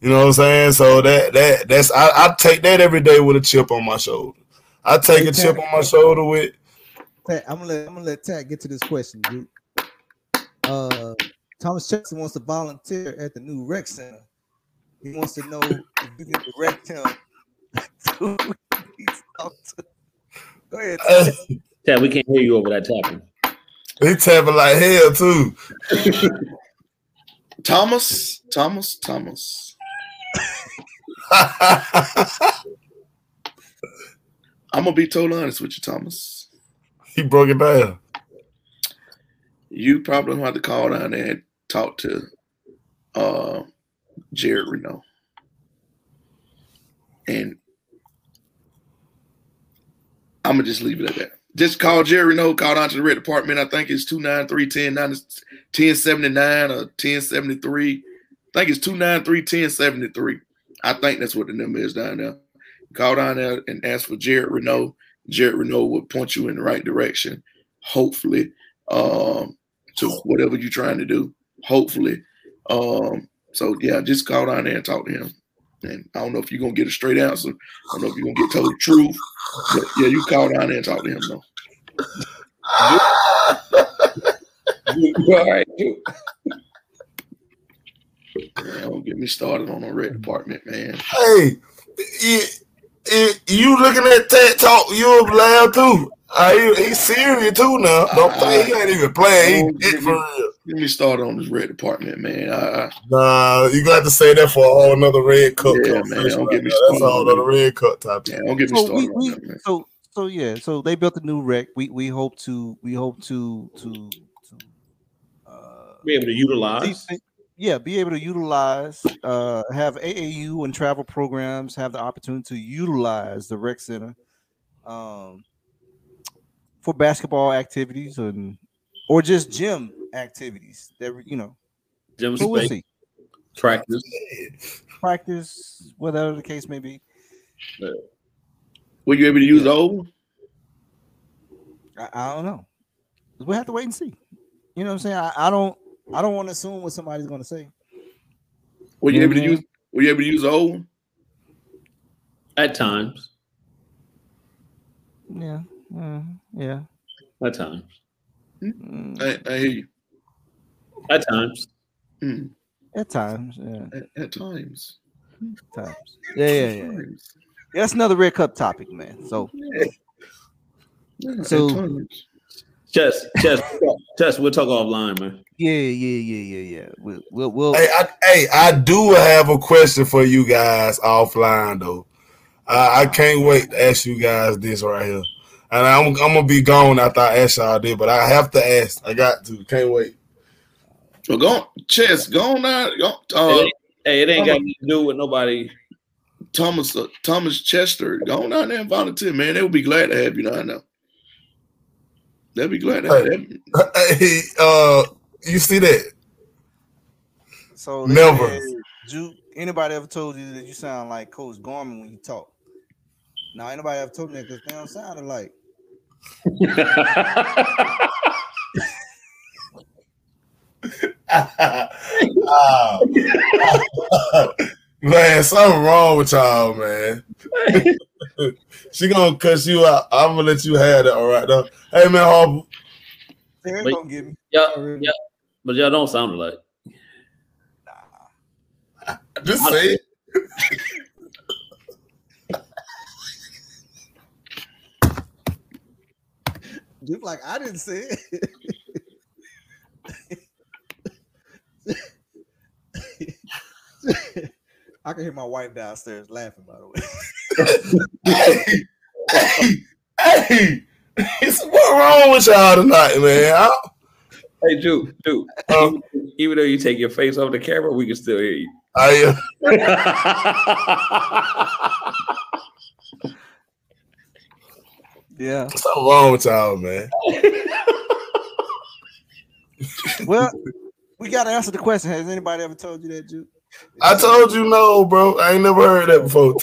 F: You know what I'm saying? So that that that's I, I take that every day with a chip on my shoulder. I take a chip on my shoulder with
H: Tat, I'm gonna let I'm gonna let Tat get to this question, dude. Uh, Thomas Jackson wants to volunteer at the new rec center. He wants to know if you can direct him (laughs) to. Go ahead. Tat.
B: Yeah, we can't hear you over that tapping.
F: he tapping like hell too. (laughs)
C: Thomas, Thomas, Thomas. (laughs) I'm gonna be totally honest with you, Thomas.
F: he broke it down.
C: You probably gonna have to call down there and talk to uh Jared Reno. And I'm gonna just leave it at that. Just call Jerry Reno, call down to the red department. I think it's 293 1079 or 1073. I think it's 293 1073. I think that's what the number is down there. Call down there and ask for Jared Renault. Jared Renault will point you in the right direction, hopefully, um, to whatever you're trying to do. Hopefully. Um, so yeah, just call down there and talk to him. And I don't know if you're gonna get a straight answer. I don't know if you're gonna get told the truth. But yeah, you call down there and talk to him though. (laughs)
B: All right.
C: Man, don't get me started on the red department, man.
F: Hey, you, you- you looking at that talk? You a loud too. Uh, he, he's serious too now. Don't think he ain't even playing. He it for real.
C: Get me start on this red department, man. I, I,
F: Nah, you got to say that for a whole another red cup
C: Yeah, man, don't get me
F: That's a
C: started.
F: whole other red cup topic.
C: yeah, don't get me
D: So
C: started
D: we,
C: on
D: we
C: that, man.
D: so so yeah, so they built a new rec. We we hope to we hope to to to uh
B: Be able to utilize.
D: see- yeah, be able to utilize, uh, have AAU and travel programs have the opportunity to utilize the rec center, um, for basketball activities and or just gym activities. That you know,
B: Gym
D: so we'll
B: space,
D: see.
B: practice.
D: Practice, whatever the case may be.
C: Were you able to use the old one?
G: I, I don't know. We have to wait and see. You know what I'm saying? I, I don't I don't want to assume what somebody's gonna say.
C: Were you able to use? Were you able to use the old one?
B: At times.
G: Yeah. Uh, yeah.
B: At times.
G: Mm,
C: I, I hear you.
B: At times.
C: Mm,
G: at times. Yeah.
C: at, at times.
G: Times. Yeah, yeah, yeah.
C: Times.
G: Yeah, That's another red cup topic, man. So
C: Yeah,
G: So-
B: Chess, chess, chess. We'll talk offline, man.
G: yeah, yeah, yeah, yeah, yeah. We'll we'll, we'll
F: Hey, I, hey, I do have a question for you guys offline though. I, I can't wait to ask you guys this right here, and I'm, I'm gonna be gone after I ask y'all this, but I have to ask. I got to. Can't wait.
C: Well, go on, Chess. Go on now. Go,
B: Hey,
C: uh,
B: hey, it ain't got nothing to do with nobody.
C: Thomas uh, Thomas Chester. Go on down there and volunteer, man. They would be glad to have you down there. They'll be glad to have you.
F: Hey, uh, you see that?
G: so they
F: Never.
G: said, Ju- anybody ever told you that you sound like Coach Gorman when you talk? Now anybody ever told me that because they don't sound alike.
F: Ah. (laughs) man, something wrong with y'all, man. (laughs) she gonna cuss you out. I'm gonna let you have that. All right, though. Hey, man, Harper.
G: They're
B: Wait.
G: gonna get me.
B: yeah, yeah, but y'all don't sound alike.
F: Just say it. (laughs)
D: Just like I didn't see it. I can hear my wife downstairs laughing. By the way,
F: hey, hey, hey, so what wrong with y'all tonight, man? I,
B: Hey, Duke, Duke.
F: um,
B: Even though you take your face off the camera, we can still hear you.
F: I, uh, (laughs)
G: Yeah.
F: something wrong with y'all, man. (laughs)
G: Well, we gotta answer the question. Has anybody ever told you that, Juke?
F: I told you no, bro. I ain't never heard that before.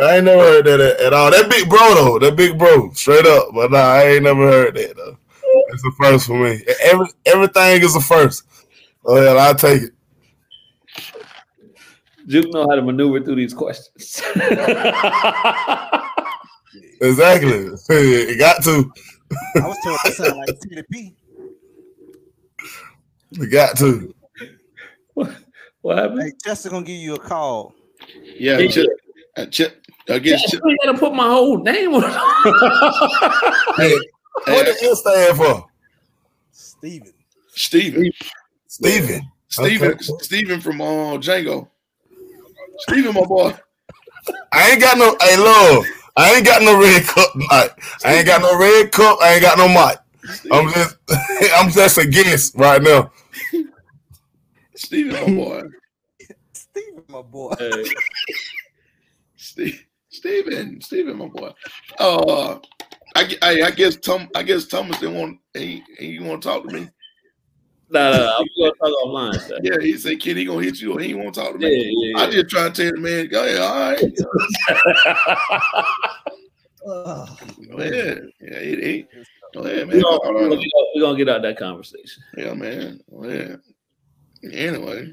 F: I ain't never heard that at, at all. That big bro though, that big bro, straight up. But nah, I ain't never heard that though. It's the first for me. Every everything is a first. Oh yeah, I'll take it.
B: Duke know how to maneuver through these questions. (laughs)
F: Exactly. (laughs) (laughs) it got to.
G: I was told I sound like Tina P.
F: It got to.
B: what happened?
G: Hey, Chester gonna give you a call.
C: Yeah,
B: Hey,
C: Chip, uh, Chip, I guess
B: Yeah,
C: Chip,
B: you gotta put my whole name on it. (laughs)
F: Hey, what
C: hey,
F: does it stand for?
G: Steven.
C: Steven,
F: Steven.
C: Steven,
F: Okay.
C: Steven from uh, Django. Steven, my boy.
F: I ain't got no. Hey, love. I ain't got no red cup tonight. I ain't got no red cup. I ain't got no mic. I'm just. (laughs) I'm just a guest right now.
C: Steven, my boy.
G: Steven, my boy.
B: Hey,
C: Steve, Steven, Steven, my boy. Uh, I, I, I guess Tom, I guess Thomas didn't want he, he want to talk to me.
B: Nah, nah, nah, I'm gonna talk offline. sir.
C: Yeah, he said, "Kid, he gonna hit you, or he want to talk to
B: Yeah,
C: me."
B: yeah,
C: I just try to tell the man, go ahead, all right, (laughs) go ahead, yeah, he, he, go ahead,
B: we
C: man.
B: gonna,
C: All
B: we
C: right.
B: gonna, we gonna get out that conversation.
C: Yeah, man. Go ahead. Anyway,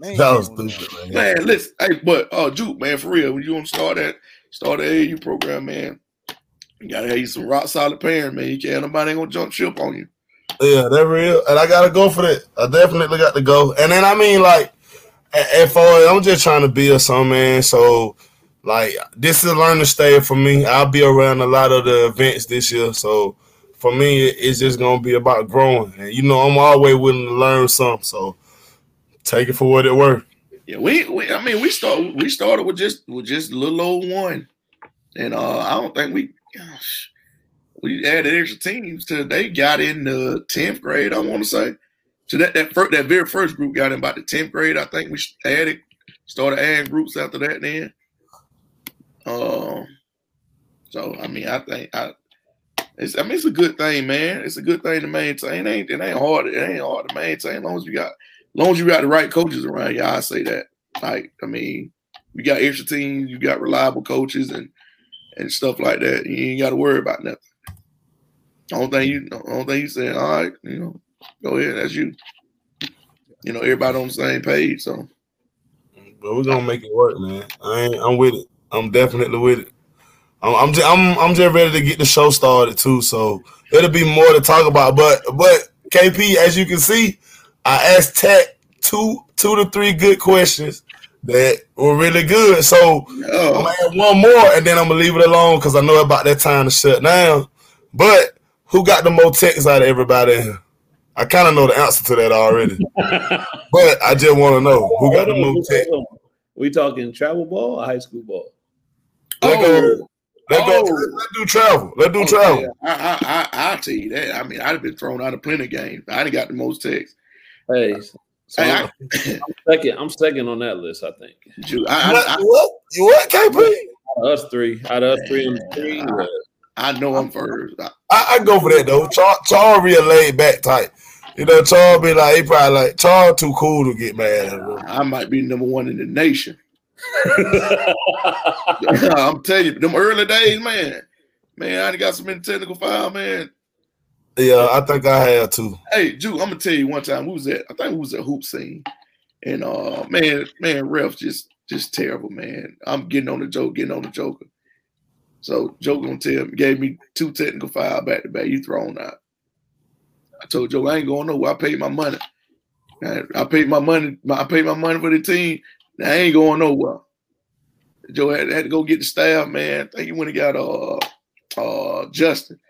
G: Man,
F: That was stupid, man.
C: man, listen, hey, but uh, Juke, man, for real, when you want to start that, start the AAU program, man, you gotta have you some rock solid parents, man. You can't nobody ain't gonna jump ship on you.
F: Yeah, that real, and I gotta go for that. I definitely got to go. And then I mean, like, a- and for I'm just trying to be build something, man. So, like, this is a learning stage for me. I'll be around a lot of the events this year, so for me, it's just gonna be about growing. And you know, I'm always willing to learn something. So, take it for what it worth.
C: Yeah, we, we I mean, we start we started with just with just a little old one, and uh, I don't think we, gosh, we added extra teams to they got in the tenth grade. I want to say, so that that first, that very first group got in about the tenth grade. I think we added started adding groups after that. Then, um, so I mean, I think I. It's, I mean, it's a good thing, man. It's a good thing to maintain. It ain't it ain't hard. It ain't hard to maintain as long as you got as long as you got the right coaches around you, I say that. Like, I mean, you got extra teams, you got reliable coaches and and stuff like that. You ain't got to worry about nothing. Only thing you, only thing you saying, all right, you know, go ahead, that's you. You know, everybody on the same page. So,
F: but we're gonna make it work, man. I ain't, I'm with it. I'm definitely with it. I'm, I'm, just, I'm, I'm just ready to get the show started too. So it'll be more to talk about. But, but KP, as you can see, I asked Tech two, two to three good questions that were really good. So oh. I'm gonna add one more, and then I'm gonna leave it alone because I know about that time to shut down. But who got the most texts out of everybody? I kind of know the answer to that already, (laughs) but I just want to know who got the most texts.
B: We talking travel ball or high school ball?
F: Let oh. go. Let oh. go. Let's do travel. Let's do travel.
C: I, I, I, I'll tell you that. I mean, I'd have been thrown out of plenty of games. I didn't got the most texts.
B: Hey, so hey, (laughs) I'm, I, am second. I'm second on that list. I think.
C: You, I, I,
F: what? You what? KP?
B: Us three. Out of us three and three.
C: I know I'm first. I,
F: I, go for that though. Charles, Charles real laid back type. You know, Charles be like, he probably like Charles too cool to get mad at. Him.
C: I might be number one in the nation. (laughs) (laughs) I'm telling you, them early days, man. Man, I got so many technical files, man.
F: Yeah, I think I have too.
C: Hey, Juke, I'm gonna tell you one time. Who was that? I think we was at HoopSeen, and uh, man, man, ref just just terrible, man. I'm getting on the joke, getting on the joker. So Joe gonna tell me, gave me two technical files back to back. You thrown out. I told Joe I ain't going nowhere. I paid my money. I paid my money. I paid my money for the team. I ain't going nowhere. Joe had, had to go get the staff, man. I think he went and got uh uh Justin.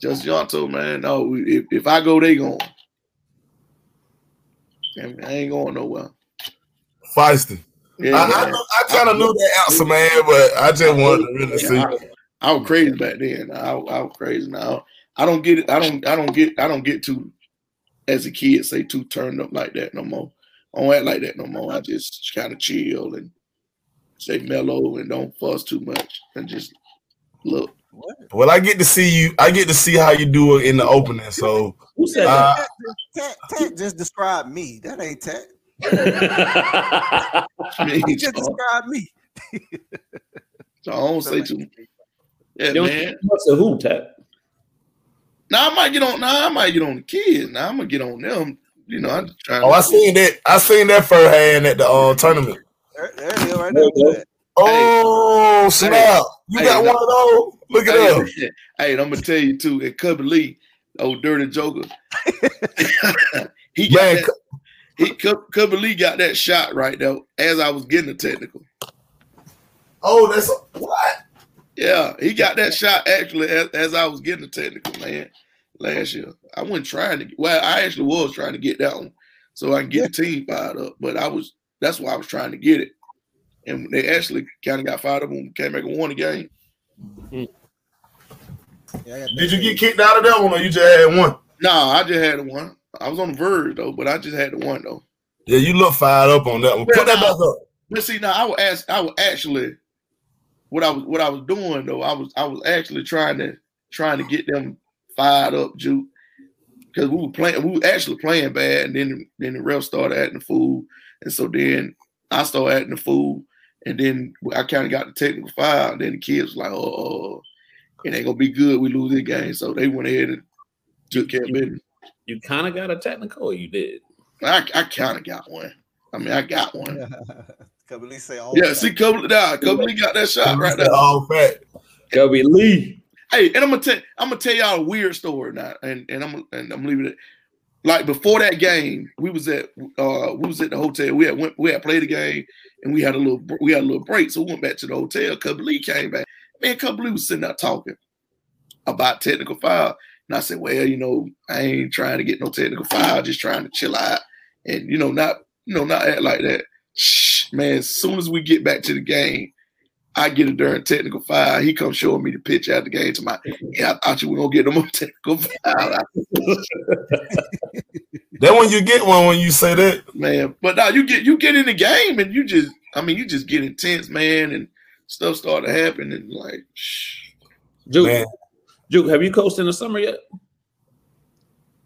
C: Justin John told man, no, if, if I go, they going. I ain't going nowhere.
F: Feisty. Yeah, I, I, I kind of knew that answer, man, but I just wanted to really see. I,
C: I, was crazy back then. I, I was crazy now. I don't get it. I don't. I don't get. I don't get too, as a kid, say too turned up like that no more. I don't act like that no more. I just kind of chill and stay mellow and don't fuss too much and just look.
F: Well, I get to see you. I get to see how you do it in the opening. So
D: who said uh, that? Tat, Tat just described me. That ain't Tat. (laughs) (laughs) he just described me. (laughs)
C: so I don't say too. Yeah, man.
B: What's a who Tat?
C: Now I might get on. Now I might get on the kids. Now I'm gonna get on them. You know, I'm trying.
F: Oh, I seen that. I seen that fur hand at the uh, tournament. There, there you go, right there. Oh hey, snap! You hey, got one of those. Look at
C: hey, that. (laughs) Hey, I'm gonna tell you too. At Cubby Lee, old dirty joker, he got Man, that, he Cubby Lee got that shot right there as I was getting the technical.
F: Oh, that's a, what?
C: Yeah, he got that shot actually as, as I was getting the technical, man. Last year, I wasn't trying to. Well, I actually was trying to get that one so I can get the team fired up. But I was that's why I was trying to get it, and they actually kind of got fired up when we came back and won the game.
F: Mm-hmm. Yeah, Did you get kicked out of that one, or you just had one?
C: No, I just had one. I was on the verge though, but I just had the one though.
F: Yeah, you look fired up on that one. Put that back up.
C: But see, now I was ask, I was actually what I was what I was doing though. I was I was actually trying to trying to get them fired up, Juke, because we were playing. We were actually playing bad, and then then the ref started acting the fool, and so then I started acting the fool, and then I kind of got the technical foul. And then the kids like, "Oh, it ain't gonna be good. We lose this game," so they went ahead and took care of business.
B: You kind of got a technical, or you did?
C: I, I kind of got one. I mean, I got one. (laughs)
D: Cubby Lee say all.
C: Yeah, see, Cubby, nah, Cubby Lee got that shot right there.
F: All fat.
B: Cubby Lee.
C: Hey, and I'm gonna tell I'm gonna tell y'all a weird story now, and and I'm and I'm leaving it. Like before that game, we was at uh we was at the hotel. We had went we had played the game, and we had a little we had a little break, so we went back to the hotel. Cubby Lee came back. Man, Cubby Lee was sitting there talking about technical foul. And I said, well, you know, I ain't trying to get no technical foul, just trying to chill out and you know, not you know, not act like that. Shh, man, as soon as we get back to the game, I get a darn technical foul. He comes showing me the pitch at the game to my yeah, I thought you were gonna get no more (laughs) technical foul. (laughs)
F: that when you get one when you say that.
C: Man, but now you get you get in the game and you just I mean you just get intense, man, and stuff start to happen and like shh.
B: Duke, man. Duke, have you coached in the summer yet?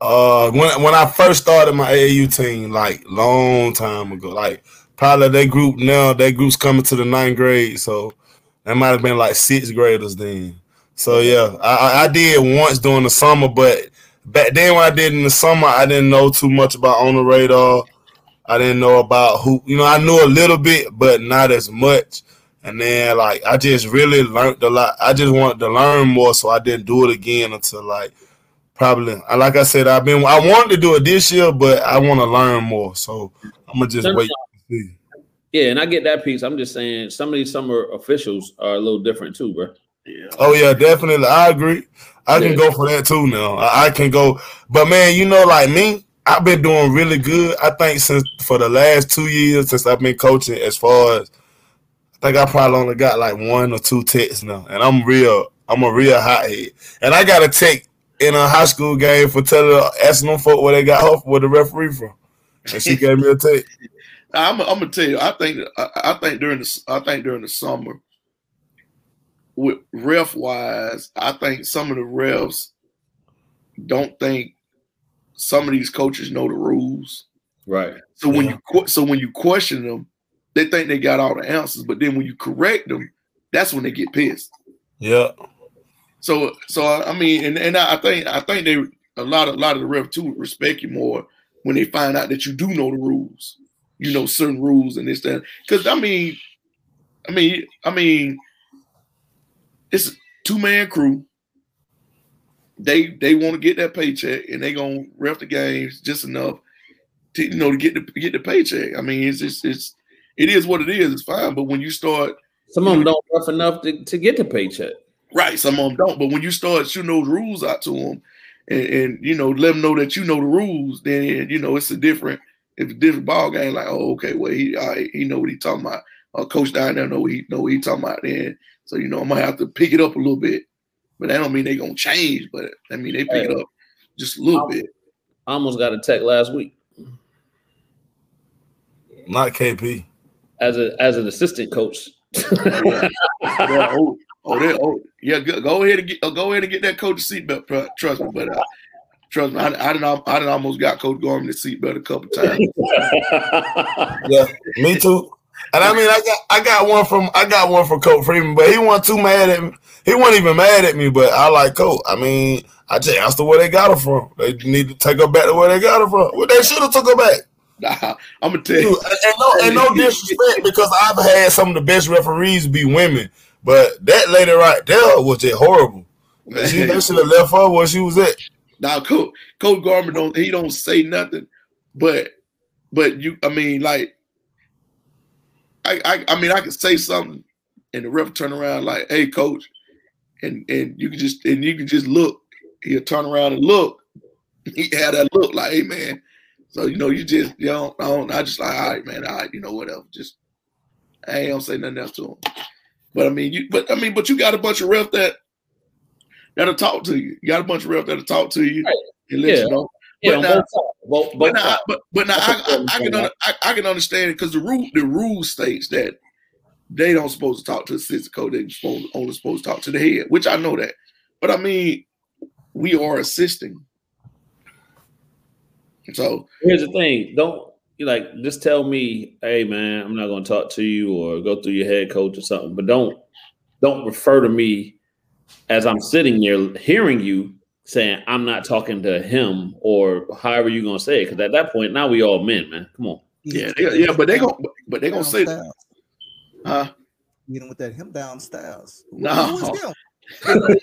F: Uh, when when I first started my AAU team, like long time ago, like probably that group now, that group's coming to the ninth grade, so that might have been like sixth graders then. So yeah, I, I did once during the summer, but back then when I did in the summer, I didn't know too much about on the radar. I didn't know about who, you know, I knew a little bit, but not as much. And then like I just really learned a lot. I just wanted to learn more, so I didn't do it again until like probably. Like I said, I've been. I wanted to do it this year, but I want to learn more. So I'm gonna just wait.
B: Yeah, and I get that piece. I'm just saying some of these summer officials are a little different too, bro.
F: Yeah. Oh yeah, definitely. I agree. I yeah. can go for that too now. I, I can go, but man, you know, like me, I've been doing really good. I think since for the last two years since I've been coaching, as far as I think I probably only got like one or two texts now, and I'm real. I'm a real hothead, and I got a text in a high school game for telling asking them folk where they got off where the referee from, and she gave me a text. (laughs)
C: I'm, I'm, gonna tell you. I think I, I think during the I think during the summer, with ref wise, I think some of the refs don't think some of these coaches know the rules.
B: Right.
C: So when yeah. you so when you question them, they think they got all the answers, but then when you correct them, that's when they get pissed.
F: Yeah.
C: So so I mean, and, and I think I think they a lot of a lot of the ref too respect you more when they find out that you do know the rules. You know certain rules and this that. Because I mean, I mean, I mean, it's a two man crew they they want to get that paycheck and they gonna ref the games just enough to you know to get the get the paycheck. I mean, it's just it's it is what it is. It's fine, but when you start,
B: some of them don't rough enough to, to get the paycheck.
C: Right, some of them don't. But when you start shooting those rules out to them, and, and you know let them know that you know the rules, then you know it's a different it's a different ball game. Like, oh, okay, well he right, he know what he talking about. Uh, Coach down there know what he know what he talking about. Then, so you know I'm gonna have to pick it up a little bit but that don't mean they gonna change. But I mean they pick hey, it up just a little I, bit.
B: I almost got a tech last week.
F: Not KP.
B: As a as an assistant coach.
C: yeah. (laughs) yeah. Oh, oh, they, oh, yeah. Go, go ahead and get go ahead and get that coach seatbelt. Trust me, but uh, trust me, I, I didn't I didn't almost got Coach Gorman the seatbelt a couple times. (laughs)
F: yeah, me too. And I mean, I got I got one from I got one from Coach Freeman, but he wasn't too mad at me. He wasn't even mad at me, but I like Coach. I mean, I just asked her where they got her from. They need to take her back to where they got her from. Well, they should have took her back. (laughs)
C: Nah, I'm gonna tell you,
F: and, and no, and no disrespect because I've had some of the best referees be women, but that lady right there was just horrible. She should have left her where she was at.
C: Now, Coach Coach Garman don't he don't say nothing, but but you, I mean, like I, I, I mean, I could say something, and the ref turn around like, "Hey, coach," and and you can just and you can just look. He'll turn around and look. (laughs) He had that look like, "Hey, man." So you know, you just you know, I don't. I just like, all right, man. All right, you know, whatever. Just I ain't gonna say nothing else to him. But I mean, you. But I mean, but you got a bunch of refs that that'll talk to you. You got a bunch of refs that'll talk to you right. and let yeah. you know. But, now, both, both but, now, but, but now, I, I, I, can I, I, can understand because the rule the rule states that they don't supposed to talk to the assistant coach. They supposed only supposed to talk to the head, which I know that. But I mean, we are assisting. So
B: here's the thing: don't you like just tell me, hey man, I'm not going to talk to you, or go through your head coach or something. But don't don't refer to me as I'm sitting here hearing you saying I'm not talking to him or however you're gonna say it. Because at that point, now we all men, man. Come on.
C: Yeah, yeah, yeah but they gonna but they gonna say that. Huh?
D: Meeting with that him down styles.
C: No. But,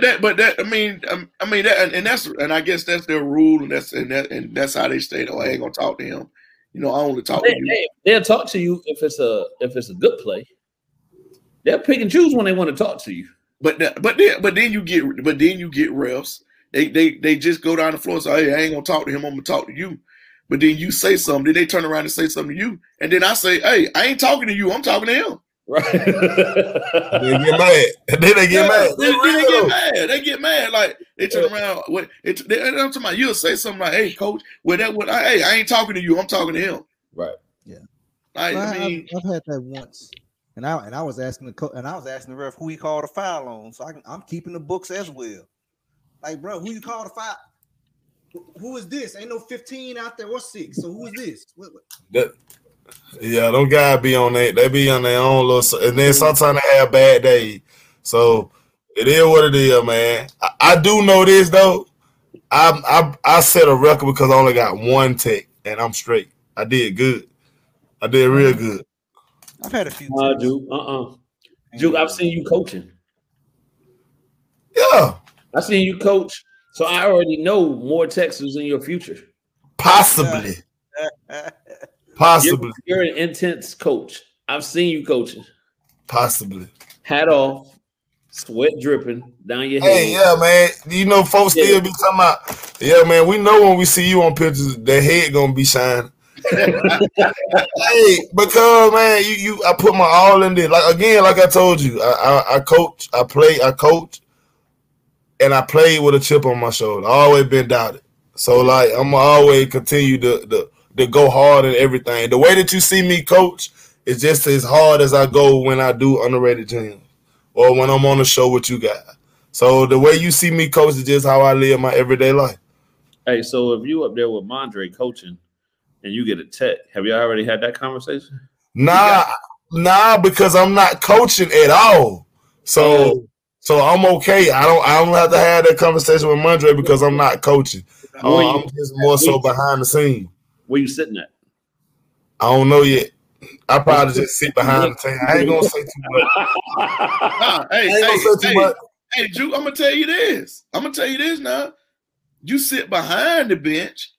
C: that, but that I mean um, I mean that and, and, that's and I guess that's their rule and that's and that and that's how they stay. Oh, I ain't gonna talk to him. You know, I only talk
B: they,
C: to you.
B: They, will talk to you if it's a if it's a good play. They'll pick and choose when they want to talk to you.
C: But but then but then you get but then you get refs. They they they just go down the floor and say, Hey, I ain't gonna talk to him, I'm gonna talk to you. But then you say something, then they turn around and say something to you, and then I say, Hey, I ain't talking to you, I'm talking to him.
B: Right.
F: they get mad. (laughs) Then they get
C: yeah,
F: mad.
C: They, they, they, get mad. They get mad. Like they turn around. What it, they, I'm talking about. You'll say something like, "Hey, coach, well that what? Hey, I ain't talking to you. I'm talking to him."
B: Right.
D: Yeah.
C: I,
D: well,
C: I mean,
D: I've, I've, had that once. And I and I was asking the co- and I was asking the ref who he called a foul on. So I, am keeping the books as well. Like, bro, who you called a foul? Who is this? Ain't no 15 out there or six. So who is this? What, what?
F: That, yeah, them guys be on that. They be on their own little, and then sometimes they have bad days. So it is what it is, man. I, I do know this though. I, I I set a record because I only got one tech and I'm straight. I did good. I did real good.
G: I've had a few.
B: Uh,
G: times.
B: Juke, uh-uh. Duke, I've seen you coaching.
F: Yeah,
B: I've seen you coach, so I already know more Texas in your future.
F: possibly,
B: You're, (laughs)
F: possibly,
B: you're an intense coach. I've seen you coaching.
F: possibly.
B: Hat off, sweat dripping down your head.
F: Hey, yeah, man. You know, folks
B: Yeah.
F: still be talking about, yeah, man. We know when we see you on pictures, the head gonna be shining. (laughs) hey, because man, you you I put my all in there. Like again, like I told you, I, I I coach, I play, I coach, and I played with a chip on my shoulder. I always been doubted. So like I'm always continue to, to to go hard in everything. The way that you see me coach is just as hard as I go when I do underrated gyms or when I'm on the show with you guys. So the way you see me coach is just how I live my everyday life.
B: Hey, so if you up there with Mondre coaching and you get a tech, have you already had that conversation?
F: Nah, nah, because I'm not coaching at all. So
B: Oh.
F: so I'm okay. I don't I don't have to have that conversation with Mondre because I'm not coaching. Uh, I'm just more so behind the scene.
B: Where you sitting at?
F: I don't know yet. I probably just sit behind the scene. I ain't gonna say too much. (laughs)
C: Nah, hey, hey, hey,
F: much.
C: hey, Juke, I'm gonna tell you this. I'm gonna tell you this now. You sit behind the bench,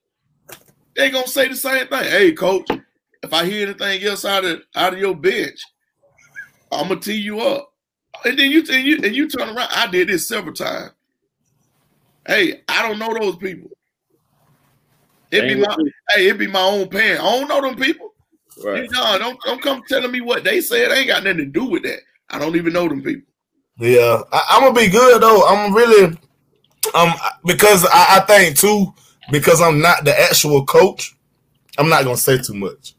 C: they gonna say the same thing. Hey, coach, if I hear anything else out of out of your bench, I'm gonna tee you up. And then you and you and you turn around. I did this several times. Hey, I don't know those people. It be my hey, it'd be my own parent. I don't know them people.
B: you. Right.
C: Don't don't come telling me what they said. Ain't got nothing to do with that. I don't even know them people.
F: Yeah, I, I'm gonna be good though. I'm really, um, because I, I think too, because I'm not the actual coach. I'm not gonna say too much.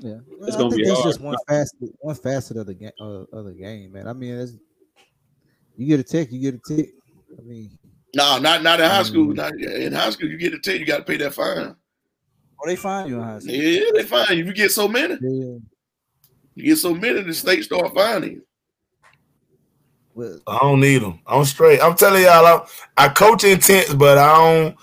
D: Yeah,
B: It's
D: I
B: gonna
D: think
B: be
D: that's
B: hard.
D: just one facet, one facet of the game, uh, of the game, man. I mean, it's, you get a tick, you get a tick. I mean,
C: No, not not in high school.
D: Mm.
C: Not in high school. You get a ticket, you got to pay that fine.
G: Oh, they find you in high school.
C: Yeah, they fine you. If you get so many,
D: yeah,
C: you get so many, the state start fining you.
D: well,
F: I don't need them. I'm straight. I'm telling y'all, I, I coach intense, but I don't.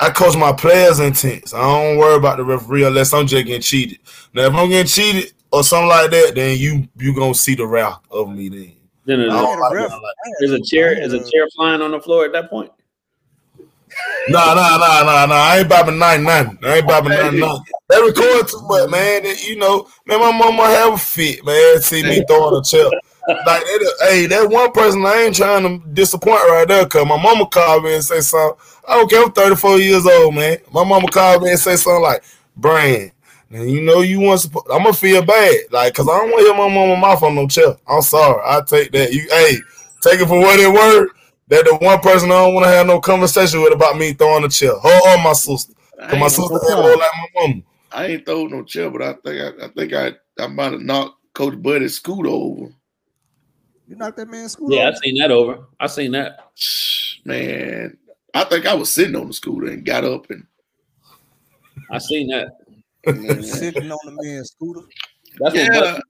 F: I coach my players intense. I don't worry about the referee unless I'm just getting cheated. Now, if I'm getting cheated or something like that, then you you gonna see the wrath of me. Then
B: Then
F: I
B: is,
F: don't like
G: ref-
B: is a chair is a chair flying on the floor at that point?
F: Nah, nah, nah, nah, nah. I ain't bobbing nine nine. I ain't bobbing nine nine. They record too much, man. They- you know, man, my mama have a fit, man. See me throwing a chair. (laughs) Like, that, hey, that one person I ain't trying to disappoint right there, cause my mama called me and say something. I don't care. I'm 34 years old, man. My mama called me and say something like, "Brian, now you know you want to. I'm gonna feel bad, like, cause I don't want to hear my mama mouth on no chair. I'm sorry. I take that. You, hey, take it for what it word. That the one person I don't want to have no conversation with about me throwing a chair. Her or my sister.
C: I
F: Cause my
C: ain't,
F: sister
D: no
F: ain't like my mama.
C: I ain't throwing no chair, but I think I, I think I I might have knocked Coach Buddy's scooter over.
D: you knocked that man's school.
B: Yeah, I seen that over. I seen that.
C: Man, I think I was sitting on the scooter and got up and
B: I seen that.
C: Man,
G: Sitting on the man's scooter.
B: That's when
C: yeah,
B: Bud-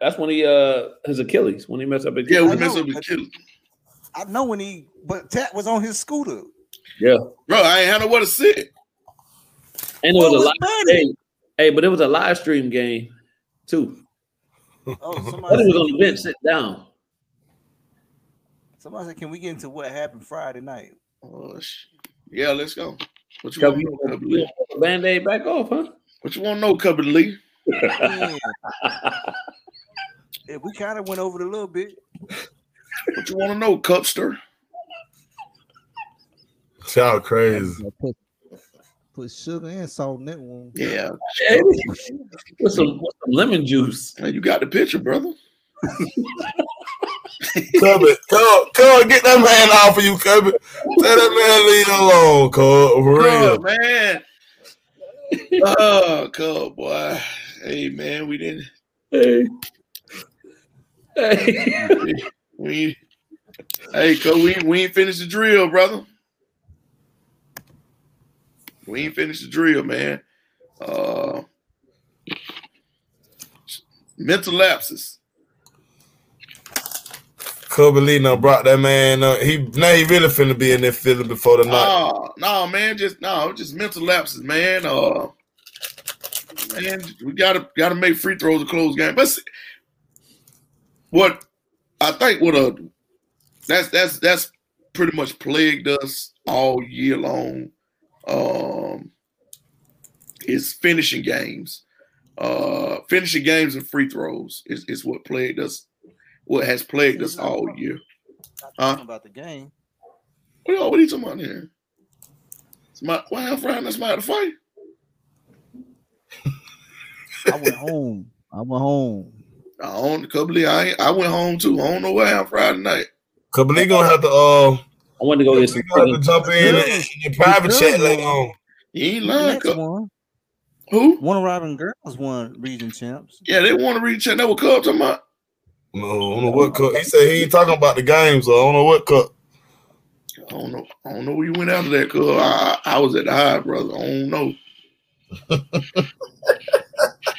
B: that's when he uh his Achilles when he messed up his
C: yeah, we
G: I
C: messed
G: know,
C: up his
G: but-
C: killer.
G: I know when he, but Tat was on his scooter.
B: yeah.
C: Bro, I ain't had nowhere to sit.
B: And it
G: What
B: was a live hey, hey, but it was a live stream game too.
G: Oh, somebody,
B: was on the bench, sit down.
G: somebody said, "Can we get into what happened Friday night?"
C: Oh, sh- yeah, let's go. What you
B: Cub,
C: want to
B: you,
C: know, Cubby
B: you
C: Lee?
B: put the band-aid back off, huh?
C: What you want to know, Cubby Lee?
G: Yeah. (laughs) Yeah, we kind of went over it a little bit.
C: What you want to know, Cupster?
F: Y'all crazy.
D: Put, put sugar and salt in that one.
C: Yeah,
B: Hey, with some with some lemon juice.
C: man, you got the picture, brother.
F: Cubby, come, come, get that man off of you, Cubby. Let that man leave alone, Cub. For real.
C: Oh, man. Oh, Cub, boy. Hey, man, we didn't.
B: Hey. Hey.
C: We, hey, Cub, we, we ain't finished the drill, brother. We ain't finished the drill, man. Uh, mental lapses.
F: Now brought that man. Uh, he now he really finna be in that feeling before the night.
C: Oh no, man, just no, just mental lapses, man. Uh, man, we gotta gotta make free throws to close game. But see, what I think what a that's that's that's pretty much plagued us all year long. Um, is finishing games. Uh, finishing games and free throws is, is what plagued us. What has plagued us all year.
G: Not
C: Huh?
G: talking about the game.
C: What, what are you talking about here? Somebody, why I'm frying that's somebody to fight?
D: I went home. I went home.
C: I own a couple of I, I went home too. I don't know why I'm Friday night.
F: Kobe Lee gonna have to uh
B: I wanted to go get some.
F: gonna have to jump in and,
D: Girls-
F: in private
D: girls
F: chat later on.
C: You ain't lying.
G: next
C: Cub.
G: one,
C: Who?
G: one of Robin girls won region champs.
C: Yeah, they want to reach out. That what Cub talking about?
F: No, I don't know what cup. He said he ain't talking about the game, so I don't know what cup.
C: I don't know. I don't know where you went after that, Cub. I, I was at the high, brother. I don't know. (laughs)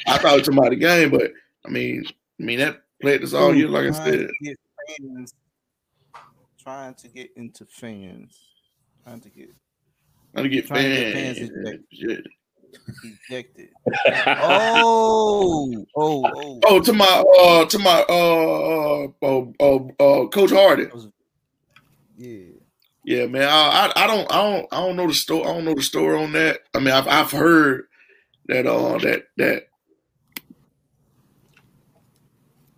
C: I thought it was about the game, but I mean, I mean that played us all year, like I said.
G: fans, trying to get into fans, trying to get
C: Trying to get
G: Trying to get
C: fans.
G: Fans ejected. Oh, oh, oh.
C: Oh, to my uh to my uh uh uh, uh, uh Coach Hardy.
D: Yeah.
C: Yeah, man. I, I I don't I don't I don't know the story. I don't know the story on that. I mean, I've I've heard that uh that that.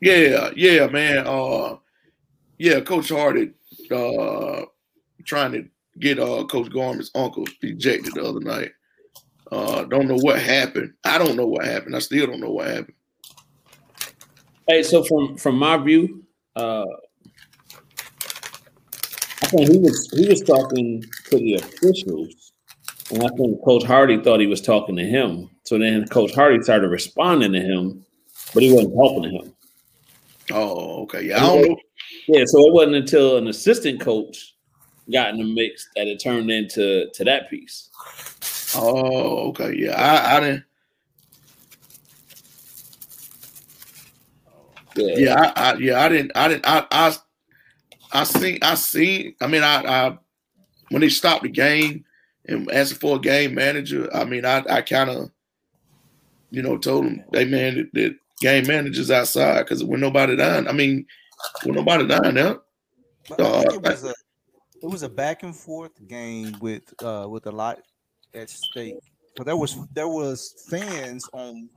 C: Yeah, yeah, man. Uh, yeah, Coach Hardy uh trying to get uh Coach Garman's uncle ejected the other night. Uh, don't know what happened. I don't know what happened. I still don't know what happened.
B: Hey, so from from my view, uh, I think he was he was talking to the officials, and I think Coach Hardy thought he was talking to him. So then Coach Hardy started responding to him, but he wasn't talking to him.
C: Oh, okay. Yeah, I don't know.
B: Yeah, so it wasn't until an assistant coach got in the mix that it turned into to that piece.
C: Oh, okay. Yeah, I, I didn't.
B: Yeah,
C: Yeah, I, I yeah, I didn't, I didn't, I, I, I seen, I seen. I mean, I, I, when they stopped the game and asked for a game manager, I mean, I, I kind of, you know, told them, hey man, that, the game manager's outside because when nobody down, I mean, when nobody down there,
G: But I it
C: Uh,
G: was a it was a back and forth game with uh with a lot at stake. But there was there was fans on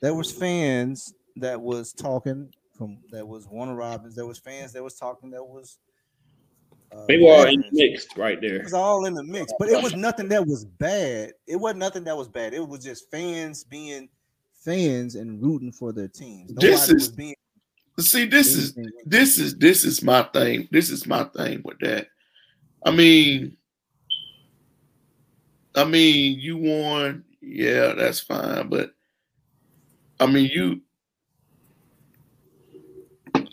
G: there was fans that was talking from that was Warner Robins. There was fans that was talking that was uh,
B: they were all in
G: veterans.
B: mixed right there.
G: It was all in the mix, but it was nothing that was bad. It wasn't nothing that was bad. It was just fans being
D: Fans and rooting for their teams. Nobody
C: This is-
D: was being
C: see, this is this is this is my thing. This is my thing with that. I mean, I mean, you won, yeah, that's fine, but I mean, you.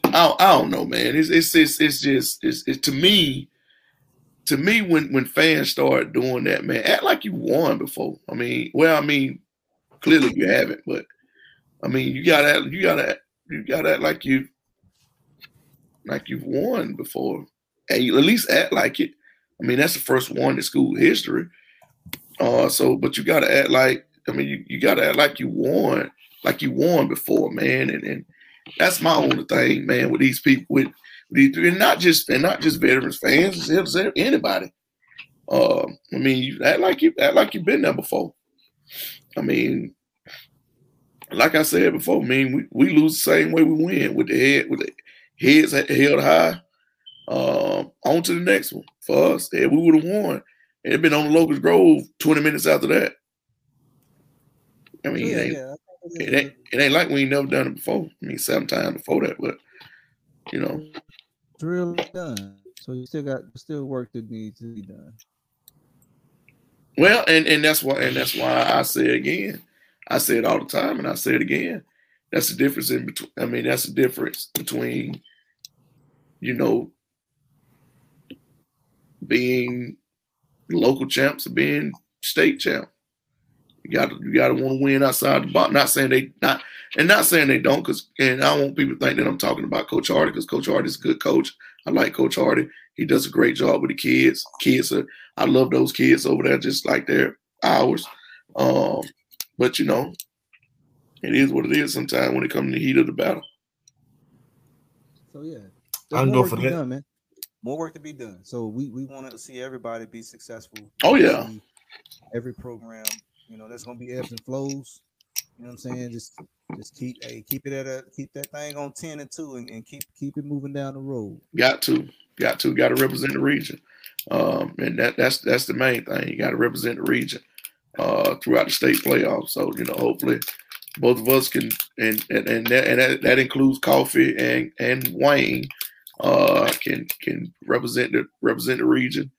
C: I, I don't know, man. It's it's it's, it's just it's, it's to me. To me, when when fans start doing that, man, act like you won before. I mean, well, I mean, clearly you haven't, but I mean, you gotta you gotta you gotta act like you like you've won before. At least act like it. I mean, that's the first one in school history. Uh so but you gotta act like I mean you, you gotta act like you won, like you won before, man. And and that's my only thing, man, with these people with these and not just and not just veterans fans, it's anybody. Uh, I mean, you act like you act like you've been there before. I mean, like I said before, I mean, we, we lose the same way we win with the head with the heads held high. Um, on to the next one for us. If we would have won, it'd been on the Locust Grove 20 minutes after that. I mean,
D: yeah,
C: it, ain't,
D: yeah.
C: It ain't it ain't like we ain't never done it before. I mean, seven times before that, but you know, mm-hmm.
D: It's really done. So you still got still work that needs to be done.
C: well, and and that's why and that's why I say again. I say it all the time, and I say it again. That's the difference in between. I mean, that's the difference between, you know, being local champs and being state champ. You got to you got to want to win outside the box. Not saying they not and not saying they don't, because and I don't want people to think that I'm talking about Coach Hardy because Coach Hardy is a good coach. I like Coach Hardy. He does a great job with the kids. Kids are I love those kids over there just like they're ours. Um, but you know, it is what it is sometimes when it comes to the heat of the battle.
D: So yeah,
F: I can
D: more
F: go for
D: to
F: that.
D: done, man. More work to be done. So we we want to see everybody be successful.
C: Oh, yeah.
D: Every program, you know, there's gonna be ebbs and flows. You know what I'm saying? Just just keep hey, keep it at a keep that thing on 10 and 2 and, and keep keep it moving down the road.
C: Got to, got to, got to represent the region, um, and that that's that's the main thing. You got to represent the region uh, throughout the state playoffs. So you know, hopefully, both of us can, and and and that, and that, that includes Coffee and and Wayne, uh, can can represent the represent the region.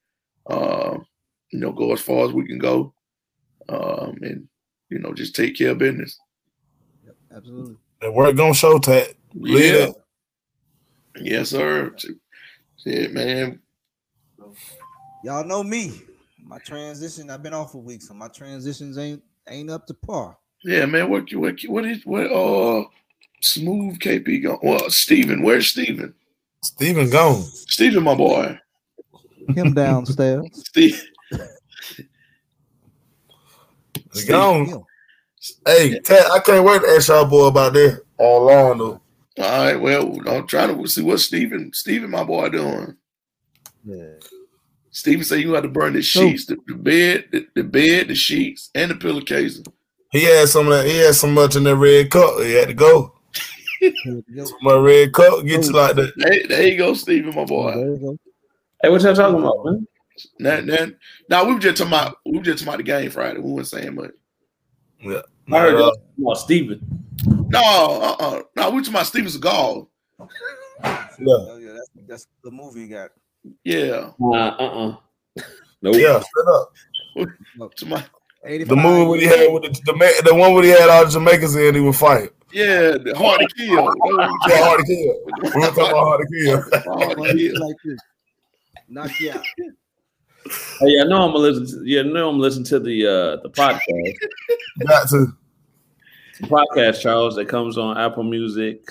C: Uh, you know, go as far as we can go, um, and you know, just take care of business.
D: Yep, absolutely.
F: That work gonna show that.
C: Yeah.
F: that.
C: Yes, sir. Yeah, man.
D: Y'all know me. My transition, I've been off a week, so my transitions ain't ain't up to par.
C: Yeah, man. What you what what is what uh smooth KP going? Well, Steven, where's Steven?
F: Steven gone.
C: Steven, my boy.
D: Him downstairs. (laughs)
C: Steve.
F: He gone. Hey, Tat, I can't wait to ask y'all boy about that online though.
C: All right. Well, I'm trying to see what Steven, Steven, my boy, doing.
D: Yeah.
C: Steven said you had to burn the sheets, the, the bed, the, the bed, the sheets, and the pillowcases.
F: He had some of that. He had so much in that red cup. He had to go.
D: Here.
F: My red coat get you like that.
C: Hey, there you go, Steven, my boy.
D: There you go.
B: Hey, what y'all talking about, man?
C: Now, now, now we were just talking about we were just talking about the game Friday. We weren't saying much. Yeah.
B: I heard
F: Uh,
B: y'all about Steven.
C: No, uh, uh no, we were talking about Steven Seagal.
F: Yeah.
D: Oh, yeah, that's that's the movie you got.
C: Yeah,
B: Uh, uh-uh. Nope.
F: yeah, straight up. (laughs)
C: to my,
F: The movie what he had with the, the the one where he had all the Jamaicans in, he would fighting.
C: Yeah, hard to kill.
F: Yeah, (laughs) hard to kill. We were talking about hard to kill. (laughs)
C: Hard to kill.
D: like this. Knock you out.
B: Hey, yeah, I know I'm gonna listen. To, yeah, I know I'm listening to the uh the podcast.
F: Got to.
B: The podcast, Charles, that comes on Apple Music,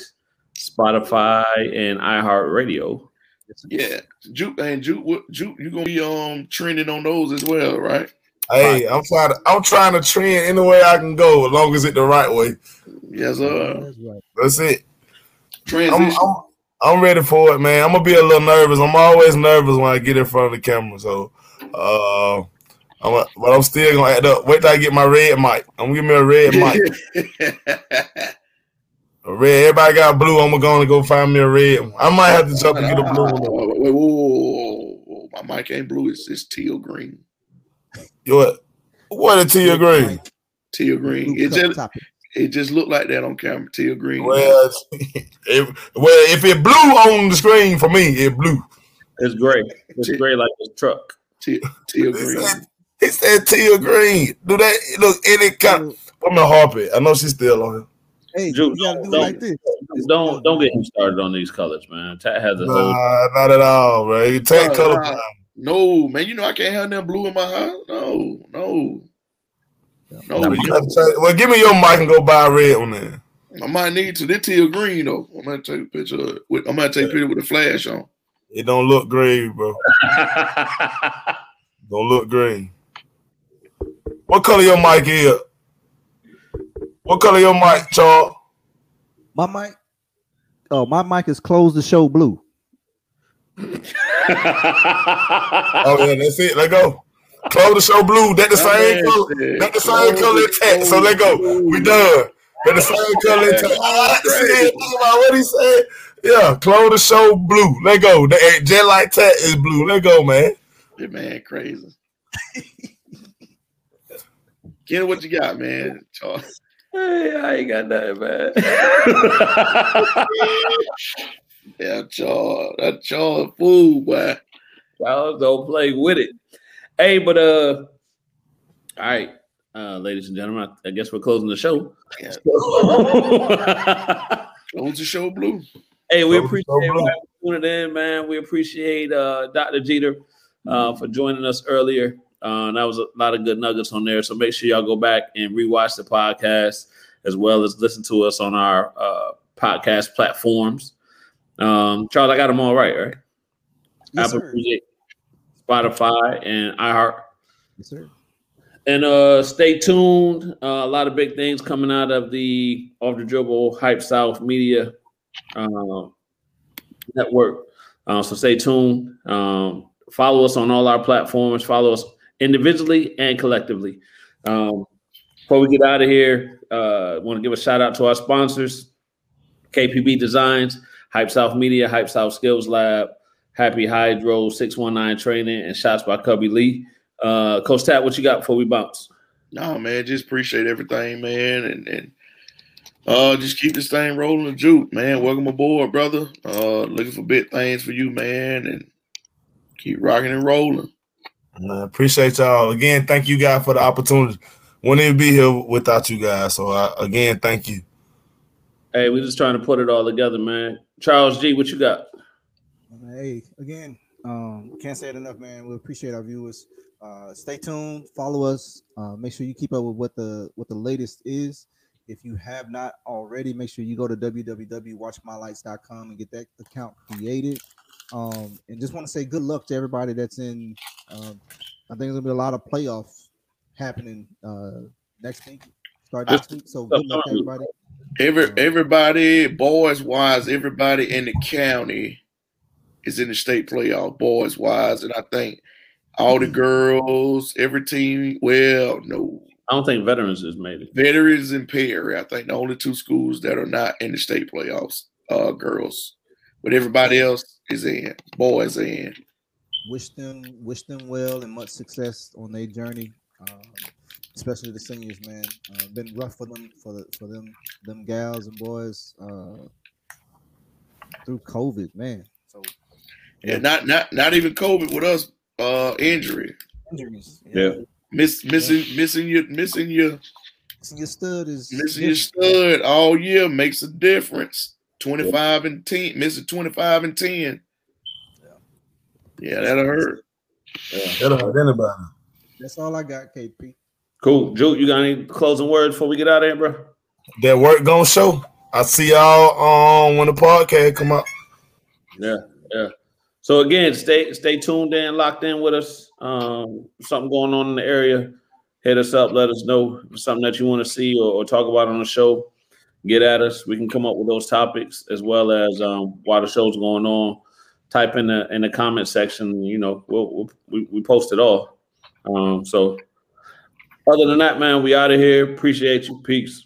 B: Spotify, and iHeartRadio.
C: Yeah, Juke and Juke, Juke, you gonna be um trending on those as well, right?
F: Hey, I'm trying to I'm trying to trend any way I can go, as long as it the right way.
C: Yes, sir.
D: That's right.
F: That's it. I'm,
C: Transition.
F: I'm I'm ready for it, man. I'm gonna be a little nervous. I'm always nervous when I get in front of the camera. So, uh, I'm a, but I'm still gonna act up. Wait till I get my red mic. I'm gonna give me a red mic. (laughs) A red. Everybody got blue. I'm gonna go find me a red. I might have to jump and get a blue one.
C: Wait, wait, whoa, whoa, whoa, whoa. My mic ain't blue. It's, it's teal green.
F: You What? What a teal green?
C: Teal green. It just it just looked like that on camera. Teal green.
F: Well, (laughs) if, well, if it blue on the screen for me, it blue.
B: It's gray. It's gray like this truck.
C: Teal, teal
F: He
C: green.
F: said, he said teal green. Do that look any kind? I'm gonna harp it. I know she's still on here.
D: Hey,
B: Juke,
D: you gotta do it
B: don't-
D: like this.
B: Don't don't get him started on these colors, man. Tat has a whole.
F: Nah, not at all, bro. You take
C: Nah,
F: color.
C: Nah. No, man. You know I can't have that blue in my house. No, no, no.
B: Nah,
F: You
C: you-
F: gotta take- Well, give me your mic and go buy a red one then.
C: I might need to. This teal green though. I'm gonna take a picture. Of it with, I'm gonna take a picture with the flash on.
F: It don't look green, bro. (laughs) Don't look green. What color your mic is? What color your mic, Charles?
D: My mic. Oh, my mic is closed to show blue. (laughs)
F: Oh yeah, that's it. Let go. Close the show blue. That the same color. That the same color in text. So let go. We done. That the same color in text. I like to see it. What he said. Yeah, close the show blue. Let go. The jet like tat is blue. Let go, man.
C: That man crazy. Get what you got, man. Charles.
B: hey, I ain't got nothing, man. (laughs)
C: Yeah, Charles. That Charles fool, boy.
B: Charles don't play with it. Hey, but uh, all right, uh, ladies and gentlemen, I, I guess we're closing the show.
C: Yeah. (laughs) Close the show blue.
B: hey, we
F: Close
B: appreciate
F: show, bro.
B: everybody tuning in, man. We appreciate uh, Dr. Geter uh, for joining us earlier Uh, that was a lot of good nuggets on there. So make sure y'all go back and rewatch the podcast as well as listen to us on our uh, podcast platforms. Um, Charles, I got them all right, right?
D: Yes,
B: Apple
D: sir.
B: Music, Spotify, and iHeart.
D: Yes, sir.
B: And uh, stay tuned. Uh, a lot of big things coming out of the Off the Dribble Hype South Media uh, Network. Uh, so stay tuned. Um, follow us on all our platforms. Follow us individually and collectively. Um, before we get out of here, uh, want to give a shout out to our sponsors: KPB Designs, Hype South Media, Hype South Skills Lab, Happy Hydro, Six One Nine Training, and Shots by Cubby Lee. Uh, Coach Tat, what you got before we bounce?
C: No, man, just appreciate everything, man, and and uh, just keep this thing rolling. and Juke, man, welcome aboard, brother. Uh, looking for big things for you, man, and keep rocking and rolling.
F: I appreciate y'all again. Thank you guys for the opportunity. Wouldn't even be here without you guys. So I, again, thank you.
B: Hey, we're just trying to put it all together, man. Charles G, what you got?
D: Hey, again, um, can't say it enough, man. We appreciate our viewers. Uh, stay tuned, follow us. Uh, make sure you keep up with what the what the latest is. If you have not already, make sure you go to www.watchmylights.com and get that account created. Um, and just want to say good luck to everybody that's in. Um, I think there's gonna be a lot of playoffs happening uh, next week, start next week. So good luck to everybody.
C: Every everybody, boys wise, everybody in the county is in the state playoff, boys wise, and I think all the girls, every team. Well, no,
B: I don't think veterans is made it.
C: veterans and Perry. I think the only two schools that are not in the state playoffs, uh, girls, but everybody else is in. Boys in.
D: wish them wish them well and much success on their journey um, especially the seniors man uh, been rough for them for the, for them them gals and boys uh, through covid man so
C: And not not not even COVID with us. Uh, injury,
D: injuries
B: Yeah.
C: miss missing missing your missing your
D: Missing your stud is
C: missing your stud all year makes a difference. Twenty five and ten, missing twenty five and ten. Yeah, that'll hurt.
F: That'll hurt anybody.
D: that's all i got kp
B: Cool. Juke, you got any closing words before we get out of here, bro?
F: That work gonna show. I see y'all um when the podcast come out.
B: Yeah, yeah. So again, stay stay tuned in, locked in with us. Um, something going on in the area, hit us up, let us know something that you want to see or, or talk about on the show. Get at us. We can come up with those topics as well as um, while the show's going on. Type in the in the comment section. You know, we'll, we'll, we we post it all. Um, so other than that, man, we out of here. Appreciate you. Peace.